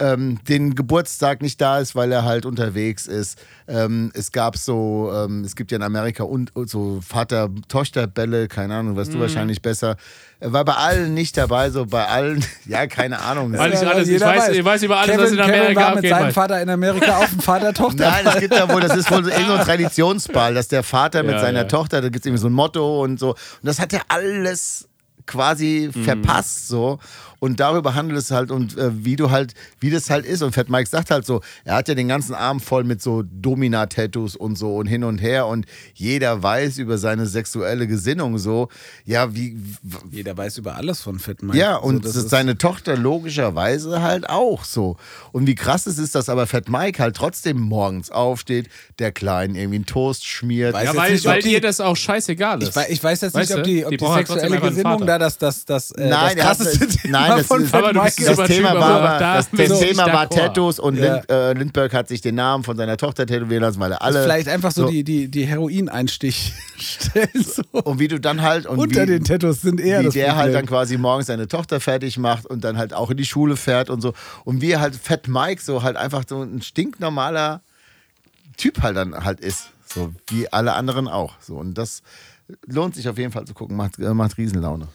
Ähm, den Geburtstag nicht da ist, weil er halt unterwegs ist. Ähm, es gab so, ähm, es gibt ja in Amerika und, und so Vater-Tochter-Bälle, keine Ahnung, weißt Mhm. du wahrscheinlich besser. Er war bei allen nicht dabei, so bei allen, ja, keine Ahnung. Weil ich alles, ich jeder weiß, ich weiß über alles, Kevin, was in Kevin Amerika war mit seinem. Vater in Amerika auf dem Vater-Tochter. Nein, es gibt ja wohl, das ist wohl so irgend so ein Traditionsball, dass der Vater mit Ja, seiner ja. Tochter, da gibt es irgendwie so ein Motto und so. Und das hat er alles quasi Mhm. verpasst so und darüber handelt es halt und äh, wie du halt wie das halt ist und Fat Mike sagt halt so er hat ja den ganzen Arm voll mit so Domina Tattoos und so und hin und her und jeder weiß über seine sexuelle Gesinnung so ja wie Jeder weiß über alles von Fat Mike. ja, So, und ist- seine Tochter logischerweise halt auch so. Und wie krass es ist, dass aber Fat Mike halt trotzdem morgens aufsteht, der Kleinen irgendwie einen Toast schmiert. Weiß Ja, weil, nicht, ob weil die- ihr das auch scheißegal ist. Ich weiß, ich weiß jetzt Weißt nicht, ob die, ob Die die, halt sexuelle Gesinnung da das, das, das, äh, Nein, das hat- krasseste Thema nein, das von ist- das super Thema Typ, war, da das, das Thema war. Tattoos und Ja. Lind, äh, Lindbergh hat sich den Namen von seiner Tochter tätowieren lassen, weil er alle. Vielleicht einfach so, so. die, die, die Heroineinstichstellen so. Und wie du dann halt. Und unter wie, den Tattoos sind eher wie das der halt Problem. dann quasi morgens seine Tochter fertig macht und dann halt auch in die Schule fährt und so. Und wie halt Fat Mike so halt einfach so ein stinknormaler Typ halt dann halt ist. So wie alle anderen auch. So. Und das lohnt sich auf jeden Fall zu gucken, macht, äh, macht Riesenlaune.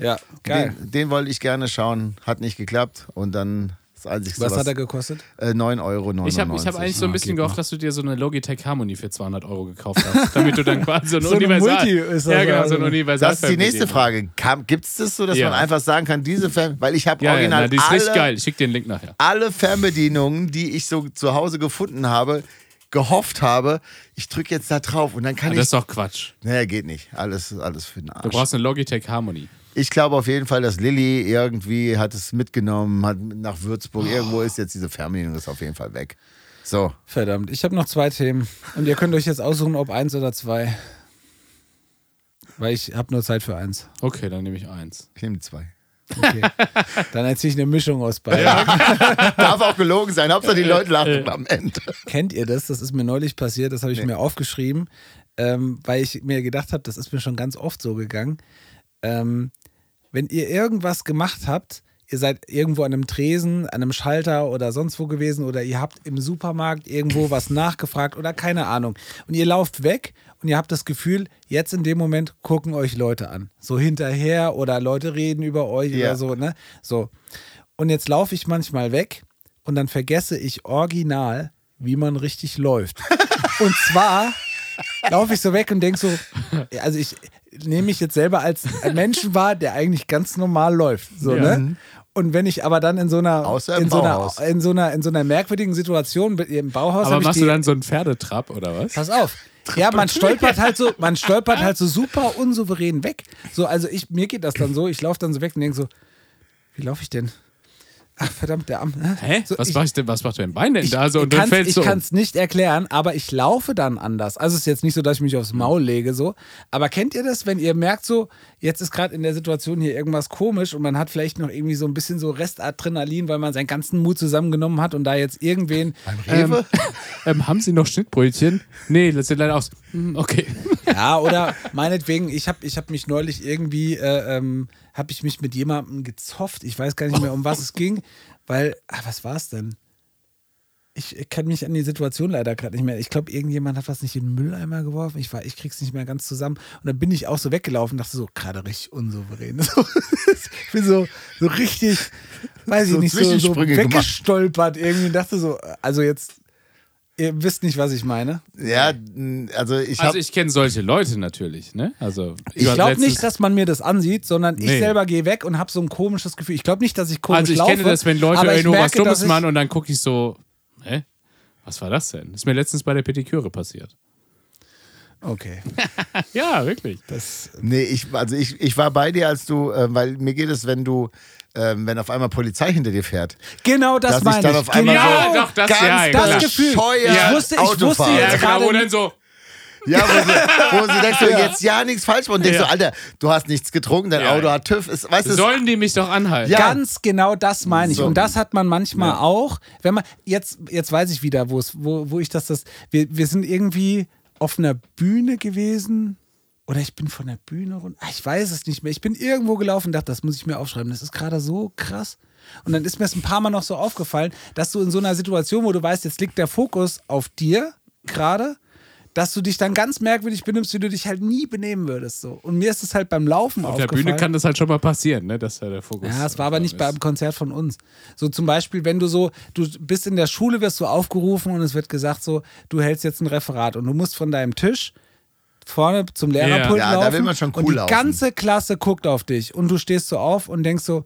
Ja, geil. Den, den wollte ich gerne schauen, hat nicht geklappt. Und dann das Einzige, Was hat er gekostet? Äh, 9,99 Euro. Ich habe ich hab eigentlich so ein Ah, bisschen gehofft, noch. dass du dir so eine Logitech Harmony für 200 Euro gekauft hast, damit du dann quasi so ein So eine Universal... Multi ist das ja, genau, so also. ein Universal... Das ist die nächste Frage. Gibt es das so, dass Ja. man einfach sagen kann, diese Fern weil ich habe Ja, ja, original na, die ist richtig alle, geil. Ich schick dir den Link nachher. alle Fernbedienungen, die ich so zu Hause gefunden habe, gehofft habe, ich drücke jetzt da drauf und dann kann Aber das ich. ist doch Quatsch. Naja, geht nicht. Alles, alles für den Du Arsch. brauchst eine Logitech Harmony. Ich glaube auf jeden Fall, dass Lilly irgendwie hat es mitgenommen, hat nach Würzburg. Irgendwo ist jetzt diese Fernbedienung ist auf jeden Fall weg. So. Verdammt, ich habe noch zwei Themen. Und ihr könnt euch jetzt aussuchen, ob eins oder zwei. Weil ich habe nur Zeit für eins. Okay, dann nehme ich eins. Ich nehme die zwei. Okay. Dann erzähle ich eine Mischung aus beiden. Darf auch gelogen sein. Hauptsache die Leute lachen am Ende. Kennt ihr das? Das ist mir neulich passiert, das habe ich mir aufgeschrieben, ähm, weil ich mir gedacht habe, das ist mir schon ganz oft so gegangen. Ähm, wenn ihr irgendwas gemacht habt, ihr seid irgendwo an einem Tresen, an einem Schalter oder sonst wo gewesen oder ihr habt im Supermarkt irgendwo was nachgefragt oder keine Ahnung und ihr lauft weg und ihr habt das Gefühl, jetzt in dem Moment gucken euch Leute an. So hinterher oder Leute reden über euch Ja. oder so, ne? So. Und jetzt laufe ich manchmal weg, und dann vergesse ich original, wie man richtig läuft. Und zwar laufe ich so weg und denke so, also ich nehme mich jetzt selber als Menschen wahr, der eigentlich ganz normal läuft. So, Ja. ne? Und wenn ich aber dann in so einer, in so einer, in so einer, in so einer merkwürdigen Situation mit- im Bauhaus, Aber ich machst die, du dann so einen Pferdetrab oder was? Pass auf. Ja, man stolpert halt so, man stolpert halt so super unsouverän weg. So, also ich, mir geht das dann so, ich laufe dann so weg und denke so, wie laufe ich denn? Ach, verdammt, der Arm. ne? Hä? So, was, ich- mach ich denn, was macht dein Bein denn ich, da so? Und ich dann kann's- fällst ich du um. kann es nicht erklären, aber ich laufe dann anders. Also es ist jetzt nicht so, dass ich mich aufs Maul lege so. Aber kennt ihr das, wenn ihr merkt so, jetzt ist gerade in der Situation hier irgendwas komisch und man hat vielleicht noch irgendwie so ein bisschen so Restadrenalin, weil man seinen ganzen Mut zusammengenommen hat und da jetzt irgendwen Rewe? ähm, haben Sie noch Schnittbrötchen? Nee, das sieht leider aus. Hm, Okay. Ja, oder meinetwegen, ich habe ich hab mich neulich irgendwie, äh, ähm, habe ich mich mit jemandem gezofft. Ich weiß gar nicht mehr, um was es ging, weil, ah, was war es denn? Ich kann mich an die Situation leider gerade nicht mehr. Ich glaube, irgendjemand hat was nicht in den Mülleimer geworfen. Ich, war, ich krieg's nicht mehr ganz zusammen. Und dann bin ich auch so weggelaufen und dachte so, gerade richtig unsouverän. So, ich bin so, so richtig, weiß ich So nicht, so, so Zwischensprünge gemacht. weggestolpert irgendwie und dachte so, also jetzt, ihr wisst nicht, was ich meine. Ja, also ich habe Also ich kenne solche Leute natürlich, ne? Also Ich glaube nicht, dass man mir das ansieht, sondern ich Nee. selber gehe weg und habe so ein komisches Gefühl. Ich glaube nicht, dass ich komisch Also ich laufe. kenne das, wenn Leute ich irgendwo was merke, Dummes ich- machen und dann gucke ich so, hä? Was war das denn? Ist mir letztens bei der Pediküre passiert. Okay. Ja, wirklich. Das, Nee, ich, also ich, ich war bei dir, als du, äh, weil mir geht es, wenn du, ähm, wenn auf einmal Polizei hinter dir fährt. genau das Dass ich meine dann ich. auf einmal genau Ja, doch, das- ganz ja, das klar. Gefühl. bescheuert Ich wusste, ich Auto wusste jetzt Ja, genau, gerade wo dann so, Ja, wo sie, wo sie denkst, du, jetzt ja nichts falsch machen. Und denkst Ja. du, Alter, du hast nichts getrunken, dein Ja, Auto ja. hat TÜV. Ist, weißt sollen die mich doch anhalten? Ja. Ganz genau das meine ich. So. Und das hat man manchmal auch, wenn man, jetzt, jetzt weiß ich wieder, wo, wo ich das, das, wir, wir sind irgendwie auf einer Bühne gewesen. Oder ich bin von der Bühne runter. Ah, Ich weiß es nicht mehr. Ich bin irgendwo gelaufen und dachte, das muss ich mir aufschreiben. Das ist gerade so krass. Und dann ist mir es ein paar Mal noch so aufgefallen, dass du in so einer Situation, wo du weißt, jetzt liegt der Fokus auf dir gerade, dass du dich dann ganz merkwürdig benimmst, wie du dich halt nie benehmen würdest. So. Und mir ist es halt beim Laufen Auf der aufgefallen. Bühne kann das halt schon mal passieren, ne? dass da der Fokus. Ja, es war aber nicht ist. beim Konzert von uns. So zum Beispiel, wenn du so, du bist in der Schule, wirst du aufgerufen und es wird gesagt so, du hältst jetzt ein Referat und du musst von deinem Tisch vorne zum Lehrerpult Ja, da laufen. will man schon cool und die laufen. ganze Klasse guckt auf dich und du stehst so auf und denkst so,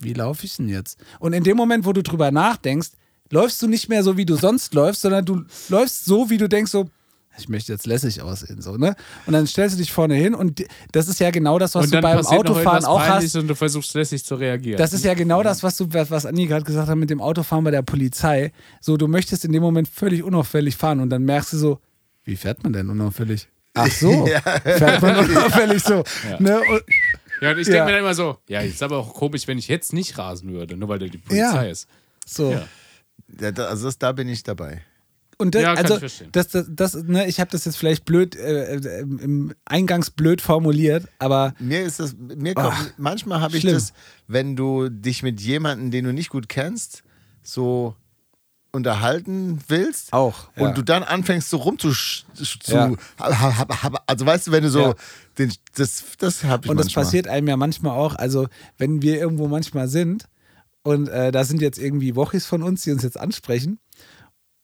wie laufe ich denn jetzt? Und in dem Moment, wo du drüber nachdenkst, läufst du nicht mehr so, wie du sonst läufst, sondern du läufst so, wie du denkst so, ich möchte jetzt lässig aussehen, so, ne? Und dann stellst du dich vorne hin und das ist ja genau das, was du beim Autofahren auch hast. Und du versuchst lässig zu reagieren. Das ist ja genau das, was du, was Anni gerade gesagt hat mit dem Autofahren bei der Polizei. So, du möchtest in dem Moment völlig unauffällig fahren und dann merkst du so, wie fährt man denn unauffällig? Ach so, fährt man unauffällig so. Ne? Und, ja, und ich Ja. denke mir dann immer so, ja, ist aber auch komisch, wenn ich jetzt nicht rasen würde, nur weil da die Polizei Ja. ist. so. Ja. Ja, da- also das, da bin ich dabei. Und das, Ja, kann also, ich verstehen. das, das, das, ne, ich habe das jetzt vielleicht blöd, äh, äh, im Eingangs blöd formuliert, aber Mir ist das, mir kommt, Ach, manchmal habe ich schlimm. das, wenn du dich mit jemandem, den du nicht gut kennst, so unterhalten willst Auch, und ja. du dann anfängst so rum zu, sch- zu Ja. also weißt du, wenn du so Ja. den, das das habe ich Und das manchmal. passiert einem ja manchmal auch, also wenn wir irgendwo manchmal sind und äh, da sind jetzt irgendwie Wochis von uns, die uns jetzt ansprechen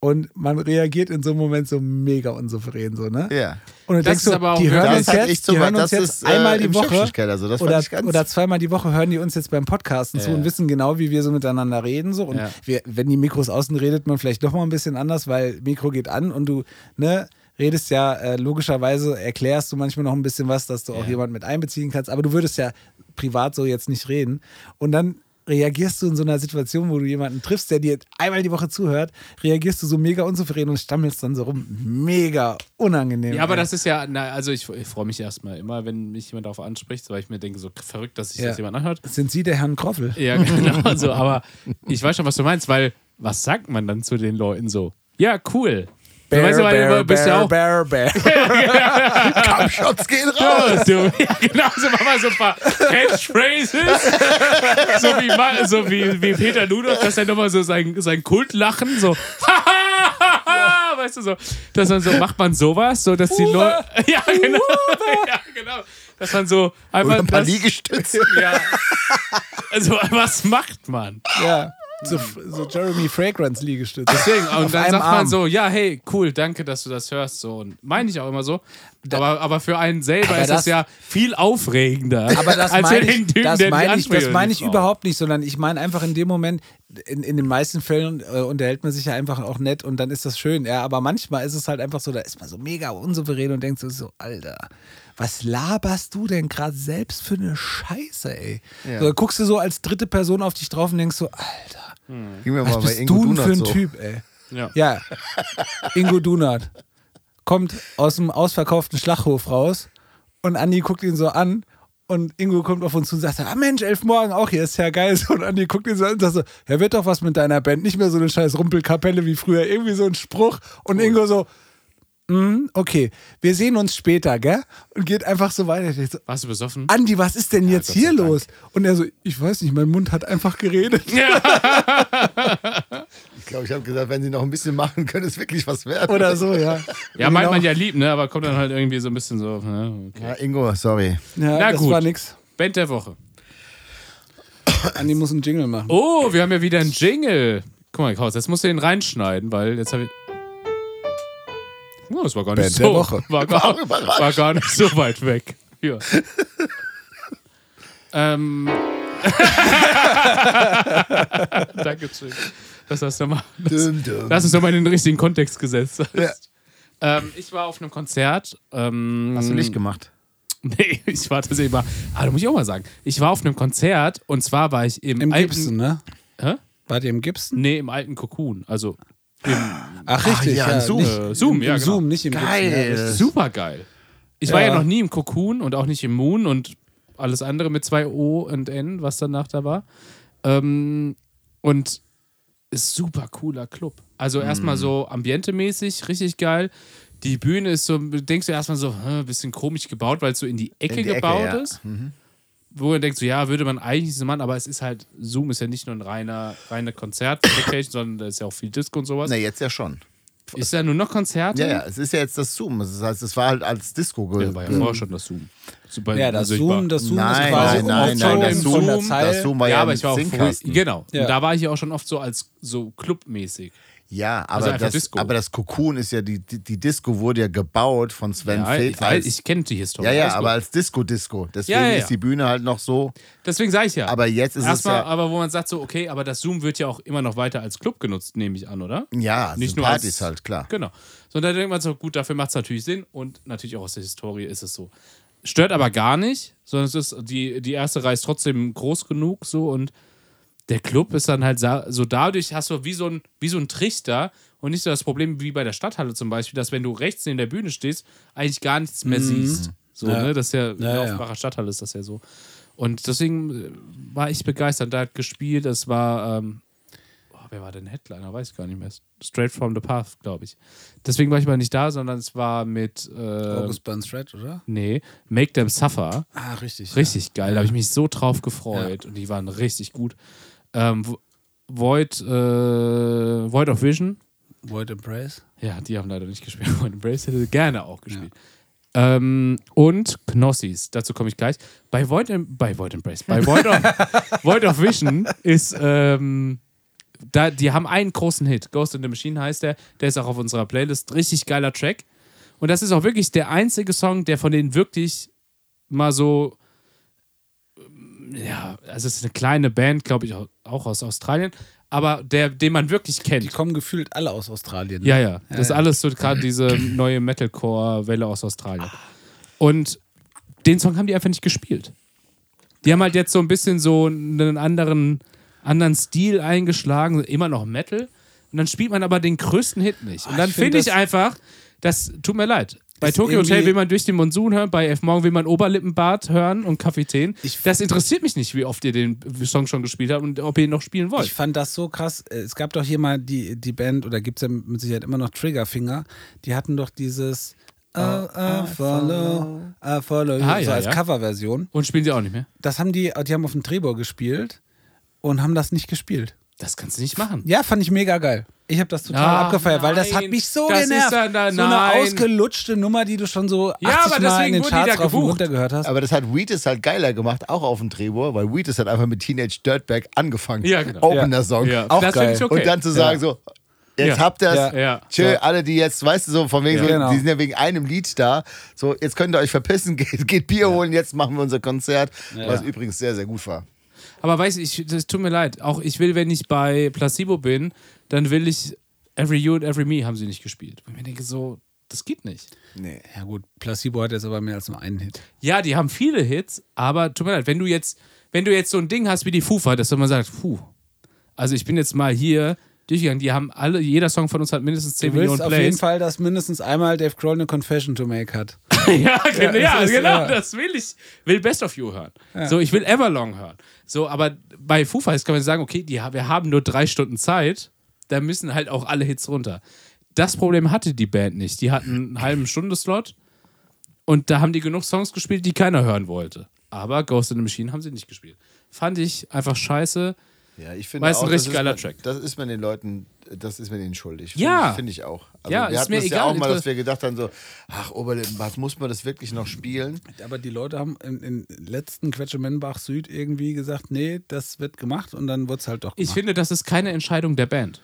und man reagiert in so einem Moment so mega unsouverän, so, ne? Ja. Und du Das denkst ist so, aber auch die hören uns jetzt, die hören uns jetzt ist, äh, einmal die Woche Schöpfungskeller so, das fand oder, oder zweimal die Woche hören die uns jetzt beim Podcasten zu Ja. und wissen genau, wie wir so miteinander reden. So. Und Ja. wir, wenn die Mikros außen redet man vielleicht noch mal ein bisschen anders, weil Mikro geht an und du ne, redest ja äh, logischerweise, erklärst du manchmal noch ein bisschen was, dass du auch Ja. jemanden mit einbeziehen kannst, aber du würdest ja privat so jetzt nicht reden. Und dann reagierst du in so einer Situation, wo du jemanden triffst, der dir einmal die Woche zuhört, reagierst du so mega unsouverän und stammelst dann so rum. Mega unangenehm. Ja, aber ey. das ist ja, na, also ich, ich freue mich erstmal immer, wenn mich jemand darauf anspricht, weil ich mir denke, so verrückt, dass sich Ja. das jemand anhört. Sind Sie der Herrn Kroffel? Ja, genau so. Aber ich weiß schon, was du meinst, weil was sagt man dann zu den Leuten so? Ja, cool. Bear, weißt du, weil bear, du bist ja bear, auch. bear, bear. Kampfshots gehen raus. Ja, genau, so machen wir so ein paar Catchphrases. so wie, so wie, wie Peter Ludolf, dass er nochmal so sein, sein Kultlachen so. weißt du so, dass man so macht man sowas, so dass die Leute. Ja, genau. ja, genau. Dass man so einfach. Oder ein paar das- Liegestütze. ja. Also, was macht man? Ja. So, so Jeremy Fragrance Liegestütze. Deswegen, und dann sagt man Arm. so, ja, hey, cool, danke, dass du das hörst. So. Und meine ich auch immer so. Aber, aber für einen selber Aber ist das- das ja viel aufregender. Aber das als meine ich, Typen, das meine ich, das meine ich überhaupt nicht, sondern ich meine einfach in dem Moment, in, in den meisten Fällen äh, unterhält man sich ja einfach auch nett und dann ist das schön. Ja, aber manchmal ist es halt einfach so, da ist man so mega unsouverän und denkt so, so Alter, was laberst du denn gerade selbst für eine Scheiße, ey? Ja. So, da guckst du so als dritte Person auf dich drauf und denkst so, Alter, wir was bist Ingo du denn für ein so. Typ, ey? Ja. Ja, Ingo Dunat kommt aus dem ausverkauften Schlachhof raus und Andi guckt ihn so an und Ingo kommt auf uns zu und sagt, ah Mensch, elf Morgen auch hier, ist ja geil. Und Andi guckt ihn so an und sagt so, ja, wird doch was mit deiner Band, nicht mehr so eine scheiß Rumpelkapelle wie früher, irgendwie so ein Spruch. Und Ingo so, "Mm, okay, wir sehen uns später, gell? Und geht einfach so weiter. So, Warst du besoffen? Andi, was ist denn jetzt Gott hier los? Und er so, ich weiß nicht, mein Mund hat einfach geredet. Ich glaube, ich habe gesagt, wenn sie noch ein bisschen machen, könnte es wirklich was werden. Oder so, ja. Ja, meint Genau. man ja lieb, ne? Aber kommt dann halt irgendwie so ein bisschen so. Ne? Okay. Ja, Ingo, sorry. Ja, Na das gut. war nix. Band der Woche. Andi muss einen Jingle machen. Oh, wir haben ja wieder einen Jingle. Guck mal, Klaus, jetzt musst du den reinschneiden, weil jetzt habe ich. Oh, das war gar nicht Band so. War gar, war gar nicht so weit weg. Hier. ähm. Danke, schön. Das hast du mal. Das, Dum, dum. das ist nochmal in den richtigen Kontext gesetzt. Ähm, ich war auf einem Konzert. Ähm, Hast du Licht gemacht? Nee, ich war tatsächlich mal. Ah, da muss ich auch mal sagen. Ich war auf einem Konzert und zwar war ich im, Im alten. Gibson, ne? Hä? Wart ihr im Gibson? Nee, im alten Cocoon. Also im Ach, richtig. ja, im Zoom. Nicht, Äh, Zoom, im, ja, genau. Zoom, nicht im Geil. Ja, super geil. Ich war Ja. ja noch nie im Cocoon und auch nicht im Moon und alles andere mit zwei O und N, was danach da war. Ähm, und ist super cooler Club. Also erstmal so ambientemäßig, richtig geil. Die Bühne ist so, denkst du erstmal so, ein bisschen komisch gebaut, weil es so in die Ecke In die Ecke, gebaut ja. ist. Wo du denkst, so, ja, würde man eigentlich so machen, aber es ist halt, Zoom ist ja nicht nur ein reiner, reine Konzert-Location, sondern da ist ja auch viel Disco und sowas. Na, jetzt ja schon. Ist da nur noch Konzerte? Ja, ja, es ist ja jetzt das Zoom. Das heißt, es war halt als Disco ge- Ja, war ja vorher schon das Zoom. Super, Ja, das Zoom, das Zoom Nein, ist quasi nein, nein, nein, das Zoom-. Das Zoom war ja, ja, aber ich war auch früh, genau. Ja. Und da war ich ja auch schon oft so als so clubmäßig. Ja, Also aber, einfach das, aber das Cocoon ist ja, die, die, die Disco wurde ja gebaut von Sven Ja, Feld. ich, als, ich kenne die Historie. ja, ja, aber als Disco-Disco. Deswegen Ja, ja, ist die Bühne halt noch so. Deswegen sage ich ja. Aber jetzt ist Erstmal, es ja. aber wo man sagt so, okay, aber das Zoom wird ja auch immer noch weiter als Club genutzt, nehme ich an, oder? Ja, Nicht nur Partys als- halt, klar. Genau. So, und da denkt man so, gut, dafür macht es natürlich Sinn und natürlich auch aus der Historie ist es so. Stört aber gar nicht, sondern es ist, die, die erste Reihe ist trotzdem groß genug so und der Club ist dann halt so dadurch hast du wie so ein, wie so ein Trichter und nicht so das Problem wie bei der Stadthalle zum Beispiel, dass wenn du rechts neben der Bühne stehst, eigentlich gar nichts mehr siehst. So, Ja. ne? Das ist ja, in der Ja, ja. Stadthalle ist das ja so. Und deswegen äh, war ich begeistert. Da hat gespielt, es war, ähm, oh, wer war denn Headliner? Weiß ich gar nicht mehr. Straight from the Path, glaube ich. Deswegen war ich mal nicht da, sondern es war mit, äh, August Burns Red, oder? nee, Make Them Suffer. Ah, richtig. Richtig geil, da habe ich mich so drauf gefreut und die waren richtig gut. Ähm, Vo- Void, äh, Void of Vision, Ja. Void Embrace. ja, die haben leider nicht gespielt. Void Embrace hätte gerne auch gespielt. Ähm, und Knossis, dazu komme ich gleich. Bei Void, bei Void Embrace, bei Void of, Void of Vision ist, ähm, da, die haben einen großen Hit. Ghost in the Machine heißt der. Der ist auch auf unserer Playlist. Richtig geiler Track. Und das ist auch wirklich der einzige Song, der von denen wirklich mal so. ähm, Ja, also es ist eine kleine Band, glaube ich, auch- auch aus Australien, aber der, den man wirklich Die kennt. kommen gefühlt alle aus Australien. ne? Ja, ja. Das ist alles so gerade diese neue Metalcore-Welle aus Australien. Und den Song haben die einfach nicht gespielt. Die haben halt jetzt so ein bisschen so einen anderen, anderen Stil eingeschlagen, immer noch Metal. Und dann spielt man aber den größten Hit nicht. Und Ah, dann ich find finde ich einfach, das tut mir leid. Bei Tokyo Hotel will man durch den Monsun hören, bei F Morgen will man Oberlippenbart hören und Kapitän. Das interessiert mich nicht, wie oft ihr den Song schon gespielt habt und ob ihr ihn noch spielen wollt. Ich fand das so krass. Es gab doch hier mal die, die Band, oder gibt es ja mit Sicherheit immer noch Triggerfinger, die hatten doch dieses I, I follow, I follow you, Ah, so ja, als ja. Coverversion. Und spielen sie auch nicht mehr. Das haben die, die haben auf dem Trebor gespielt und haben das nicht gespielt. Das kannst du nicht machen. Ja, fand ich mega geil. Ich habe das total Ah, abgefeiert, weil das hat nein. mich so Das ist genervt. dann da- so eine nein. ausgelutschte Nummer, die du schon so 80 Ja, aber Mal deswegen in den Charts rauf und runter gehört hast. Aber das hat Wheatus halt geiler gemacht, auch auf dem Drehbuch, weil Wheatus hat einfach mit Teenage Dirtbag angefangen. Ja, genau. Opener-Song. Ja, Auch das geil. okay. Und dann zu sagen so, jetzt Ja. habt ihr es, Ja. Ja. chill, So. alle, die jetzt, weißt du, so von wegen Ja. so, Genau. die sind ja wegen einem Lied da, so, jetzt könnt ihr euch verpissen, geht, geht Bier holen, jetzt machen wir unser Konzert, was übrigens sehr, sehr gut war. Aber weißt du, ich, das tut mir leid. Auch ich will, wenn ich bei Placebo bin, dann will ich Every You and Every Me haben sie nicht gespielt. Und ich denke so, das geht nicht. Nee. Ja gut, Placebo hat jetzt aber mehr als nur einen Hit. Ja, die haben viele Hits, aber tut mir leid, wenn du jetzt, wenn du jetzt so ein Ding hast wie die Fighters, dass man sagt, puh, also ich bin jetzt mal hier durchgegangen, die haben alle, jeder Song von uns hat mindestens 10 Du Millionen auf jeden Plays. Fall, dass mindestens einmal Dave Grohl eine Confession to make hat. ja, genau, ja, das ist- genau, ja. das will ich. Will Best of You hören. So, ich will Everlong hören. So, aber bei Foo Fighters kann man sagen, okay, die, wir haben nur drei Stunden Zeit, da müssen halt auch alle Hits runter. Das Problem hatte die Band nicht. Die hatten einen halben Stunde-Slot und da haben die genug Songs gespielt, die keiner hören wollte. Aber Ghost in the Machine haben sie nicht gespielt. Fand ich einfach scheiße. Ja, ich finde Weil es ein auch, richtig das ist geiler man, Track. Das ist man den Leuten, das ist mir denen schuldig. Ja. Finde ich, auch. Also Ja, wir ist hatten mir das ja egal, auch mal, dass wir gedacht haben so, ach Oberlin, was muss man das wirklich noch spielen? Aber die Leute haben im, im letzten Quetschemenbach Süd irgendwie gesagt, nee, das wird gemacht und dann wird es halt doch gemacht. Ich finde, das ist keine Entscheidung der Band.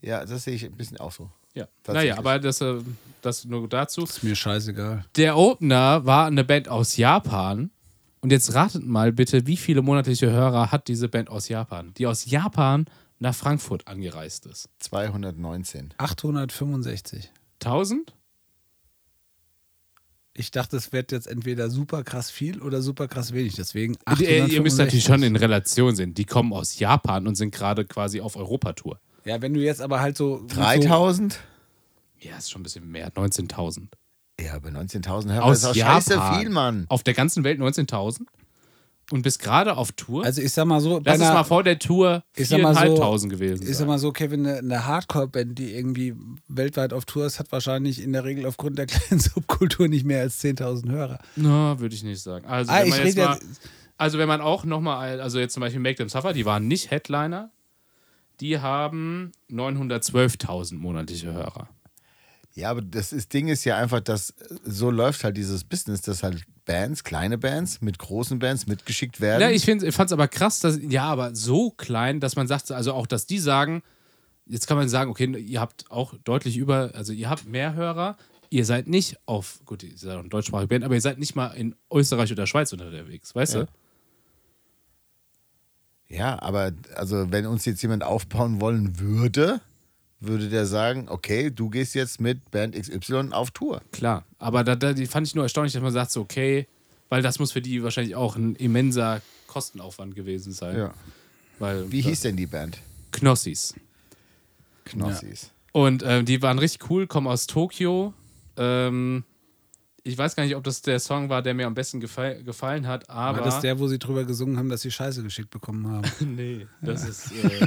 Ja, das sehe ich ein bisschen auch so. Ja. Naja, aber das, äh, das nur dazu. ist mir scheißegal. Der Opener war eine Band aus Japan. Und jetzt ratet mal bitte, wie viele monatliche Hörer hat diese Band aus Japan, die aus Japan nach Frankfurt angereist ist? 219. 865. 1000? Ich dachte, es wird jetzt entweder super krass viel oder super krass wenig. Deswegen Die, äh, ihr müsst 865. natürlich schon in Relation sehen. Die kommen aus Japan und sind gerade quasi auf Europatour. Ja, wenn du jetzt aber halt so. 3000? Ja, ist schon ein bisschen mehr. 19.000. Ja, bei 19.000 Hörer Aus ist auch Japan. scheiße viel, Mann. Auf der ganzen Welt 19.000? Und bist gerade auf Tour? Also ich sag mal so, es einer, mal vor der Tour ich sag mal so, 4.500 gewesen ich sag mal so, Kevin, eine, eine Hardcore-Band, die irgendwie weltweit auf Tour ist, hat wahrscheinlich in der Regel aufgrund der kleinen Subkultur nicht mehr als 10.000 Hörer. Na, würde ich nicht sagen. Also, Ah, wenn ich man jetzt mal, also wenn man auch nochmal, also jetzt zum Beispiel Make Them Suffer, die waren nicht Headliner, die haben 912.000 monatliche Hörer. Ja, aber das ist, Ding ist ja einfach, dass so läuft halt dieses Business, dass halt Bands, kleine Bands mit großen Bands mitgeschickt werden. Ja, ich fand es aber krass, dass, ja, aber so klein, dass man sagt, also auch, dass die sagen, jetzt kann man sagen, okay, ihr habt auch deutlich über, also ihr habt mehr Hörer, ihr seid nicht auf, gut, ihr seid auch eine deutschsprachige Band, aber ihr seid nicht mal in Österreich oder Schweiz unterwegs, weißt Ja. du? Ja, aber also wenn uns jetzt jemand aufbauen wollen würde, würde der sagen, okay, du gehst jetzt mit Band XY auf Tour. Klar, aber da, da die fand ich nur erstaunlich, dass man sagt, so, okay, weil das muss für die wahrscheinlich auch ein immenser Kostenaufwand gewesen sein. Ja. Weil, Wie hieß denn die Band? Knossis. Knossis. Und ähm, die waren richtig cool, kommen aus Tokio. Ähm, ich weiß gar nicht, ob das der Song war, der mir am besten gefall, gefallen hat, aber. War das der, wo sie drüber gesungen haben, dass sie Scheiße geschickt bekommen haben? Nee, das ist. Äh,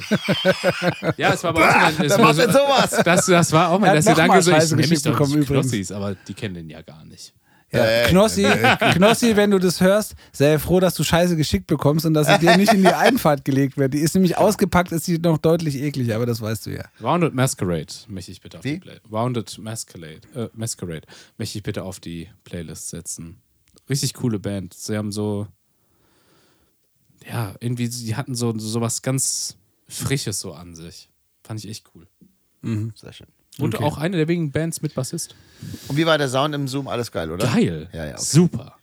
ja, es war es wer war macht denn sowas? Das, das war auch mal, mal gesagt Scheiße ich mich geschickt doch bekommen. Knossis, aber die kennen den ja gar nicht. Ja, Äh, Knossi, Knossi, wenn du das hörst, sei froh, dass du Scheiße geschickt bekommst und dass sie dir nicht in die Einfahrt gelegt wird. Die ist nämlich ausgepackt, ist die noch deutlich ekliger, aber das weißt du ja. Rounded Masquerade möchte ich bitte auf Wie? die Play Rounded Masquerade, äh, Masquerade möchte ich bitte auf die Playlist setzen. Richtig coole Band. Sie haben so ja, irgendwie sie hatten so sowas ganz frisches so an sich. Fand ich echt cool. Sehr schön. Und Okay. auch eine der wenigen Bands mit Bassist. Und wie war der Sound im Zoom? Alles geil, oder? Geil. Ja, ja, okay. Super.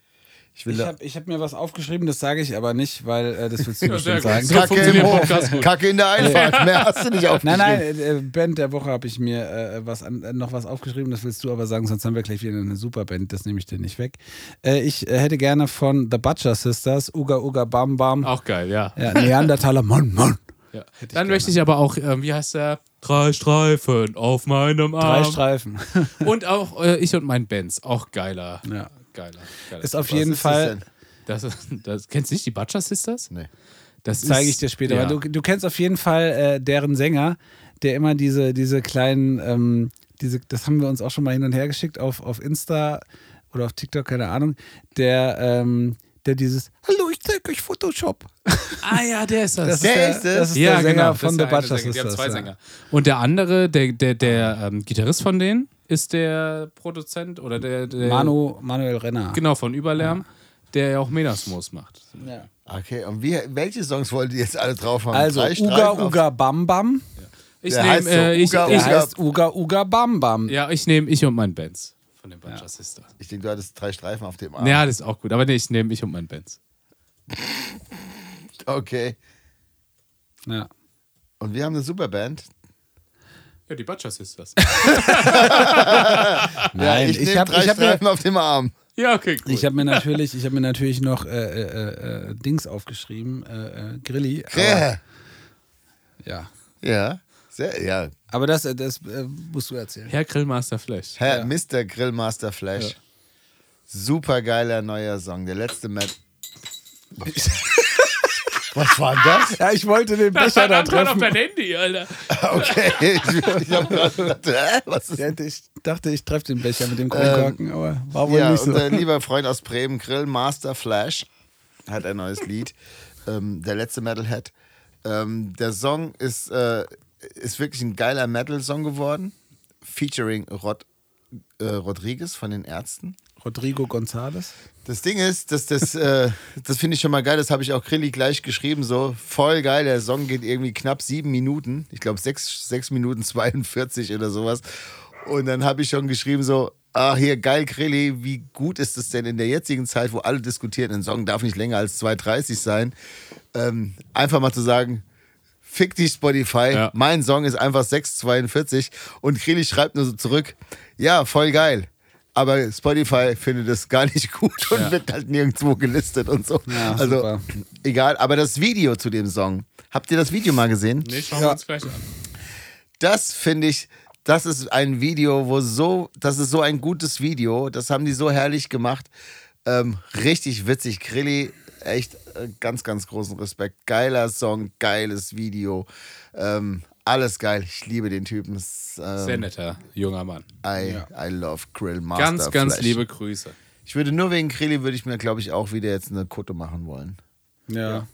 Ich will Ich habe ich hab mir was aufgeschrieben, das sage ich aber nicht, weil äh, das willst du bestimmt sagen. So Kacke im Hof. Kacke in der Einfahrt. Mehr hast du nicht Nein, aufgeschrieben. nein, äh, Band der Woche habe ich mir äh, was an, äh, noch was aufgeschrieben, das willst du aber sagen, sonst haben wir gleich wieder eine super Band, das nehme ich dir nicht weg. Äh, ich äh, hätte gerne von The Butcher Sisters, Uga Uga Bam Bam, Auch geil, ja. ja, Neandertaler Mann, Mann. Ja. Dann möchte ich aber auch, ähm, wie heißt der? Drei Streifen auf meinem Drei Arm. Streifen. Und auch äh, ich und mein Benz. Auch geiler. Ja. Geiler. geiler. Ist auf Was jeden ist das Fall? Das, das, kennst du nicht die Butcher Sisters? Nee. Das zeige ist- ich dir später. Ja. Aber du, du kennst auf jeden Fall äh, deren Sänger, der immer diese, diese kleinen, ähm, diese, das haben wir uns auch schon mal hin und her geschickt auf, auf Insta oder auf TikTok, keine Ahnung, der ähm, der dieses Hallo, ich zeig euch Photoshop. Ah ja, der ist das. Der ist es? das ist ja, der Sänger genau. von das The ist der eine Butcher Sänger. Die haben zwei ja. Sänger. Und der andere, der, der, der ähm, Gitarrist von denen, ist der Produzent oder der, der Manu, Manuel Renner. Genau, von Überlärm, der ja auch Menasmos macht. Ja. Okay, und wie, welche Songs wollt ihr jetzt alle drauf haben? Also Drei Uga Streifen auf- Uga Bam Bam. Ich Der nehme, so, äh, ich, Uga, Der ich, Uga. heißt Uga Uga Bam Bam. ja, ich nehme ich und mein Benz von den Butcher Sisters. Ich denke, du hattest drei Streifen auf dem Arm. Ja, das ist auch gut. Aber nee, ich nehme ich und mein Benz. Okay. Ja. Und wir haben eine Superband. Ja, die Butcher Sisters. Nein, ich ich nehme habe drei ich hab Streifen auf dem Arm. ja, okay, cool. ich hab mir natürlich, ich hab mir natürlich noch äh, äh, äh, Dings aufgeschrieben, äh, äh, Grilli. Aber, Ja. ja. Ja. Sehr, ja. Aber das, äh, das äh, musst du erzählen. Herr Grillmaster Flash. Herr Mr. Grillmaster Flash. Super geiler neuer Song. Der letzte Met. Was war das? Ja, ich wollte den Das Becher war da Anton auf treffen. dein Handy, Alter. Okay. Ich, ich gedacht, hä? Was ist Ja, ich dachte, ich treffe den Becher mit dem Kronkorken, aber war wohl Ja, nicht so. unser lieber Freund aus Bremen, Grill Master Flash, hat ein neues Lied. Ähm, der letzte Metalhead. Ähm, der Song ist, äh, ist wirklich ein geiler Metal-Song geworden. Featuring Rod, äh, Rodriguez von den Ärzten. Rodrigo González. Das Ding ist, dass das, äh, das finde ich schon mal geil, das habe ich auch Krilli gleich geschrieben, so voll geil. Der Song geht irgendwie knapp sieben Minuten, ich glaube sechs, sechs Minuten 42 oder sowas. Und dann habe ich schon geschrieben, so, ach hier, geil, Krilli, wie gut ist es denn in der jetzigen Zeit, wo alle diskutieren, ein Song darf nicht länger als 2,30 sein, ähm, einfach mal zu sagen, Fick dich Spotify, Ja. mein Song ist einfach 6,42 und Krilli schreibt nur so zurück, ja, voll geil. Aber Spotify findet es gar nicht gut und wird halt nirgendwo gelistet und so. Ja, also super. egal, aber das Video zu dem Song, habt ihr das Video mal gesehen? Nee, schauen wir uns gleich an. Das finde ich, das ist ein Video, wo so, das ist so ein gutes Video, das haben die so herrlich gemacht. Ähm, richtig witzig. Grilli, echt äh, ganz, ganz großen Respekt. Geiler Song, geiles Video. Ähm, alles geil. Ich liebe den Typen. Ähm, Sehr netter junger Mann. I, I love Grill Master Ganz, ganz Flash. liebe Grüße. Ich würde nur wegen Grilli, würde ich mir, glaube ich, auch wieder jetzt eine Kutte machen wollen. Ja.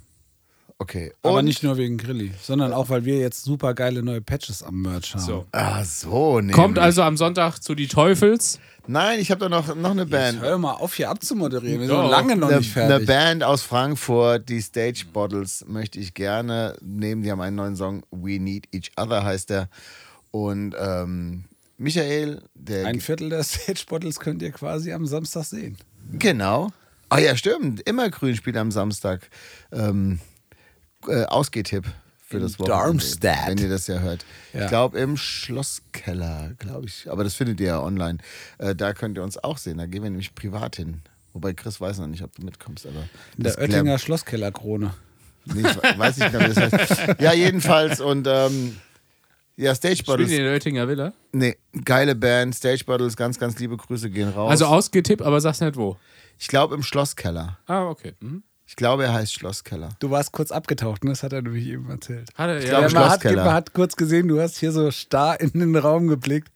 Okay. Aber Und- nicht nur wegen Grilli, sondern auch, weil wir jetzt super geile neue Patches am Merch haben. So. Ach so, nee. Kommt also am Sonntag zu die Teufels. Nein, ich habe da noch, noch eine Band. Hör mal auf, hier abzumoderieren. Wir sind noch lange noch Eine, nicht eine fertig. Band aus Frankfurt, die Stage Bottles, möchte ich gerne nehmen. Die haben einen neuen Song, We Need Each Other heißt der. Und ähm, Michael, der. Ein Viertel der Stage Bottles könnt ihr quasi am Samstag sehen. genau. Ah ja, stimmt. Immer Grün spielt am Samstag. Ähm, äh, Ausgehtipp für In das Wochenende. Darmstadt. Wenn ihr das ja hört. Ja. Ich glaube im Schlosskeller, glaube ich. Aber das findet ihr ja online. Äh, da könnt ihr uns auch sehen. Da gehen wir nämlich privat hin. Wobei Chris weiß noch nicht, ob du mitkommst. Aber In der Oettinger Schlosskellerkrone. Nee, ich weiß nicht wie das heißt. Ja, jedenfalls. Und ähm, ja, Stage Spielen Bottles. die in der Oettinger Villa. Nee, geile Band. Stage Bottles, ganz, ganz liebe Grüße gehen raus. Also ausgetippt, aber sag's nicht wo. ich glaube im Schlosskeller. Ah, okay. Mhm. Ich glaube, er heißt Schlosskeller. Du warst kurz abgetaucht, ne? das hat er nämlich eben erzählt. Hat er, glaub, ja, im man, hat, Schlosskeller. man hat kurz gesehen, du hast hier so starr in den Raum geblickt.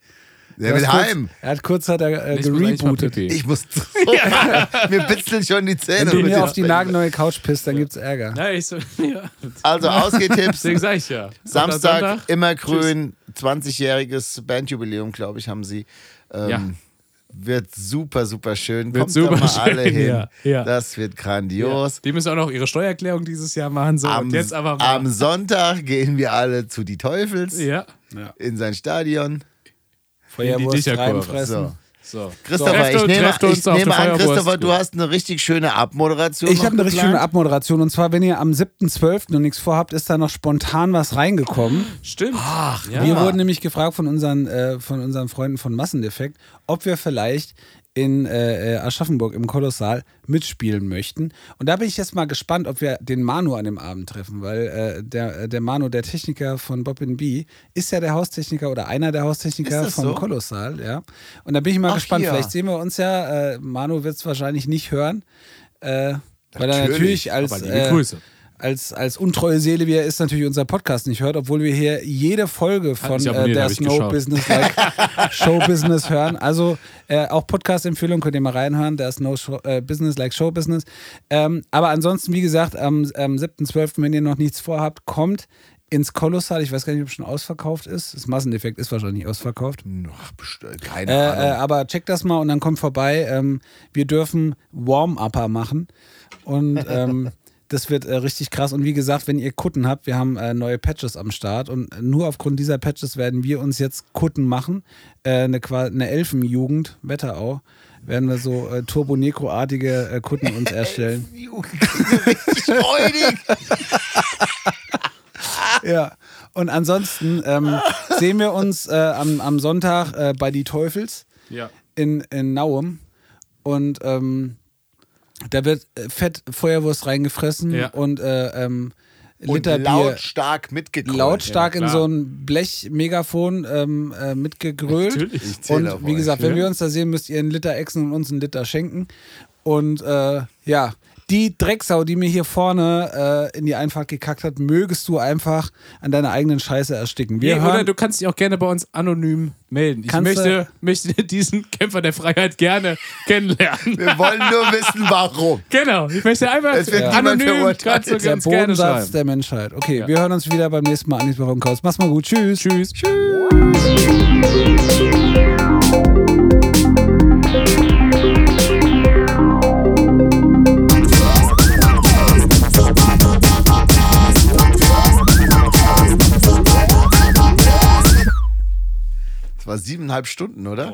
Der Du will hast kurz, heim. Er hat kurz hat er äh, ich gerebootet. pipi. Ich muss. Mir bitzeln schon die Wenn Zähne. du mit mir auf die nagelneue Couch pisst, dann gibt's Ärger. Ja, ich so, ja. Also Ausgehtipps. Deswegen sag ich ja. Samstag, Sonntag. immer grün. 20-jähriges Bandjubiläum, glaube ich, haben sie. Ähm, Ja. Wird super, super schön. Wird Kommt super da mal alle schön, hin. ja, ja. Das wird grandios. Die müssen auch noch ihre Steuererklärung dieses Jahr machen. So. Am, Und jetzt aber mal. am Sonntag gehen wir alle zu die Teufels ja. in sein Stadion. Feuerwurst reinfressen. So. So. Christopher, Trefft ich nehme, ich nehme an. Christopher, du hast eine richtig schöne Abmoderation. Ich habe eine richtig schöne Abmoderation und zwar, wenn ihr am 7.12. noch nichts vorhabt, ist da noch spontan was reingekommen. Stimmt. Ach, ja. Wir wurden nämlich gefragt von unseren, äh, von unseren Freunden von Massendefekt, ob wir vielleicht in äh, äh, Aschaffenburg im Kolossal mitspielen möchten. Und da bin ich jetzt mal gespannt, ob wir den Manu an dem Abend treffen, weil äh, der, äh, der Manu, der Techniker von Bob B, ist ja der Haustechniker oder einer der Haustechniker vom so? Kolossal, ja. Und da bin ich mal Ach, gespannt. hier. Vielleicht sehen wir uns ja. Äh, Manu wird es wahrscheinlich nicht hören, äh, weil er Natürlich, als Aber liebe äh, Grüße. Als, als untreue Seele, wie er ist, natürlich unser Podcast nicht hört, obwohl wir hier jede Folge von äh, der Snow. Business like Show Business hören. Also äh, auch Podcast-Empfehlung könnt ihr mal reinhören, der Snow Show, äh, Business like Show Business. Ähm, aber ansonsten, wie gesagt, am, am 7.12., wenn ihr noch nichts vorhabt, kommt ins Kolossal. Ich weiß gar nicht, ob es schon ausverkauft ist. Das Masseneffekt ist wahrscheinlich ausverkauft. Ach, bestimmt, keine Äh, äh, Ahnung. aber checkt das mal und dann kommt vorbei. Ähm, wir dürfen Warm-Upper machen. Und ähm, das wird äh, richtig krass. Und wie gesagt, wenn ihr Kutten habt, wir haben äh, neue Patches am Start. Und nur aufgrund dieser Patches werden wir uns jetzt Kutten machen. Äh, eine, eine Elfenjugend, Wetterau, werden wir so äh, Turbo-Necro-artige äh, Kutten uns erstellen. Ja. Und ansonsten ähm, sehen wir uns äh, am, am Sonntag äh, bei die Teufels. Ja. in, in Nauem und ähm, da wird äh, fett Feuerwurst reingefressen Ja. und äh, ähm, Und Liter Bier lautstark mitgekrollt. lautstark Ja, in so ein Blech-Megafon ähm, äh, mitgegrölt. Natürlich. Ich zähle Und wie euch. gesagt, wenn ja. wir uns da sehen, müsst ihr einen Liter Echsen und uns einen Liter schenken. Und äh, ja, die Drecksau, die mir hier vorne äh, in die Einfahrt gekackt hat, mögest du einfach an deiner eigenen Scheiße ersticken. Wir Nee, hören, oder du kannst dich auch gerne bei uns anonym melden. Ich möchte, möchte diesen Kämpfer der Freiheit gerne kennenlernen. Wir wollen nur wissen, warum. genau, ich möchte einfach Es wird anonym kannst du der ganz gerne Bodensatz schreiben. der Menschheit. Okay, Ja. wir hören uns wieder beim nächsten Mal an. Mach's mal gut. Tschüss. Tschüss. Das war siebeneinhalb Stunden, oder?